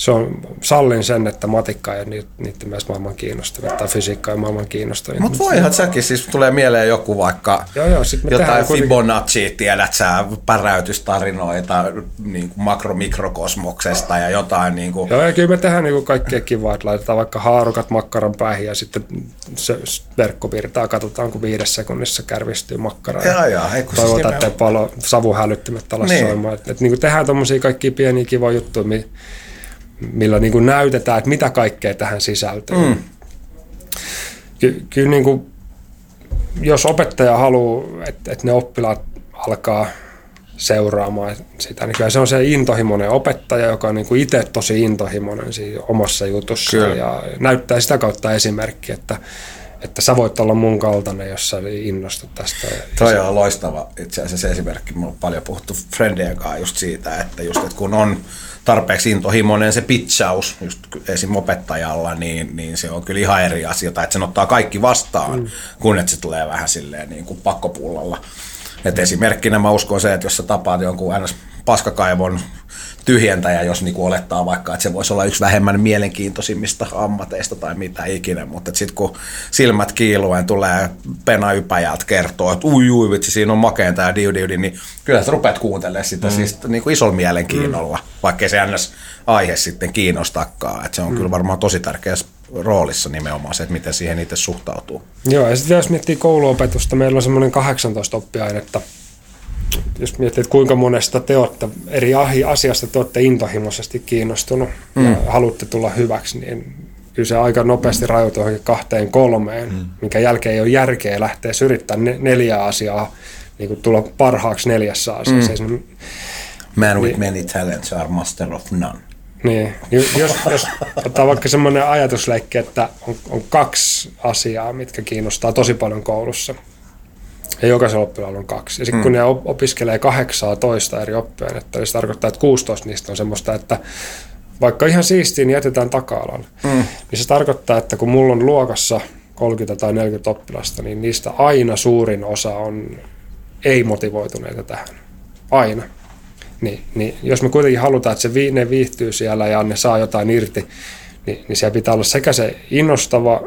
se on, sallin sen, että matikka ei niitä, niitä myös maailman kiinnostavia tai fysiikka ei maailman kiinnostavia. Mutta voihan säkin, siis tulee mieleen joku vaikka joo, joo, sit jotain Fibonacci, tiedät sä, päräytystarinoita niin kuin makro-mikrokosmoksesta ja jotain. Niin kuin. Joo, ja kyllä me tehdään niin kuin kaikkea kivaa, että laitetaan vaikka haarukat makkaran päähän ja sitten se verkkovirtaa katsotaan, kun viides sekunnissa kärvistyy makkara. Joo, joo. Toivotaan, siis että palo savuhälyttimet alas niin. soimaan. Että, että, niin kuin tehdään tuommoisia kaikkia pieniä kivoja juttuja, millä niin kuin näytetään, että mitä kaikkea tähän sisältyy. Mm. Ky- kyllä niin kuin, jos opettaja haluaa, että, että ne oppilaat alkaa seuraamaan sitä, niin kyllä se on se intohimoinen opettaja, joka on niin kuin itse tosi intohimoinen siinä omassa jutussa kyllä. ja näyttää sitä kautta esimerkki, että, että sä voit olla mun kaltainen, jos sä innostut tästä. Toi on loistava itse asiassa esimerkki. Me on paljon puhuttu Friendien kanssa just siitä, että just että kun on tarpeeksi intohimoinen se pitchaus just esim. opettajalla, niin, niin se on kyllä ihan eri asia, tai että sen ottaa kaikki vastaan, mm. kun että se tulee vähän silleen niin kuin pakkopullalla. Et esimerkkinä mä uskon se, että jos sä tapaat jonkun ns. paskakaivon tyhjentäjä, jos niinku olettaa vaikka, että se voisi olla yksi vähemmän mielenkiintoisimmista ammateista tai mitä ikinä, mutta sitten kun silmät kiiluen tulee pena ypäjältä kertoo, että ui ui vitsi, siinä on makeinta ja diu, diu, niin kyllä sä rupeat kuuntelemaan sitä mm. siis niinku isolla mielenkiinnolla, mm. vaikkei se ns. aihe sitten kiinnostakaan. Et se on mm. kyllä varmaan tosi tärkeä roolissa nimenomaan se, että miten siihen itse suhtautuu. Joo, ja sitten jos miettii kouluopetusta, meillä on semmoinen 18 oppiainetta, jos miettii, että kuinka monesta te olette eri asiasta te olette intohimoisesti kiinnostunut mm. ja haluatte tulla hyväksi, niin kyllä se aika nopeasti rajoituu johonkin kahteen kolmeen, mm. minkä jälkeen ei ole järkeä lähteä yrittämään neljää asiaa, niin kuin tulla parhaaksi neljässä asiassa. Mm. Man with niin, many talents are master of none. Niin, jos, jos ottaa vaikka semmoinen ajatusleikki, että on, on kaksi asiaa, mitkä kiinnostaa tosi paljon koulussa – ja jokaisella oppilaalla on kaksi. Ja sitten mm. kun ne opiskelee kahdeksaa toista eri oppiainetta, niin se tarkoittaa, että 16 niistä on semmoista, että vaikka ihan siistiin, niin jätetään taka-alalle. Mm. Niin se tarkoittaa, että kun mulla on luokassa 30 tai 40 oppilasta, niin niistä aina suurin osa on ei-motivoituneita tähän. Aina. Niin, niin jos me kuitenkin halutaan, että se vi, ne viihtyy siellä ja ne saa jotain irti, niin, niin siellä pitää olla sekä se innostava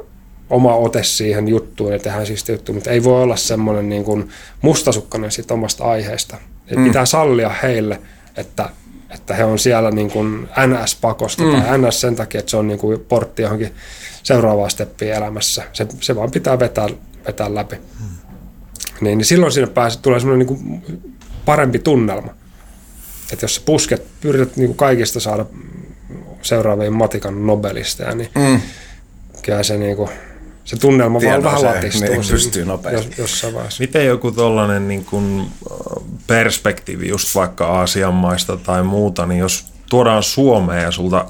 oma ote siihen juttuun ja tehdään siis juttu, mutta ei voi olla semmoinen niin kuin mustasukkainen siitä omasta aiheesta. Et mm. Pitää sallia heille, että, että he on siellä niin kuin NS-pakosta mm. tai NS sen takia, että se on niin kuin portti johonkin seuraavaan steppiin elämässä. Se, se vaan pitää vetää, vetää läpi. Mm. Niin, niin silloin siinä pääsee, tulee semmoinen niin kuin parempi tunnelma. Että jos sä pusket, pyrität niin kuin kaikista saada seuraaviin matikan nobelisteja, niin mm. kyllä se, niin kuin, se tunnelma vaan vähän latistuu. Niin, pystyy nopeasti. Jos, jossain vaiheessa. Miten joku tollainen niin kuin perspektiivi just vaikka Aasian maista tai muuta, niin jos tuodaan Suomeen ja sulta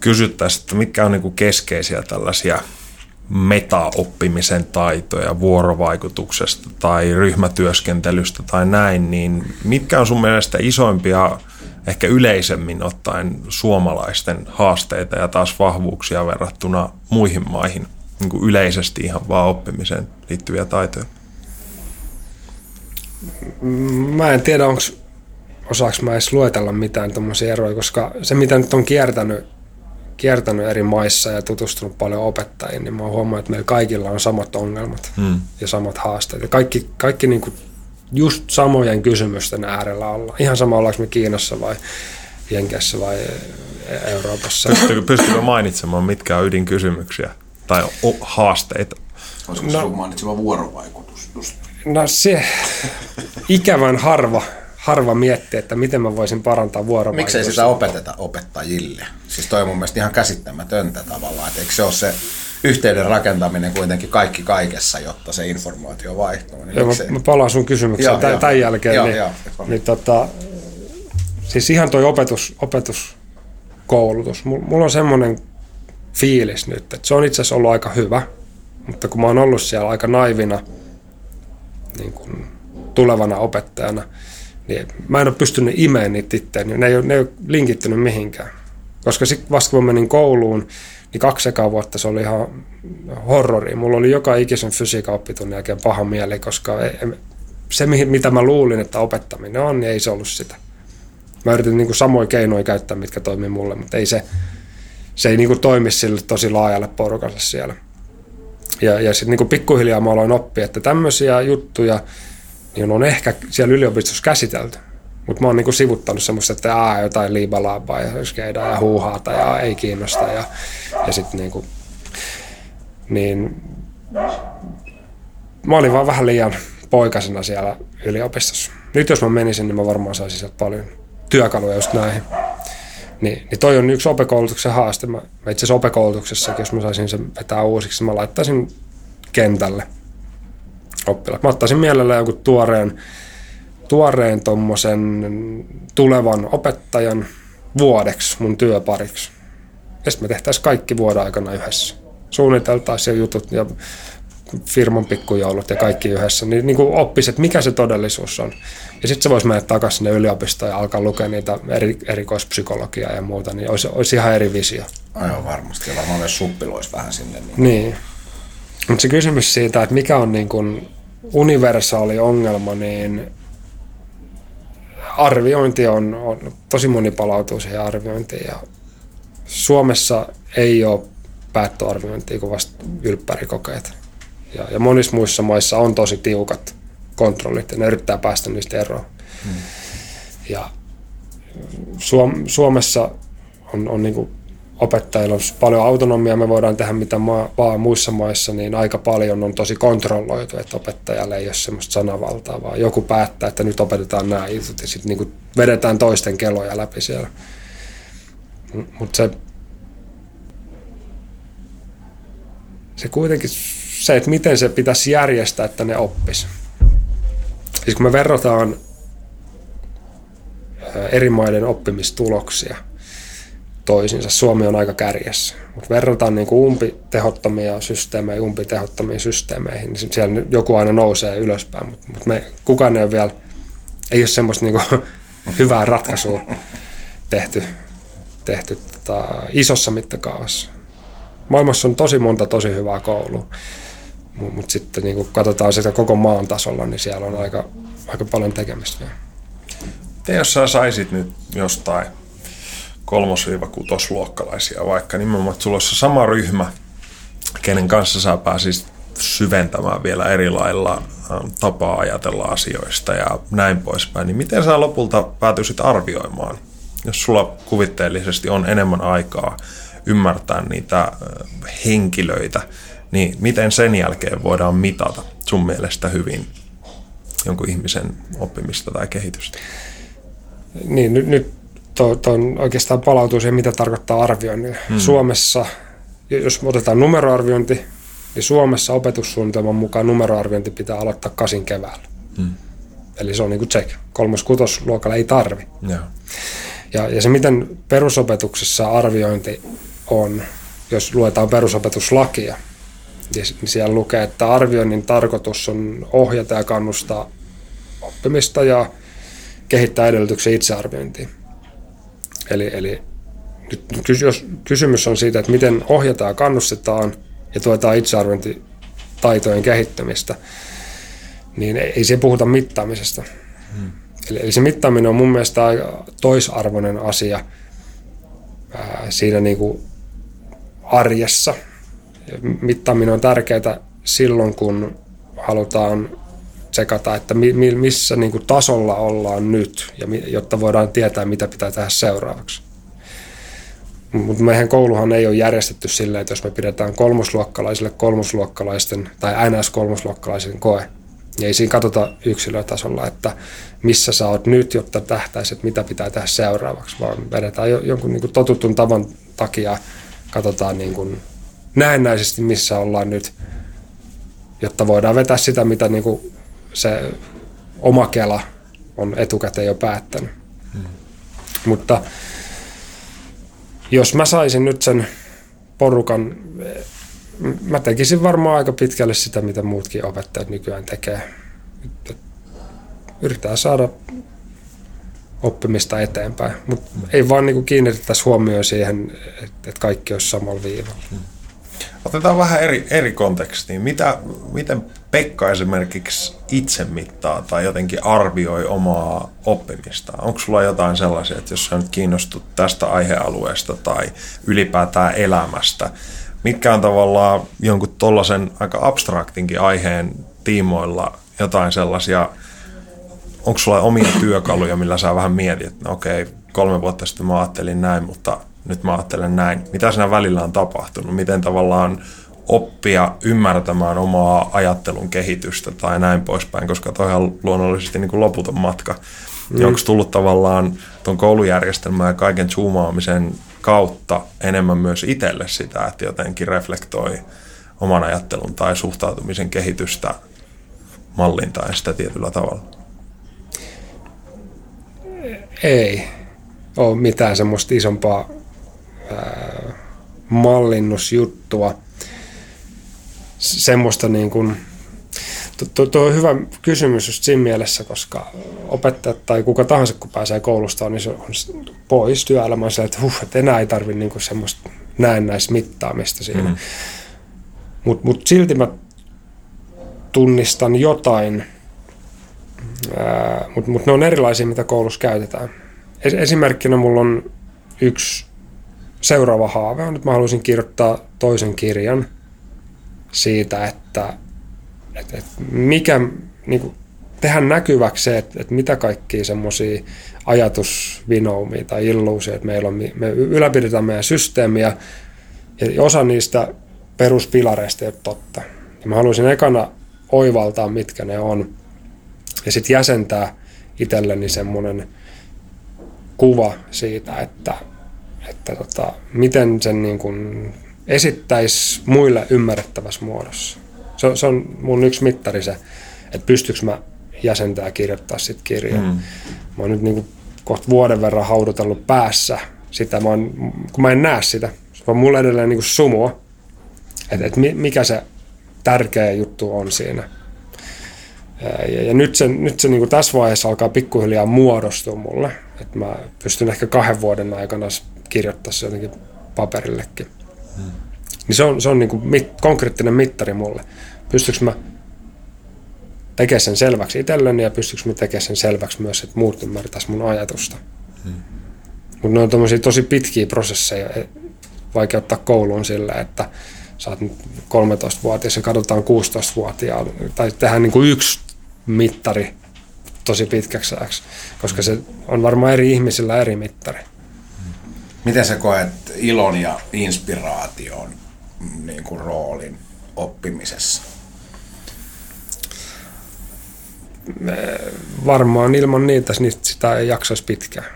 kysyttäisiin, että mitkä on niin kuin keskeisiä tällaisia metaoppimisen taitoja vuorovaikutuksesta tai ryhmätyöskentelystä tai näin, niin mitkä on sun mielestä isoimpia ehkä yleisemmin ottaen suomalaisten haasteita ja taas vahvuuksia verrattuna muihin maihin, niin kuin yleisesti ihan vaan oppimiseen liittyviä taitoja? Mä en tiedä, onko osaako mä edes luetella mitään tuommoisia eroja, koska se mitä nyt on kiertänyt, kiertänyt eri maissa ja tutustunut paljon opettajiin, niin mä oon huomannut, että meillä kaikilla on samat ongelmat hmm. ja samat haasteet. Ja kaikki, kaikki niin kuin just samojen kysymysten äärellä olla. Ihan sama ollaanko me Kiinassa vai Jenkeissä vai Euroopassa. Pystyykö, pystyykö mainitsemaan, mitkä on ydinkysymyksiä tai haasteita? Olisiko no, sun mainitsema vuorovaikutus just? No se ikävän harva, harva miettii, että miten mä voisin parantaa vuorovaikutusta. Miksei sitä opeteta opettajille? Siis toi on mun mielestä ihan käsittämätöntä tavallaan, että eikö se ole se yhteyden rakentaminen kuitenkin kaikki kaikessa, jotta se informaatio vaihtuu. Niin joo, mä, mä palaan sun kysymykseen joo, tämän, joo. tämän jälkeen. Joo, niin, joo, niin, tota, siis ihan toi opetus, opetuskoulutus. Mulla on semmoinen fiilis nyt, että se on itse asiassa ollut aika hyvä, mutta kun mä oon ollut siellä aika naivina niin kuin tulevana opettajana, niin mä en ole pystynyt imeen niitä itseäni. Ne ei, ole, ne ei ole linkittynyt mihinkään. Koska sitten vasta kun mä menin kouluun, niin kaksi ekaa vuotta se oli ihan horrori. Mulla oli joka ikisen fysiikan oppitunnin jälkeen paha mieli, koska se, mitä mä luulin, että opettaminen on, niin ei se ollut sitä. Mä yritin niin samoja keinoja käyttää, mitkä toimii mulle, mutta ei se, se ei niin kuin toimi sille tosi laajalle porukalle siellä. Ja, ja sitten niin pikkuhiljaa mä aloin oppia, että tämmöisiä juttuja niin on ehkä siellä yliopistossa käsitelty. Mutta mä oon niinku sivuttanut semmoista, että aa, jotain liibalaapaa ja skeidaa ja huuhaata ja ei kiinnosta. Ja, ja sitten niinku, niin mä olin vaan vähän liian poikasena siellä yliopistossa. Nyt jos mä menisin, niin mä varmaan saisin sieltä paljon työkaluja just näihin. Niin, niin toi on yksi opekoulutuksen haaste. Mä, mä itse asiassa opekoulutuksessakin, jos mä saisin sen vetää uusiksi, mä laittaisin kentälle oppilaat. Mä ottaisin mielellä joku tuoreen tuoreen tuommoisen tulevan opettajan vuodeksi mun työpariksi. Ja sitten me tehtäisiin kaikki vuoden aikana yhdessä. Suunniteltaisiin jutut ja firman pikkujoulut ja kaikki yhdessä, niin, niin kuin oppisi, että mikä se todellisuus on. Ja sitten se voisi mennä takaisin sinne yliopistoon ja alkaa lukea niitä eri, erikoispsykologiaa ja muuta, niin olisi, olisi ihan eri visio. Aivan varmasti, ja varmaan myös suppiloisi vähän sinne. Niin. niin. Mutta se kysymys siitä, että mikä on niin kuin universaali ongelma, niin arviointi on, on, tosi moni palautuu siihen arviointiin ja Suomessa ei ole päättöarviointia kuin vasta ylppärikokeet. Ja, ja monissa muissa maissa on tosi tiukat kontrollit ja ne yrittää päästä niistä eroon. Hmm. Ja Suom- Suomessa on, on niin opettajilla on paljon autonomiaa, me voidaan tehdä mitä maa, vaan muissa maissa, niin aika paljon on tosi kontrolloitu, että opettajalle ei ole semmoista sanavaltaa, vaan joku päättää, että nyt opetetaan nämä jutut ja sitten niin vedetään toisten keloja läpi siellä. Mutta se, se kuitenkin, se, että miten se pitäisi järjestää, että ne oppis. Siis kun me verrataan eri maiden oppimistuloksia – toisiinsa. Suomi on aika kärjessä. Mutta verrataan niin umpitehottomia systeemejä umpitehottomiin systeemeihin, niin siellä joku aina nousee ylöspäin. Mutta mut me, kukaan ei ole vielä, ei ole semmoista niin hyvää ratkaisua tehty, tehty tota, isossa mittakaavassa. Maailmassa on tosi monta tosi hyvää koulua, mutta mut sitten niin kun katsotaan sitä koko maan tasolla, niin siellä on aika, aika paljon tekemistä. Te jos sä saisit nyt jostain kolmos-kutosluokkalaisia vaikka nimenomaan, että sulla olisi sama ryhmä, kenen kanssa sä pääsisit syventämään vielä eri lailla tapaa ajatella asioista ja näin poispäin, niin miten sä lopulta päätyisit arvioimaan jos sulla kuvitteellisesti on enemmän aikaa ymmärtää niitä henkilöitä, niin miten sen jälkeen voidaan mitata sun mielestä hyvin jonkun ihmisen oppimista tai kehitystä? Niin, nyt, nyt to, to oikeastaan palautuu siihen, mitä tarkoittaa arviointi. Hmm. Suomessa, jos otetaan numeroarviointi, niin Suomessa opetussuunnitelman mukaan numeroarviointi pitää aloittaa kasin keväällä. Hmm. Eli se on niin kuin check. Kolmos-kutosluokalla ei tarvi. Ja. Ja, ja se, miten perusopetuksessa arviointi on, jos luetaan perusopetuslakia, niin siellä lukee, että arvioinnin tarkoitus on ohjata ja kannustaa oppimista ja kehittää edellytyksiä itsearviointiin. Eli, eli nyt jos kysymys on siitä, että miten ohjataan ja kannustetaan ja tuetaan itsearviointitaitojen kehittämistä, niin ei se puhuta mittaamisesta. Hmm. Eli, eli se mittaaminen on mun mielestä aika toisarvoinen asia ää, siinä niin kuin arjessa. Mittaaminen on tärkeää silloin, kun halutaan tsekata, että mi, missä niin kuin tasolla ollaan nyt, ja jotta voidaan tietää, mitä pitää tehdä seuraavaksi. Mutta meidän kouluhan ei ole järjestetty sillä, että jos me pidetään kolmosluokkalaisille kolmosluokkalaisten tai NS-kolmosluokkalaisen koe, niin ei siinä katsota yksilötasolla, että missä sä oot nyt, jotta tähtäisit, mitä pitää tehdä seuraavaksi, vaan vedetään jonkun niin kuin totutun tavan takia, katsotaan niin kuin näennäisesti, missä ollaan nyt, jotta voidaan vetää sitä, mitä niin kuin se oma kela on etukäteen jo päättänyt. Hmm. Mutta jos mä saisin nyt sen porukan, mä tekisin varmaan aika pitkälle sitä, mitä muutkin opettajat nykyään tekee. Yritetään saada oppimista eteenpäin, mutta ei vaan niin kiinnitettäisi huomioon siihen, että kaikki olisi samalla viivalla. Hmm. Otetaan vähän eri, eri kontekstiin. Mitä, miten Pekka esimerkiksi itse mittaa tai jotenkin arvioi omaa oppimistaan? Onko sulla jotain sellaisia, että jos sä nyt kiinnostut tästä aihealueesta tai ylipäätään elämästä, mitkä on tavallaan jonkun tollaisen aika abstraktinkin aiheen tiimoilla jotain sellaisia, onko sulla omia työkaluja, millä sä vähän mietit, että no okei, kolme vuotta sitten mä ajattelin näin, mutta nyt mä ajattelen näin. Mitä siinä välillä on tapahtunut? Miten tavallaan oppia ymmärtämään omaa ajattelun kehitystä tai näin poispäin, koska toi on luonnollisesti niin kuin loputon matka. Mm. Onko tullut tavallaan tuon koulujärjestelmän ja kaiken zoomaamisen kautta enemmän myös itselle sitä, että jotenkin reflektoi oman ajattelun tai suhtautumisen kehitystä mallintaen sitä tietyllä tavalla? Ei ole mitään semmoista isompaa mallinnusjuttua. Semmoista niin kuin, tuo, tuo on hyvä kysymys just siinä mielessä, koska opettajat tai kuka tahansa, kun pääsee koulusta, niin se on pois työelämään se, että, huh, että enää ei tarvitse niin kuin semmoista näennäismittaamista siinä. Mm. Mutta mut silti mä tunnistan jotain, mutta mut ne on erilaisia, mitä koulussa käytetään. Esimerkkinä mulla on yksi seuraava haave on, että mä haluaisin kirjoittaa toisen kirjan siitä, että, että, että mikä, niin kuin, tehdä näkyväksi se, että, että mitä kaikkia semmoisia ajatusvinoumia tai illuusioita meillä on. Me ylläpidetään meidän systeemiä ja osa niistä peruspilareista ei ole totta. Ja mä haluaisin ekana oivaltaa, mitkä ne on ja sitten jäsentää itselleni semmoinen kuva siitä, että että tota, miten sen niin kuin esittäisi muille ymmärrettävässä muodossa. Se, se on mun yksi mittari se, että pystyykö mä jäsentää ja kirjoittaa sit kirjaa. Mm. Mä oon nyt niin kuin kohta vuoden verran haudutellut päässä sitä, mä oon, kun mä en näe sitä. Se on mulle edelleen niin kuin sumua, että, että mikä se tärkeä juttu on siinä. Ja, ja nyt se, nyt se niin kuin tässä vaiheessa alkaa pikkuhiljaa muodostua mulle. Että mä pystyn ehkä kahden vuoden aikana kirjoittaa se jotenkin paperillekin. Hmm. Niin se on, se on niin kuin mit, konkreettinen mittari mulle. Pystyykö mä tekemään sen selväksi itselleni ja pystyykö mä tekemään sen selväksi myös, että muut ymmärtäisi mun ajatusta. Hmm. Mutta ne on tosi pitkiä prosesseja, e, vaikea ottaa kouluun sillä, että sä oot nyt 13-vuotias ja katsotaan 16-vuotiaan, tai tehdään niin kuin yksi mittari tosi pitkäksi ajaksi, koska se on varmaan eri ihmisillä eri mittari. Miten sä koet ilon ja inspiraation niin kuin roolin oppimisessa? Varmaan ilman niitä niin sitä ei jaksaisi pitkään.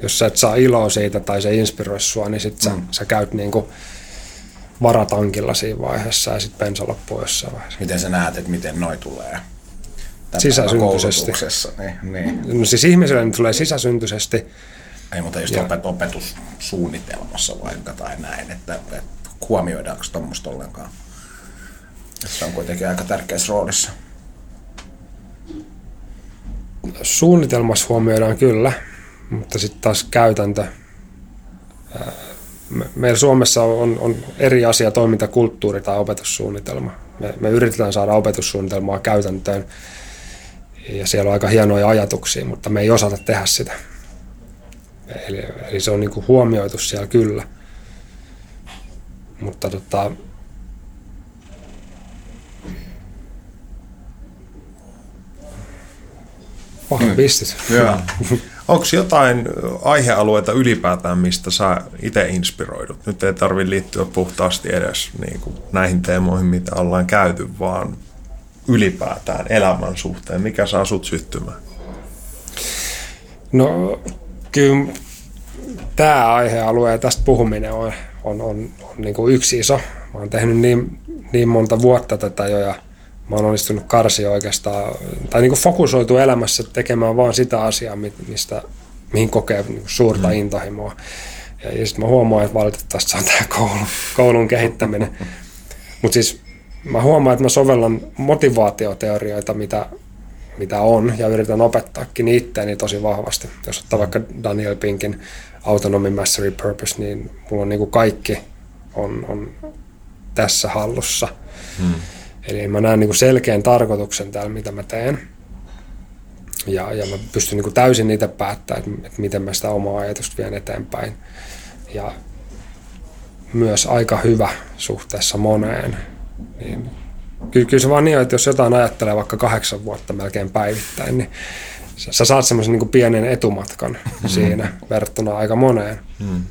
Jos sä et saa iloa siitä tai se inspiroi sua, niin sit sä, mm. sä käyt niinku varatankilla siinä vaiheessa ja sitten bensa loppuu jossain vaiheessa. Miten sä näet, että miten noi tulee? Sisäsyntyisesti. Niin, niin. No siis ihmiselle ne tulee sisäsyntyisesti. Ei, mutta just ja. opet- opetussuunnitelmassa vaikka tai näin, että, että huomioidaanko tuommoista ollenkaan. Se on kuitenkin aika tärkeässä roolissa. Suunnitelmassa huomioidaan kyllä, mutta sitten taas käytäntö. Meillä Suomessa on, on eri asia toimintakulttuuri tai opetussuunnitelma. Me, me yritetään saada opetussuunnitelmaa käytäntöön ja siellä on aika hienoja ajatuksia, mutta me ei osata tehdä sitä. Eli, eli se on niin kuin huomioitu siellä kyllä. Mutta tota, Vahvistit. Mm. Onko jotain aihealueita ylipäätään, mistä sä itse inspiroidut? Nyt ei tarvitse liittyä puhtaasti edes niin kuin näihin teemoihin, mitä ollaan käyty, vaan ylipäätään elämän suhteen. Mikä saa sut syttymään? No kyllä tämä aihealue ja tästä puhuminen on, on, on, on niin kuin yksi iso. Mä oon tehnyt niin, niin monta vuotta tätä jo ja mä oon onnistunut karsi oikeastaan, tai niin kuin fokusoitu elämässä tekemään vaan sitä asiaa, mistä, mihin kokee niin kuin suurta mm. intohimoa. Ja, ja sitten mä huomaan, että valitettavasti se on tämä koulun, koulun kehittäminen. Mutta siis mä huomaan, että mä sovellan motivaatioteorioita, mitä, mitä on, ja yritän opettaakin itteeni tosi vahvasti. Jos ottaa vaikka Daniel Pinkin Autonomy Mastery Purpose, niin mulla on niin kuin kaikki on, on tässä hallussa. Hmm. Eli mä näen niin kuin selkeän tarkoituksen täällä, mitä mä teen. Ja, ja mä pystyn niin kuin täysin niitä päättämään, että, että miten mä sitä omaa ajatusta vien eteenpäin. Ja myös aika hyvä suhteessa moneen. Niin, kyllä, kyllä se vaan niin, että jos jotain ajattelee vaikka kahdeksan vuotta melkein päivittäin, niin sä, sä saat semmoisen niin pienen etumatkan mm-hmm. siinä verrattuna aika moneen. Mm.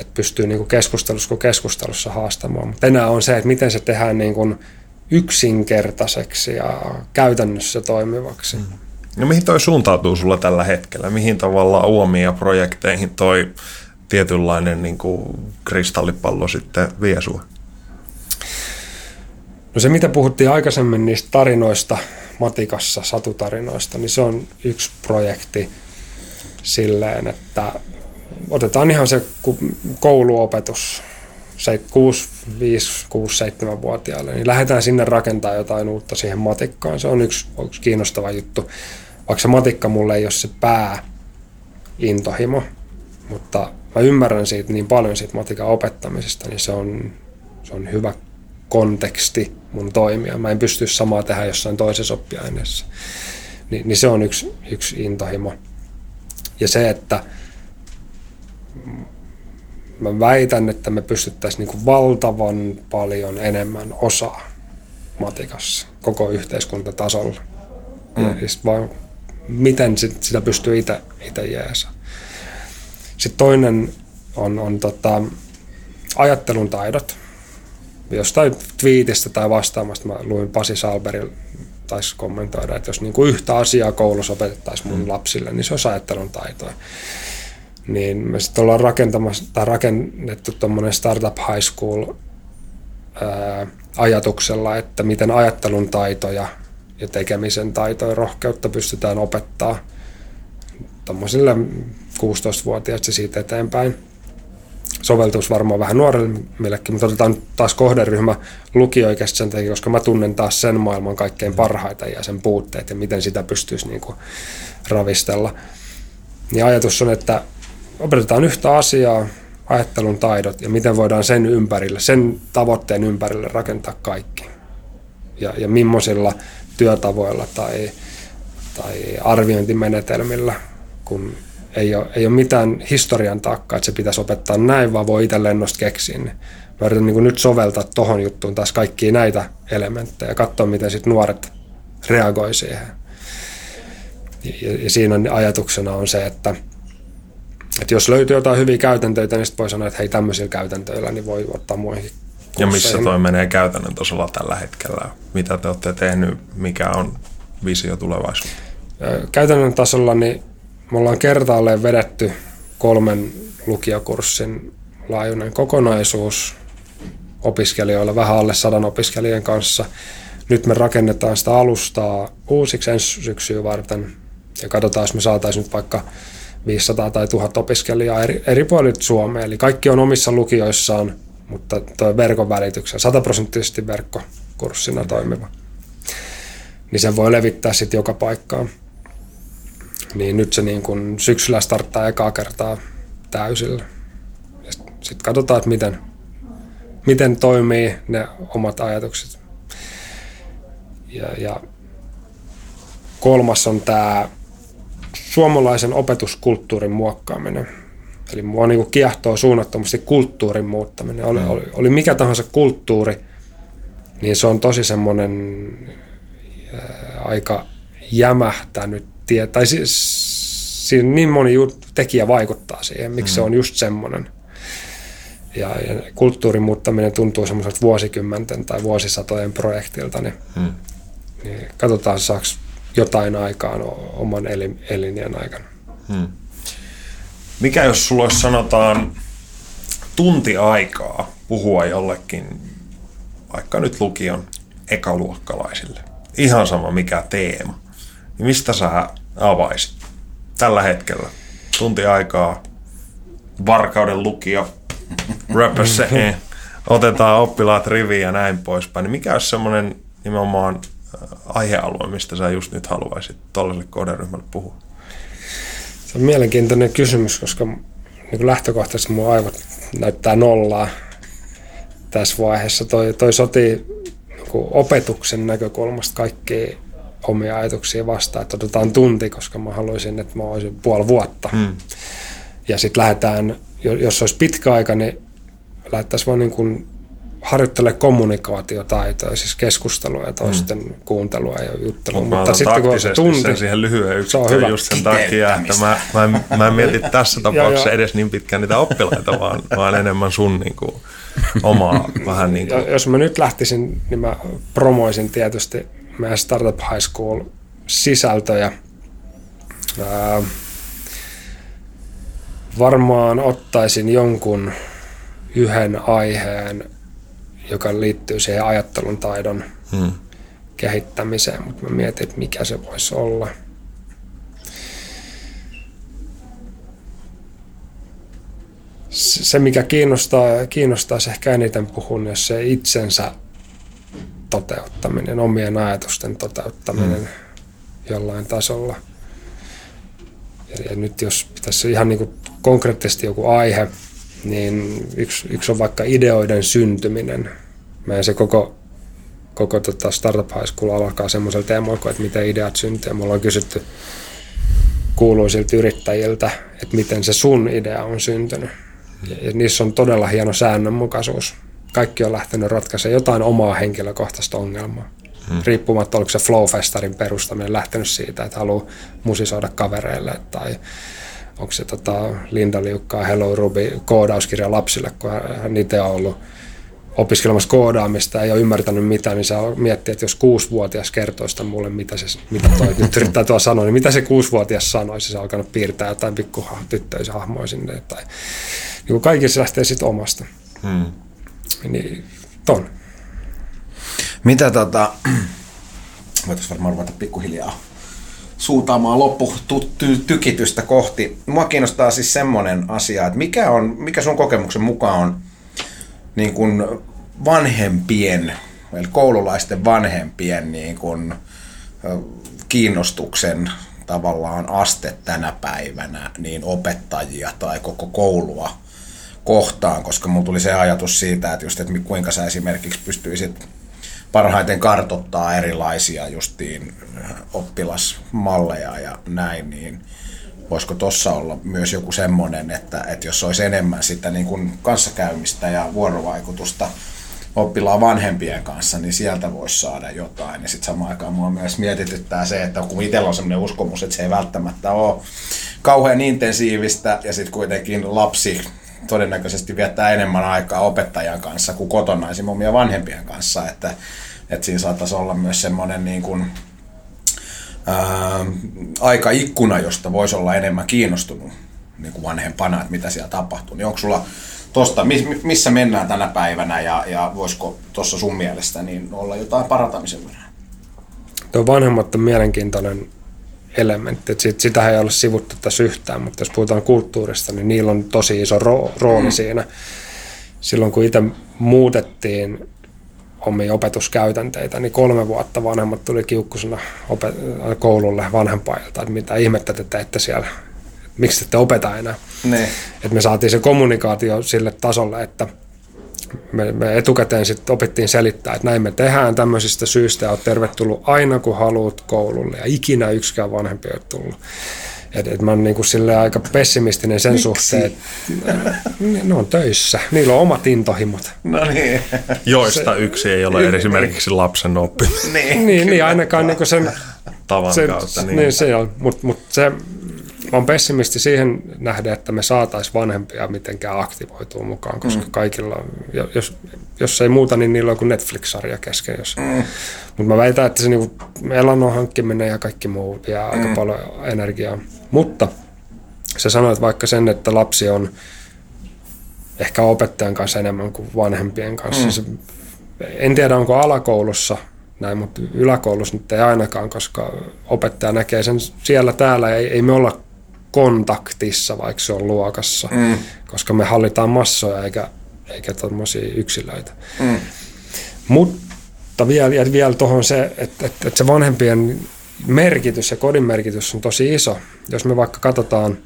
Että pystyy niin kuin keskustelussa kuin keskustelussa haastamaan. Mutta enää on se, että miten se tehdään niin kuin yksinkertaiseksi ja käytännössä toimivaksi. Mm. No mihin toi suuntautuu sulla tällä hetkellä? Mihin tavallaan uomia projekteihin toi tietynlainen niin kuin kristallipallo sitten vie sua? No se, mitä puhuttiin aikaisemmin niistä tarinoista matikassa, satutarinoista, niin se on yksi projekti silleen, että otetaan ihan se kouluopetus 6, 5, 6, 7-vuotiaille, niin lähdetään sinne rakentaa jotain uutta siihen matikkaan. Se on yksi, yksi kiinnostava juttu. Vaikka se matikka mulle ei ole se pää intohimo, mutta mä ymmärrän siitä niin paljon siitä matikan opettamisesta, niin se on, se on hyvä konteksti mun toimia. Mä en pysty samaa tehdä jossain toisessa oppiaineessa. Ni, niin se on yksi, yksi intohimo. Ja se, että mä väitän, että me pystyttäisiin niin valtavan paljon enemmän osaa matikassa koko yhteiskuntatasolla. Mm. Ja vaan miten sit, sitä pystyy itse jeesaa. Sitten toinen on, on tota, ajattelun taidot. Jostain twiitistä tai vastaamasta mä luin Pasi Salberil taisi kommentoida, että jos niin kuin yhtä asiaa koulussa opetettaisiin mun mm. lapsille, niin se olisi ajattelun taitoa niin me sitten ollaan rakentamassa tai rakennettu tuommoinen startup high school ää, ajatuksella, että miten ajattelun taitoja ja tekemisen taitoja ja rohkeutta pystytään opettaa tuommoisille 16-vuotiaille siitä eteenpäin. Soveltuus varmaan vähän nuoremmillekin, mutta otetaan taas kohderyhmä lukioikäisesti sen takia, koska mä tunnen taas sen maailman kaikkein parhaita ja sen puutteet ja miten sitä pystyisi niin kuin ravistella. Niin ajatus on, että opetetaan yhtä asiaa, ajattelun taidot ja miten voidaan sen ympärille, sen tavoitteen ympärille rakentaa kaikki. Ja, ja millaisilla työtavoilla tai, tai arviointimenetelmillä, kun ei ole, ei ole mitään historian taakkaa, että se pitäisi opettaa näin, vaan voi itse lennosta keksiä. Niin mä yritän niin nyt soveltaa tuohon juttuun taas kaikkia näitä elementtejä ja katsoa, miten sitten nuoret reagoi siihen. Ja, ja siinä ajatuksena on se, että – että jos löytyy jotain hyviä käytäntöitä, niin sitten voi sanoa, että hei tämmöisillä käytäntöillä niin voi ottaa muihin Ja missä toi menee käytännön tasolla tällä hetkellä? Mitä te olette tehnyt? Mikä on visio tulevaisuuteen? Käytännön tasolla niin me ollaan kertaalleen vedetty kolmen lukiokurssin laajuinen kokonaisuus opiskelijoilla, vähän alle sadan opiskelijan kanssa. Nyt me rakennetaan sitä alustaa uusiksi ensi syksyä varten ja katsotaan, jos me saataisiin nyt vaikka 500 tai 1000 opiskelijaa eri, eri puolilta Suomea. Eli kaikki on omissa lukioissaan, mutta tuo verkon välityksen, sataprosenttisesti verkkokurssina toimiva. Niin sen voi levittää sitten joka paikkaan. Niin nyt se niin kun syksyllä starttaa ekaa kertaa täysillä. Sitten sit katsotaan, että miten, miten toimii ne omat ajatukset. Ja, ja kolmas on tämä suomalaisen opetuskulttuurin muokkaaminen. Eli mua niin kuin kiehtoo suunnattomasti kulttuurin muuttaminen. Oli, mm. oli, oli mikä tahansa kulttuuri, niin se on tosi semmoinen aika jämähtänyt tie, tai siis, siinä niin moni tekijä vaikuttaa siihen, miksi mm. se on just semmoinen. Ja, ja kulttuurin muuttaminen tuntuu semmoiselta vuosikymmenten tai vuosisatojen projektilta, niin, mm. niin katsotaan saako jotain aikaan oman elin, elinjän aikana. Hmm. Mikä jos sulla olisi sanotaan tunti aikaa puhua jollekin, vaikka nyt lukion ekaluokkalaisille, ihan sama mikä teema, niin mistä sä avaisit tällä hetkellä? Tunti aikaa, Varkauden lukio, röpössä, otetaan oppilaat riviin ja näin poispäin. Niin mikä olisi semmoinen nimenomaan aihealue, mistä sä just nyt haluaisit tuollaiselle kohderyhmälle puhua? Se on mielenkiintoinen kysymys, koska niin lähtökohtaisesti mun aivot näyttää nollaa tässä vaiheessa. Toi, toi sotii niin opetuksen näkökulmasta kaikki omia ajatuksia vastaan, että otetaan tunti, koska mä haluaisin, että mä olisin puoli vuotta. Hmm. Ja sitten lähdetään, jos olisi pitkä aika, niin lähdettäisiin vaan niin kuin harjoittele kommunikaatiotaitoa, siis keskustelua ja toisten mm. kuuntelua ja juttelua. Mutta, Mutta sitten kun tunti, sen siihen lyhyen yksikköön just sen takia, että mä, mä, en, mä en mieti tässä tapauksessa edes niin pitkään niitä oppilaita, vaan, vaan enemmän sun niin kuin, omaa vähän niin kuin. Jos mä nyt lähtisin, niin mä promoisin tietysti meidän Startup High School sisältöjä. Ää, varmaan ottaisin jonkun yhden aiheen joka liittyy siihen ajattelun taidon hmm. kehittämiseen, mutta mä mietin, että mikä se voisi olla. Se, mikä kiinnostaa, kiinnostaisi ehkä eniten puhun, jos se itsensä toteuttaminen, omien ajatusten toteuttaminen hmm. jollain tasolla. Ja, ja nyt jos pitäisi ihan niin kuin konkreettisesti joku aihe, niin yksi, yksi on vaikka ideoiden syntyminen. Meidän se koko, koko tota Startup High School alkaa semmoisella teemoilla, että miten ideat syntyy. Me ollaan kysytty kuuluisilta yrittäjiltä, että miten se sun idea on syntynyt. Ja, ja niissä on todella hieno säännönmukaisuus. Kaikki on lähtenyt ratkaisemaan jotain omaa henkilökohtaista ongelmaa. Hmm. Riippumatta oliko se Flowfestarin perustaminen lähtenyt siitä, että haluaa musisoida kavereille tai onko se tota Linda Liukkaa Hello Ruby koodauskirja lapsille, kun hän itse on ollut opiskelemassa koodaamista ei ole ymmärtänyt mitään, niin se miettii, että jos kuusivuotias kertoisi sitä mulle, mitä, se, mitä toi nyt yrittää tuo sanoa, niin mitä se kuusivuotias sanoisi, se on alkanut piirtää jotain pikku tyttöisiä hahmoja sinne. Tai, niin kuin kaikissa lähtee sitten omasta. Hmm. Niin, ton. Mitä tota, voitaisiin varmaan ruveta pikkuhiljaa suuntaamaan lopputykitystä kohti. Mua kiinnostaa siis semmoinen asia, että mikä, on, mikä sun kokemuksen mukaan on niin kuin vanhempien, eli koululaisten vanhempien niin kuin, kiinnostuksen tavallaan aste tänä päivänä niin opettajia tai koko koulua kohtaan, koska mulla tuli se ajatus siitä, että, just, että kuinka sä esimerkiksi pystyisit parhaiten kartottaa erilaisia justiin oppilasmalleja ja näin, niin voisiko tuossa olla myös joku semmoinen, että, että jos olisi enemmän sitä niin kuin kanssakäymistä ja vuorovaikutusta oppilaan vanhempien kanssa, niin sieltä voisi saada jotain. Ja sitten samaan aikaan mua myös mietityttää se, että kun itsellä on sellainen uskomus, että se ei välttämättä ole kauhean intensiivistä ja sitten kuitenkin lapsi todennäköisesti viettää enemmän aikaa opettajan kanssa kuin kotona esim. omia vanhempien kanssa, että, että siinä saattaisi olla myös semmoinen niin kuin, ää, aikaikkuna, josta voisi olla enemmän kiinnostunut niin kuin vanhempana, että mitä siellä tapahtuu. Niin onko sulla tosta, missä mennään tänä päivänä ja, ja voisiko tuossa sun mielestä niin olla jotain parantamisen? Tuo vanhemmat on mielenkiintoinen elementti. sit, sitä ei ole sivuttu tässä yhtään, mutta jos puhutaan kulttuurista, niin niillä on tosi iso ro- rooli mm. siinä. Silloin kun itse muutettiin omia opetuskäytänteitä, niin kolme vuotta vanhemmat tuli kiukkusena opet- koululle vanhempailta, että mitä ihmettä te teette siellä, miksi te ette opeta enää. Ne. Että me saatiin se kommunikaatio sille tasolle, että me, me etukäteen sitten opittiin selittää, että näin me tehdään tämmöisistä syistä ja olet tervetullut aina kun haluat koululle ja ikinä yksikään vanhempi ei ole tullut. Et, et mä oon niinku aika pessimistinen sen Miksi? suhteen, että ne on töissä. Niillä on omat intohimot. No niin. Joista se, yksi ei ole esimerkiksi lapsen oppiminen. Niin, niin, niin ainakaan niinku sen tavan sen, kautta. Niin, niin se on, mutta mut se Mä oon pessimisti siihen nähden, että me saataisiin vanhempia mitenkään aktivoitua mukaan, koska mm. kaikilla, jos, jos ei muuta, niin niillä on joku Netflix-sarja kesken. Jos. Mm. Mutta mä väitän, että se niinku elannon hankkiminen ja kaikki muu vie mm. aika paljon energiaa. Mutta sä sanoit vaikka sen, että lapsi on ehkä opettajan kanssa enemmän kuin vanhempien kanssa. Mm. Se, en tiedä, onko alakoulussa näin, mutta yläkoulussa nyt ei ainakaan, koska opettaja näkee sen siellä täällä. Ei, ei me olla kontaktissa, vaikka se on luokassa, mm. koska me hallitaan massoja eikä, eikä tuommoisia yksilöitä. Mm. Mutta vielä, vielä tuohon se, että, että, että se vanhempien merkitys ja kodin merkitys on tosi iso. Jos me vaikka katsotaan,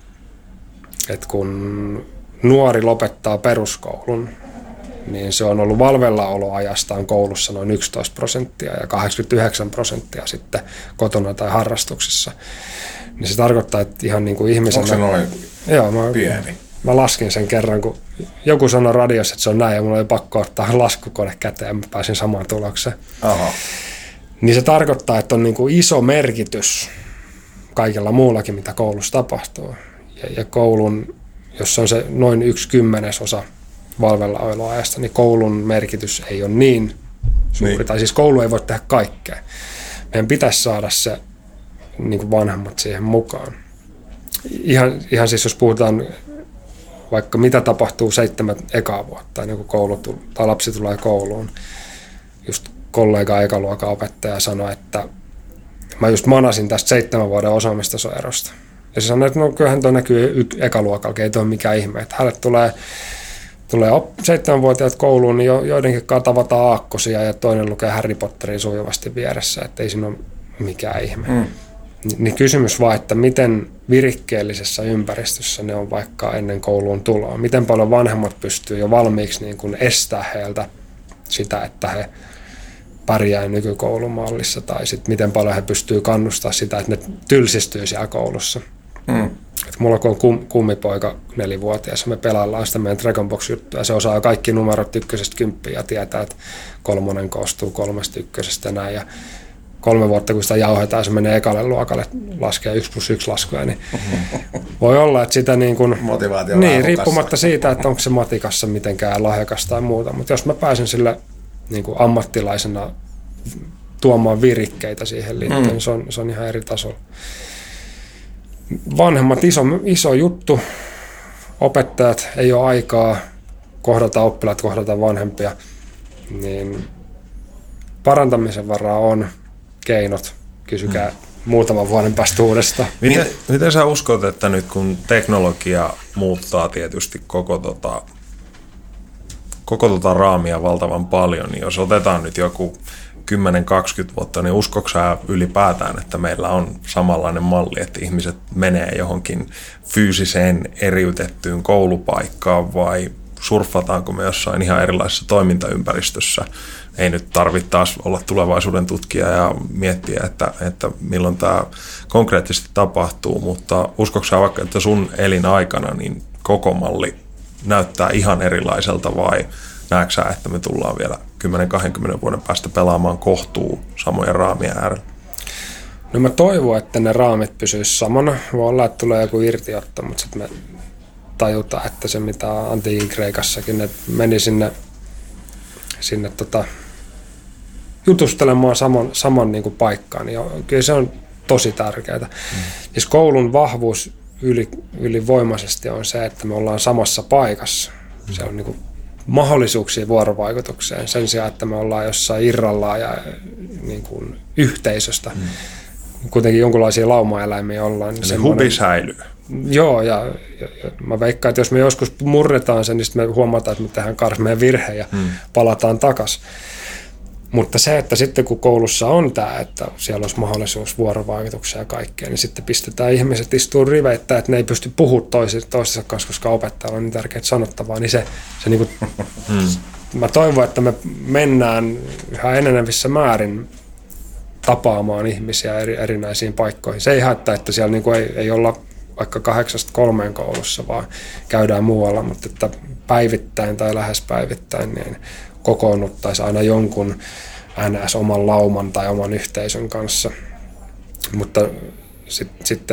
että kun nuori lopettaa peruskoulun, niin se on ollut valvellaoloajastaan koulussa noin 11 prosenttia ja 89 prosenttia sitten kotona tai harrastuksissa. Niin se tarkoittaa, että ihan niin kuin ihmisen... Onko se noin joo, mä, pieni? Mä laskin sen kerran, kun joku sanoi radiossa, että se on näin, ja mulla oli pakko ottaa laskukone käteen, ja mä pääsin samaan tulokseen. Aha. Niin se tarkoittaa, että on niin kuin iso merkitys kaikella muullakin, mitä koulussa tapahtuu. Ja, ja koulun, jos on se noin yksi kymmenesosa valvella niin koulun merkitys ei ole niin suuri. Niin. Tai siis koulu ei voi tehdä kaikkea. Meidän pitäisi saada se niin kuin vanhemmat siihen mukaan. Ihan, ihan siis jos puhutaan vaikka mitä tapahtuu seitsemän ekaa vuotta ennen kuin koulu tai lapsi tulee kouluun. Just kollega ekaluokan opettaja sanoi, että mä just manasin tästä seitsemän vuoden osaamistasoerosta. Ja se sanoi, että no kyllähän tuo näkyy ekaluokalla, ei tuo mikään ihme. Että hänelle tulee, tulee seitsemänvuotiaat kouluun, niin jo, joidenkin kanssa tavataan aakkosia ja toinen lukee Harry Potterin sujuvasti vieressä, että ei siinä ole mikään ihme. Mm. Niin kysymys vaan, että miten virikkeellisessä ympäristössä ne on vaikka ennen kouluun tuloa. Miten paljon vanhemmat pystyy jo valmiiksi niin kuin estää heiltä sitä, että he pärjää nykykoulumallissa tai sitten miten paljon he pystyy kannustaa sitä, että ne tylsistyy siellä koulussa. Mm. Et mulla kun on kum, kummipoika nelivuotias, me pelaillaan sitä meidän Dragon Box-juttua ja se osaa kaikki numerot ykkösestä kymppiä ja tietää, että kolmonen koostuu kolmesta ykkösestä ja näin. Ja kolme vuotta, kun sitä jauhetaan, se menee ekalle luokalle, laskee yksi plus yksi laskuja, niin voi olla, että sitä niin kuin, Motivaatio niin, riippumatta siitä, että onko se matikassa mitenkään lahjakas tai muuta, mutta jos mä pääsen sille niin kuin ammattilaisena tuomaan virikkeitä siihen liittyen, mm. niin se on, se on ihan eri tasolla. Vanhemmat, iso, iso juttu, opettajat, ei ole aikaa kohdata oppilaat, kohdata vanhempia, niin parantamisen varaa on – keinot. Kysykää hmm. muutaman vuoden päästä uudestaan. Miten, miten sä uskot, että nyt kun teknologia muuttaa tietysti koko tota, koko tota raamia valtavan paljon, niin jos otetaan nyt joku 10-20 vuotta, niin uskoksä ylipäätään, että meillä on samanlainen malli, että ihmiset menee johonkin fyysiseen eriytettyyn koulupaikkaan vai surffataanko me jossain ihan erilaisessa toimintaympäristössä ei nyt tarvitse taas olla tulevaisuuden tutkija ja miettiä, että, että milloin tämä konkreettisesti tapahtuu, mutta uskoksaa vaikka, että sun elinaikana niin koko malli näyttää ihan erilaiselta vai näetkö että me tullaan vielä 10-20 vuoden päästä pelaamaan kohtuu samojen raamien äärellä? No mä toivon, että ne raamit pysyisivät samana. Voi olla, että tulee joku irtiotto, mutta sitten me tajutaan, että se mitä Antiikin Kreikassakin, ne meni sinne, sinne tota, jutustelemaan saman, saman niin kuin paikkaan. Ja kyllä se on tosi tärkeää. Mm. Siis koulun vahvuus yli, ylivoimaisesti on se, että me ollaan samassa paikassa. Mm. Se on niin kuin mahdollisuuksia vuorovaikutukseen sen sijaan, että me ollaan jossain irrallaan ja niin kuin yhteisöstä. Mm. Kuitenkin jonkinlaisia laumaeläimiä ollaan. Niin Eli hubi säilyy. Joo, ja, ja, ja mä veikkaan, että jos me joskus murretaan sen, niin sitten me huomataan, että me tehdään karmeen virhe ja mm. palataan takaisin. Mutta se, että sitten kun koulussa on tämä, että siellä olisi mahdollisuus vuorovaikutuksia ja kaikkea, niin sitten pistetään ihmiset istuun riveittä, että ne ei pysty puhumaan toistensa kanssa, koska opettajalla on niin tärkeää sanottavaa, niin se, se niin kuin, hmm. mä toivon, että me mennään yhä enenevissä määrin tapaamaan ihmisiä eri, erinäisiin paikkoihin. Se ei haittaa, että siellä niin kuin ei, ei olla vaikka kahdeksasta kolmeen koulussa, vaan käydään muualla, mutta että päivittäin tai lähes päivittäin niin kokoonnuttaisiin aina jonkun NS oman lauman tai oman yhteisön kanssa. Mutta sitten sit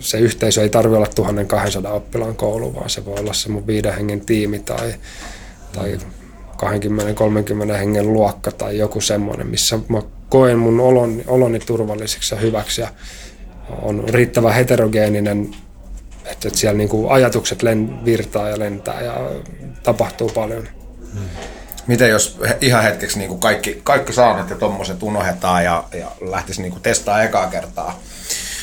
se yhteisö ei tarvitse olla 1200 oppilaan koulu, vaan se voi olla se mun viiden hengen tiimi tai, tai 20-30 hengen luokka tai joku semmoinen, missä mä koen mun oloni, oloni turvalliseksi ja hyväksi ja on riittävän heterogeeninen, että siellä niinku ajatukset len, virtaa ja lentää ja tapahtuu paljon. Hmm. Miten jos ihan hetkeksi niin kuin kaikki, kaikki saanut ja tuommoiset unohdetaan ja, ja lähtisi niin kuin testaa ekaa kertaa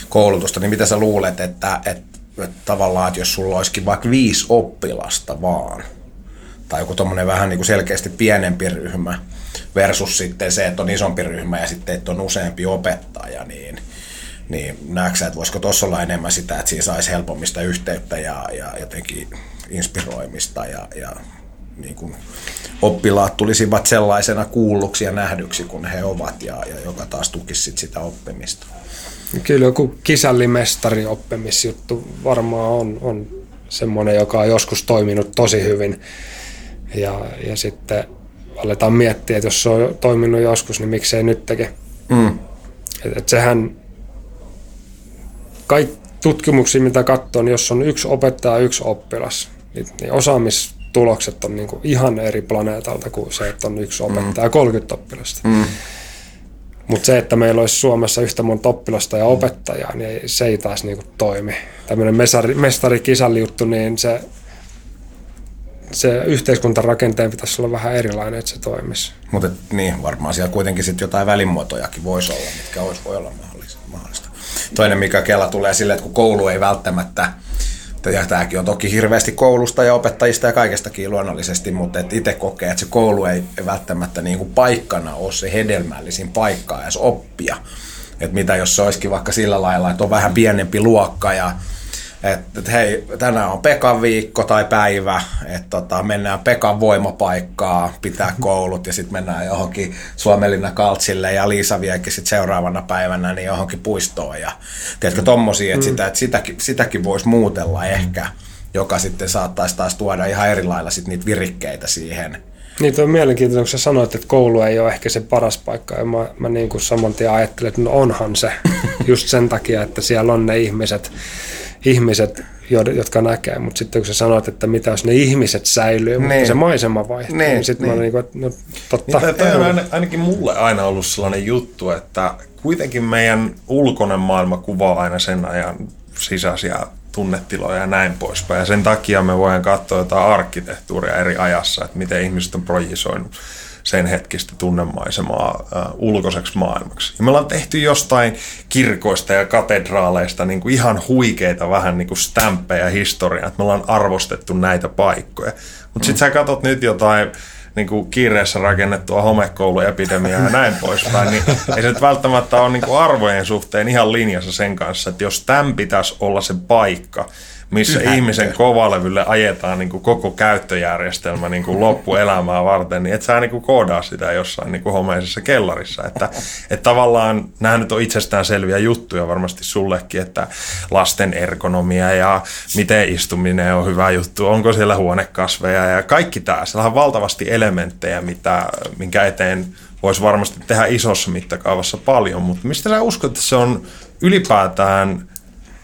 koulutusta, niin mitä sä luulet, että, että, että tavallaan, että jos sulla olisikin vaikka viisi oppilasta vaan, tai joku tuommoinen vähän niin kuin selkeästi pienempi ryhmä, versus sitten se, että on isompi ryhmä ja sitten, että on useampi opettaja, niin, niin näetkö että voisiko tuossa olla enemmän sitä, että siinä saisi helpommista yhteyttä ja, ja jotenkin inspiroimista ja, ja niin kuin oppilaat tulisivat sellaisena kuulluksi ja nähdyksi kuin he ovat ja, ja joka taas tukisi sit sitä oppimista. Kyllä joku kisällimestari oppimisjuttu varmaan on, on semmoinen, joka on joskus toiminut tosi hyvin. Ja, ja sitten aletaan miettiä, että jos se on toiminut joskus, niin miksei nyt teke. Mm. Et, et sehän kaikki tutkimuksia, mitä katsoo, niin jos on yksi opettaja yksi oppilas, niin, niin osaamis tulokset on niin kuin ihan eri planeetalta kuin se, että on yksi opettaja mm. 30 oppilasta. Mm. Mutta se, että meillä olisi Suomessa yhtä monta oppilasta ja opettajaa, niin se ei taas niin kuin toimi. Tämmöinen mestari, juttu, niin se, se yhteiskuntarakenteen pitäisi olla vähän erilainen, että se toimisi. Mutta niin, varmaan siellä kuitenkin sitten jotain välimuotojakin voisi olla, mitkä olisi voi olla mahdollista. Toinen, mikä Kela tulee sille, että kun koulu ei välttämättä ja tämäkin on toki hirveästi koulusta ja opettajista ja kaikestakin luonnollisesti, mutta et itse kokee, että se koulu ei välttämättä niin kuin paikkana ole se hedelmällisin paikka edes oppia. Että mitä jos se olisikin vaikka sillä lailla, että on vähän pienempi luokka ja että et hei, tänään on Pekan viikko tai päivä, että tota, mennään Pekan voimapaikkaa, pitää koulut ja sitten mennään johonkin Suomelinna Kaltsille ja Liisa viekin sitten seuraavana päivänä niin johonkin puistoon ja tiedätkö tommosia, että, mm. sitä, että sitäkin, sitäkin voisi muutella ehkä, joka sitten saattaisi taas tuoda ihan eri lailla sit niitä virikkeitä siihen. Niin, on mielenkiintoista, kun sä sanoit, että koulu ei ole ehkä se paras paikka. Ja mä, mä niin kuin saman tien ajattelen, että no onhan se. Just sen takia, että siellä on ne ihmiset, ihmiset, jotka näkee, mutta sitten kun sä sanoit, että mitä jos ne ihmiset säilyy, niin. mutta se maisema vaihtuu, niin, niin sitten niin. mä niin kuin, että no totta. Niin, tämä on ainakin mulle aina ollut sellainen juttu, että kuitenkin meidän ulkoinen maailma kuvaa aina sen ajan sisäisiä tunnetiloja ja näin poispäin. Ja sen takia me voidaan katsoa jotain arkkitehtuuria eri ajassa, että miten ihmiset on projisoinut sen hetkistä tunnemaisemaa äh, ulkoiseksi maailmaksi. Ja me ollaan tehty jostain kirkoista ja katedraaleista niin kuin ihan huikeita vähän niin kuin stämppejä historiaa, että me ollaan arvostettu näitä paikkoja. Mutta sitten sä katsot nyt jotain niin kuin kiireessä rakennettua homekouluepidemiaa ja näin poispäin, niin ei se nyt välttämättä ole niin kuin arvojen suhteen ihan linjassa sen kanssa, että jos tämän pitäisi olla se paikka, missä Pyhättö. ihmisen kovalevylle ajetaan niin kuin koko käyttöjärjestelmä niin kuin loppuelämää varten, niin et sä niin kuin koodaa sitä jossain niin kuin homeisessa kellarissa. Että, että tavallaan nämä nyt on itsestään selviä juttuja varmasti sullekin, että lasten ergonomia ja miten istuminen on hyvä juttu, onko siellä huonekasveja ja kaikki tämä. Siellä on valtavasti elementtejä, mitä, minkä eteen voisi varmasti tehdä isossa mittakaavassa paljon, mutta mistä sä uskot, että se on ylipäätään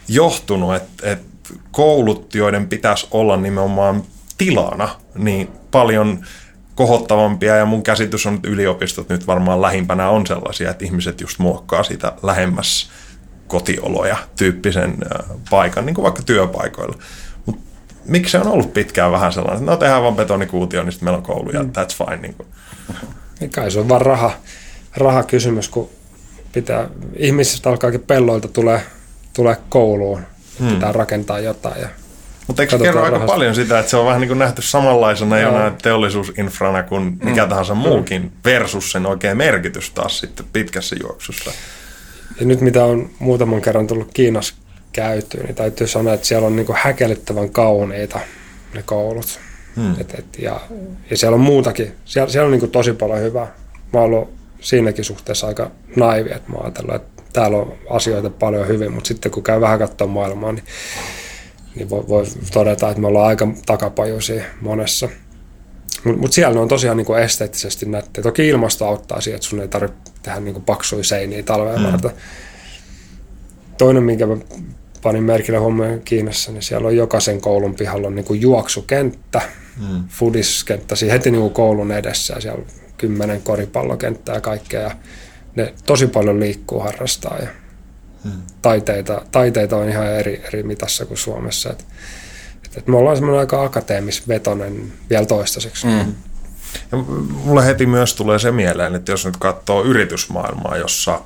johtunut, että, että koulut, joiden pitäisi olla nimenomaan tilana, niin paljon kohottavampia ja mun käsitys on, että yliopistot nyt varmaan lähimpänä on sellaisia, että ihmiset just muokkaa sitä lähemmäs kotioloja tyyppisen paikan, niin kuin vaikka työpaikoilla. Mut miksi se on ollut pitkään vähän sellainen, että no tehdään vaan betonikuutio, niin sitten meillä on koulu ja that's fine. Niin kuin. Niin kai se on vaan raha, rahakysymys, kun pitää, ihmisistä alkaakin pelloilta tulee, tulee kouluun, hmm. pitää rakentaa jotain. Ja Mutta eikö kerro aika rahasta. paljon sitä, että se on vähän niin kuin nähty samanlaisena Joo. jonain teollisuusinfrana kuin mikä tahansa muukin, versus sen oikea merkitys taas sitten pitkässä juoksussa. Ja nyt mitä on muutaman kerran tullut Kiinassa käytyä, niin täytyy sanoa, että siellä on niin häkellyttävän kauniita ne koulut. Hmm. Et, et, ja, ja siellä on muutakin. Siellä, siellä on niin tosi paljon hyvää. Mä oon ollut siinäkin suhteessa aika naivi, että mä ajatellaan, että täällä on asioita paljon hyvin, mutta sitten kun käy vähän katsoa maailmaa, niin, niin voi, voi todeta, että me ollaan aika takapajuisia monessa. Mutta mut siellä ne on tosiaan niinku esteettisesti nättejä. Toki ilmasto auttaa siihen, että sun ei tarvitse tehdä niinku paksuja seiniä talveen mm. varten. Toinen, minkä mä panin merkille huomioon Kiinassa, niin siellä on jokaisen koulun pihalla on niinku juoksukenttä, mm. fudiskenttä siinä heti niinku koulun edessä ja siellä on kymmenen koripallokenttää ja kaikkea. Ja ne tosi paljon liikkuu, harrastaa ja mm. taiteita, taiteita on ihan eri, eri mitassa kuin Suomessa. Et, et, et me ollaan semmoinen aika akateemisvetonen vielä toistaiseksi. Mm. Ja mulle heti myös tulee se mieleen, että jos nyt katsoo yritysmaailmaa, jossa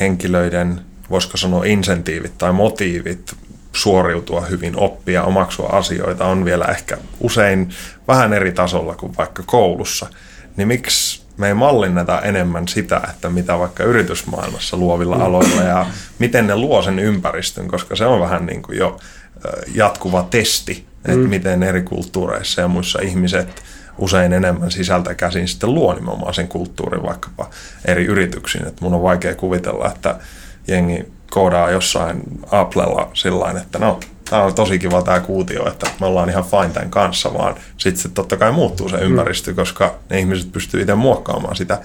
henkilöiden, voisiko sanoa insentiivit tai motiivit suoriutua hyvin, oppia, omaksua asioita on vielä ehkä usein vähän eri tasolla kuin vaikka koulussa, niin miksi me ei mallinneta enemmän sitä, että mitä vaikka yritysmaailmassa luovilla aloilla ja miten ne luo sen ympäristön, koska se on vähän niin kuin jo jatkuva testi, että mm. miten eri kulttuureissa ja muissa ihmiset usein enemmän sisältä käsin sitten luo nimenomaan sen kulttuurin vaikkapa eri yrityksiin. Että mun on vaikea kuvitella, että jengi koodaa jossain Applella sillä että no, tämä on tosi kiva tämä kuutio, että me ollaan ihan fine tämän kanssa, vaan sitten se totta kai muuttuu se ympäristö, koska ne ihmiset pystyy itse muokkaamaan sitä.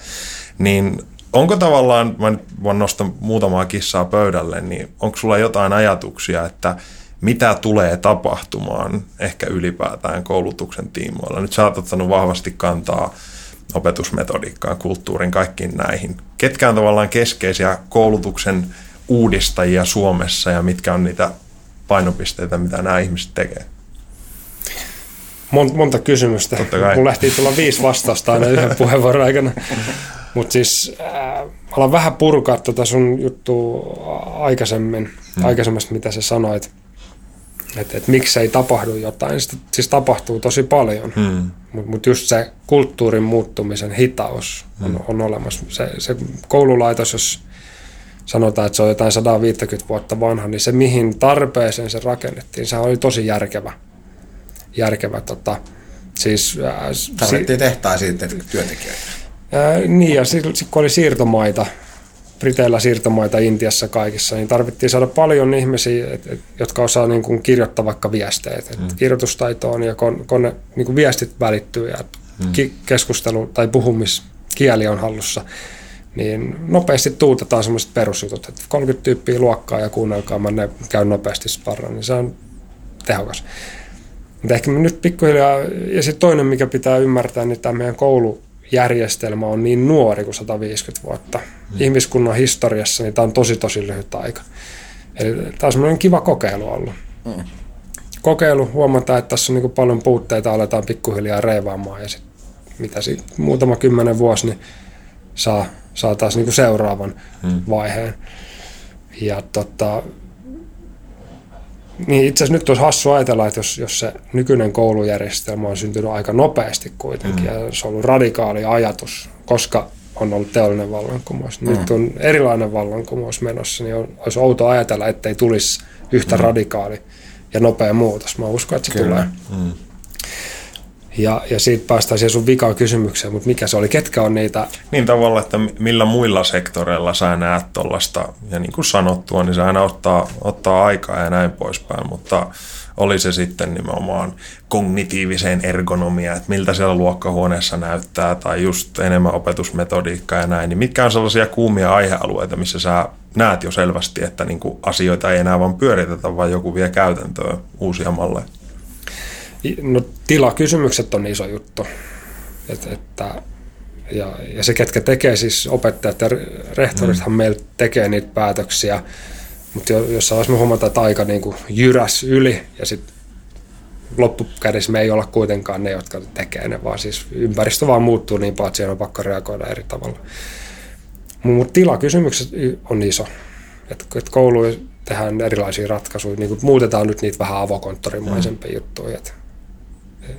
Niin onko tavallaan, mä nyt voin nostaa muutamaa kissaa pöydälle, niin onko sulla jotain ajatuksia, että mitä tulee tapahtumaan ehkä ylipäätään koulutuksen tiimoilla? Nyt sä oot ottanut vahvasti kantaa opetusmetodiikkaan, kulttuurin, kaikkiin näihin. Ketkä on tavallaan keskeisiä koulutuksen uudistajia Suomessa ja mitkä on niitä painopisteitä, mitä nämä ihmiset tekee? Monta, monta kysymystä. Mulla lähti tulla viisi vastausta aina yhden puheenvuoron aikana. Mutta siis äh, alan vähän purkaa tuota sun juttua aikaisemmin, hmm. aikaisemmasta, mitä sä sanoit. Että et, miksi ei tapahdu jotain. Sitä, siis tapahtuu tosi paljon, hmm. mutta mut just se kulttuurin muuttumisen hitaus on, hmm. on olemassa. Se, se koululaitos, jos sanotaan, että se on jotain 150 vuotta vanha, niin se mihin tarpeeseen se rakennettiin, se oli tosi järkevä. Järkevä tota, siis... Äh, Tarvittiin si- tehtaisiin työntekijöitä. Ää, niin, ja sitten kun oli siirtomaita, Briteillä siirtomaita Intiassa kaikissa, niin tarvittiin saada paljon ihmisiä, et, et, jotka osaa niin kuin kirjoittaa vaikka viestejä. Et, mm. Kirjoitustaito on ja kon, kon niin kuin viestit välittyy ja mm. ki, keskustelu tai puhumiskieli on hallussa. Niin nopeasti tuutetaan semmoiset perusjutut, että 30 tyyppiä luokkaa ja kuunnelkaa, mä ne käyn nopeasti sparran, niin se on tehokas. Mutta ehkä nyt pikkuhiljaa, ja sitten toinen, mikä pitää ymmärtää, niin tämä meidän koulu, järjestelmä on niin nuori kuin 150 vuotta. Mm. Ihmiskunnan historiassa niin tämä on tosi tosi lyhyt aika. Eli tämä on semmoinen kiva kokeilu ollut. Mm. Kokeilu, huomataan, että tässä on niin paljon puutteita, aletaan pikkuhiljaa reivaamaan ja sitten mitä sit, muutama kymmenen vuosi, niin saa, saa taas niin seuraavan mm. vaiheen. Ja tota, niin itse asiassa nyt olisi hassu ajatella, että jos, jos se nykyinen koulujärjestelmä on syntynyt aika nopeasti kuitenkin, mm. ja se on ollut radikaali ajatus, koska on ollut teollinen vallankumous. Mm. Nyt on erilainen vallankumous menossa, niin on, olisi outo ajatella, ettei tulisi yhtä mm. radikaali ja nopea muutos. Mä uskon, että se Kyllä. tulee. Mm. Ja, ja siitä päästään siihen sun vikaan kysymykseen, mutta mikä se oli, ketkä on niitä? Niin tavalla, että millä muilla sektoreilla sä näet tuollaista, ja niin kuin sanottua, niin se aina ottaa, ottaa aikaa ja näin poispäin, mutta oli se sitten nimenomaan kognitiiviseen ergonomiaan, että miltä siellä luokkahuoneessa näyttää, tai just enemmän opetusmetodiikkaa ja näin, niin mitkä on sellaisia kuumia aihealueita, missä sä näet jo selvästi, että niin kuin asioita ei enää vaan pyöritetä, vaan joku vie käytäntöön uusia malleja? No tilakysymykset on iso juttu. Et, että, ja, ja se, ketkä tekee, siis opettajat ja rehtorithan mm. meillä tekee niitä päätöksiä, mutta jossain vaiheessa me huomataan, että aika niin kuin jyräs yli ja sitten loppukädessä me ei olla kuitenkaan ne, jotka tekee ne, vaan siis ympäristö vaan muuttuu niin paljon, että siellä on pakko reagoida eri tavalla. Mutta tilakysymykset on iso. Että et kouluja tehdään erilaisia ratkaisuja, niin muutetaan nyt niitä vähän avokonttorimaisempia mm. juttuja. Et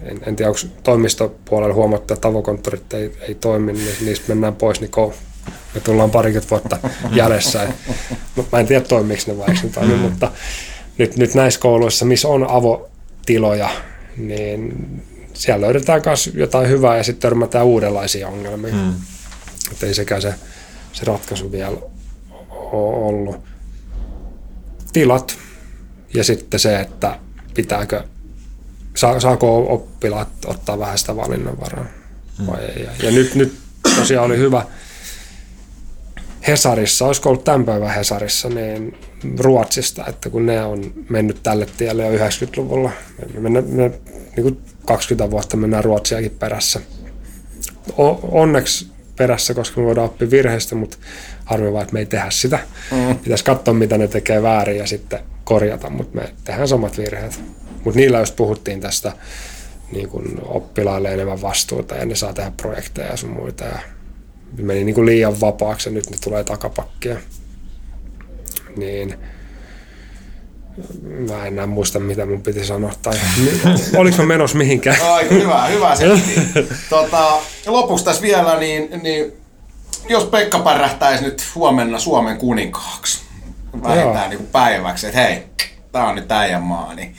en, en tiedä, onko toimistopuolella huomattu, että avokonttorit ei, ei toimi, niin niistä mennään pois, niin kou, me tullaan parikymmentä vuotta jäljessä. Mä en tiedä toimiiko ne vai ne toimi, mutta nyt, nyt näissä kouluissa, missä on avotiloja, niin siellä löydetään myös jotain hyvää ja sitten törmätään uudenlaisia ongelmia. Mm. Että ei sekään se, se ratkaisu vielä ole ollut. Tilat ja sitten se, että pitääkö saako oppilaat ottaa vähän sitä valinnanvaraa vai ei. Ja, ja nyt, nyt tosiaan oli hyvä Hesarissa, olisiko ollut tämän päivän Hesarissa, niin Ruotsista, että kun ne on mennyt tälle tielle jo 90-luvulla, me, me, me niin kuin 20 vuotta mennään Ruotsiakin perässä. O, onneksi perässä, koska me voidaan oppia virheistä, mutta harmi vaan, että me ei tehdä sitä. Mm. Pitäisi katsoa, mitä ne tekee väärin ja sitten korjata, mutta me tehdään samat virheet. Mutta niillä just puhuttiin tästä niin kun oppilaille enemmän vastuuta ja ne saa tehdä projekteja ja sun muita. Ja meni niin kuin liian vapaaksi ja nyt ne tulee takapakkia. Niin mä en enää muista, mitä mun piti sanoa. Tai oliko mä menossa mihinkään? Ai, hyvä, hyvä se. tota, lopuksi tässä vielä, niin, niin jos Pekka pärähtäisi nyt huomenna Suomen kuninkaaksi, vähintään niin päiväksi, että hei, tää on nyt äijän maa, niin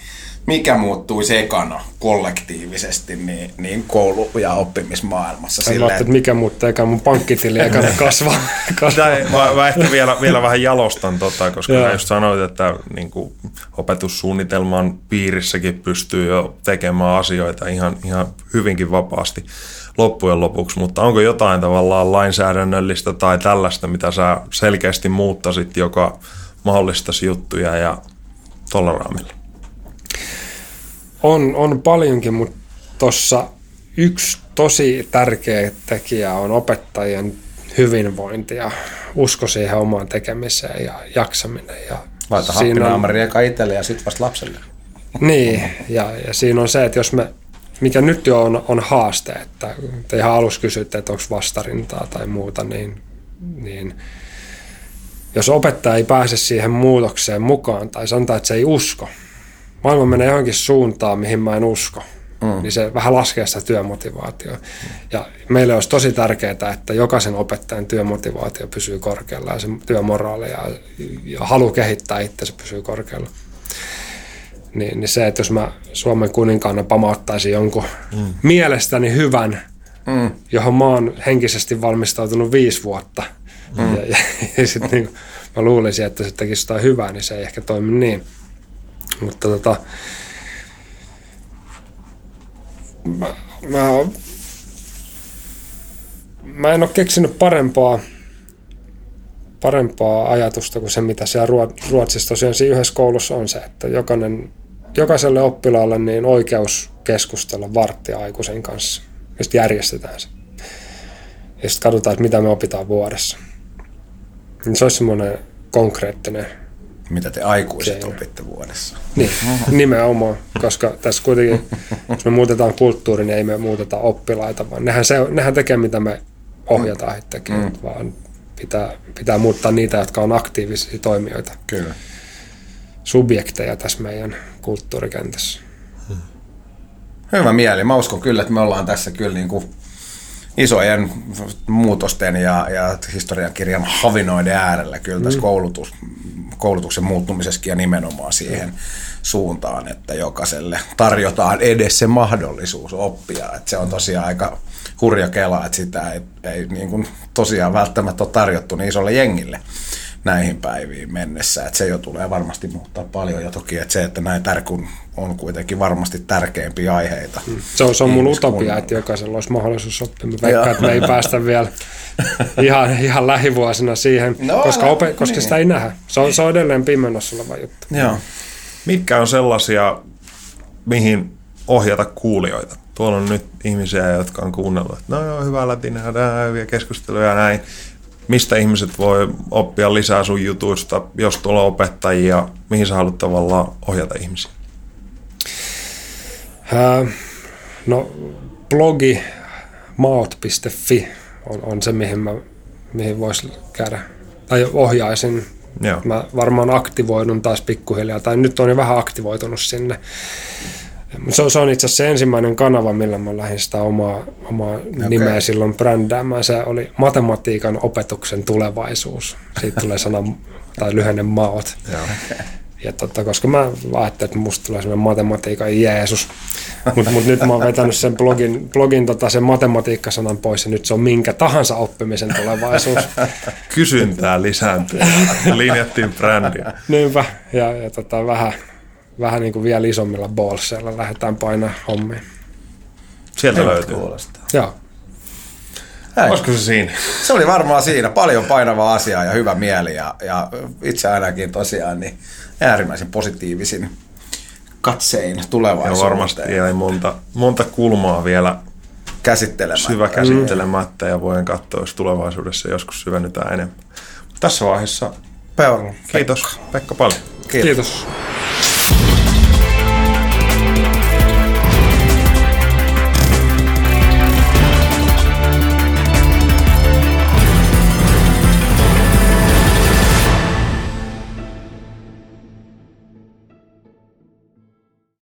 mikä muuttuisi ekana kollektiivisesti niin, niin koulu- ja oppimismaailmassa? Sillä, silleen, että mikä muuttuu ekana, mun pankkitili ekana kasvaa. kasvaa. mä, mä, ehkä vielä, vielä vähän jalostan tota, koska mä just sanoit, että niin kuin, opetussuunnitelman piirissäkin pystyy jo tekemään asioita ihan, ihan hyvinkin vapaasti loppujen lopuksi, mutta onko jotain tavallaan lainsäädännöllistä tai tällaista, mitä sä selkeästi muuttasit, joka mahdollistaisi juttuja ja tuolla raamilla? On, on paljonkin, mutta tuossa yksi tosi tärkeä tekijä on opettajien hyvinvointi ja usko siihen omaan tekemiseen ja jaksaminen. Ja Laita happinaamari eka itselle ja sitten vasta lapselle. Niin, ja, ja siinä on se, että jos me, mikä nyt jo on, on haaste, että te ihan alussa kysytte, että onko vastarintaa tai muuta, niin, niin jos opettaja ei pääse siihen muutokseen mukaan tai sanotaan, että se ei usko, maailma menee johonkin suuntaan, mihin mä en usko, mm. niin se vähän laskee sitä työmotivaatioa. Mm. Ja meille olisi tosi tärkeää, että jokaisen opettajan työmotivaatio pysyy korkealla ja se työmoraali ja, ja halu kehittää itse pysyy korkealla. Niin, niin se, että jos mä Suomen kuninkaana pamauttaisin jonkun mm. mielestäni hyvän, mm. johon mä oon henkisesti valmistautunut viisi vuotta, mm. ja, ja, ja sitten niin, mä luulisin, että se tekisi jotain hyvää, niin se ei ehkä toimi niin. Mutta tota, mä, mä, mä en ole keksinyt parempaa, parempaa ajatusta kuin se, mitä siellä Ruotsissa tosiaan siinä yhdessä koulussa on se, että jokainen, jokaiselle oppilaalle niin oikeus keskustella varttia aikuisen kanssa. Ja sitten järjestetään se. Ja sitten katsotaan, että mitä me opitaan vuodessa. Niin se olisi semmoinen konkreettinen mitä te aikuiset Keino. opitte vuodessa. Niin, nimenomaan, koska tässä kuitenkin, jos me muutetaan kulttuuri, niin ei me muuteta oppilaita, vaan nehän, se, nehän tekee, mitä me ohjataan heittäkin, mm. vaan pitää, pitää muuttaa niitä, jotka on aktiivisia toimijoita. Kyllä. Subjekteja tässä meidän kulttuurikentässä. Hyvä mieli. Mä uskon kyllä, että me ollaan tässä kyllä niin kuin isojen muutosten ja, ja historiankirjan havinoiden äärellä kyllä tässä mm. koulutus, koulutuksen muuttumisessakin ja nimenomaan siihen suuntaan, että jokaiselle tarjotaan edes se mahdollisuus oppia. Että se on tosiaan aika hurja kela, että sitä ei, ei niin kuin tosiaan välttämättä ole tarjottu niin isolle jengille näihin päiviin mennessä. Että se jo tulee varmasti muuttaa paljon ja toki että se, että näin tärkein on kuitenkin varmasti tärkeimpiä aiheita. Mm. Se on, se on mun utopia, että jokaisella olisi mahdollisuus oppia. Mä veikkaan, että me ei päästä vielä ihan, ihan lähivuosina siihen, no, koska, ope, koska niin. sitä ei nähdä. Se on, se on edelleen pimennossa oleva juttu. Joo. Mitkä on sellaisia, mihin ohjata kuulijoita? Tuolla on nyt ihmisiä, jotka on kuunnellut, että no joo, hyvä lätinä, hyviä keskusteluja ja näin mistä ihmiset voi oppia lisää sun jutuista, jos tuolla opettajia, mihin sä haluat tavallaan ohjata ihmisiä? Äh, no blogi maot.fi on, on se, mihin, mä, mihin voisi käydä, tai ohjaisin. Joo. Mä varmaan aktivoidun taas pikkuhiljaa, tai nyt on jo vähän aktivoitunut sinne. Se on, se on itse asiassa se ensimmäinen kanava, millä mä lähdin sitä omaa, omaa okay. nimeä silloin brändäämään. Se oli matematiikan opetuksen tulevaisuus. Siitä tulee sana tai lyhenne maot. Ja totta, koska mä ajattelin, että musta tulee sellainen matematiikan Jeesus. Mutta mut nyt mä oon vetänyt sen blogin, blogin tota, sen matematiikkasanan pois ja nyt se on minkä tahansa oppimisen tulevaisuus. Kysyntää lisääntyy. Linjattiin brändiä. Niinpä. Ja, ja tota, vähän, vähän niin kuin vielä isommilla ballseilla lähdetään painaa hommia. Sieltä Hyvä löytyy. Kuulostaa. Joo. Näin. Olisiko se siinä? Se oli varmaan siinä. Paljon painavaa asiaa ja hyvä mieli. Ja, ja itse ainakin tosiaan niin äärimmäisen positiivisin katsein tulevaisuuteen. Ja varmasti jäi monta, monta kulmaa vielä käsittelemättä. syvä käsittelemättä ja voin katsoa, jos tulevaisuudessa joskus syvennytään enemmän. Tässä vaiheessa Peura, kiitos Pekka, Pekka paljon. Kiitos. kiitos.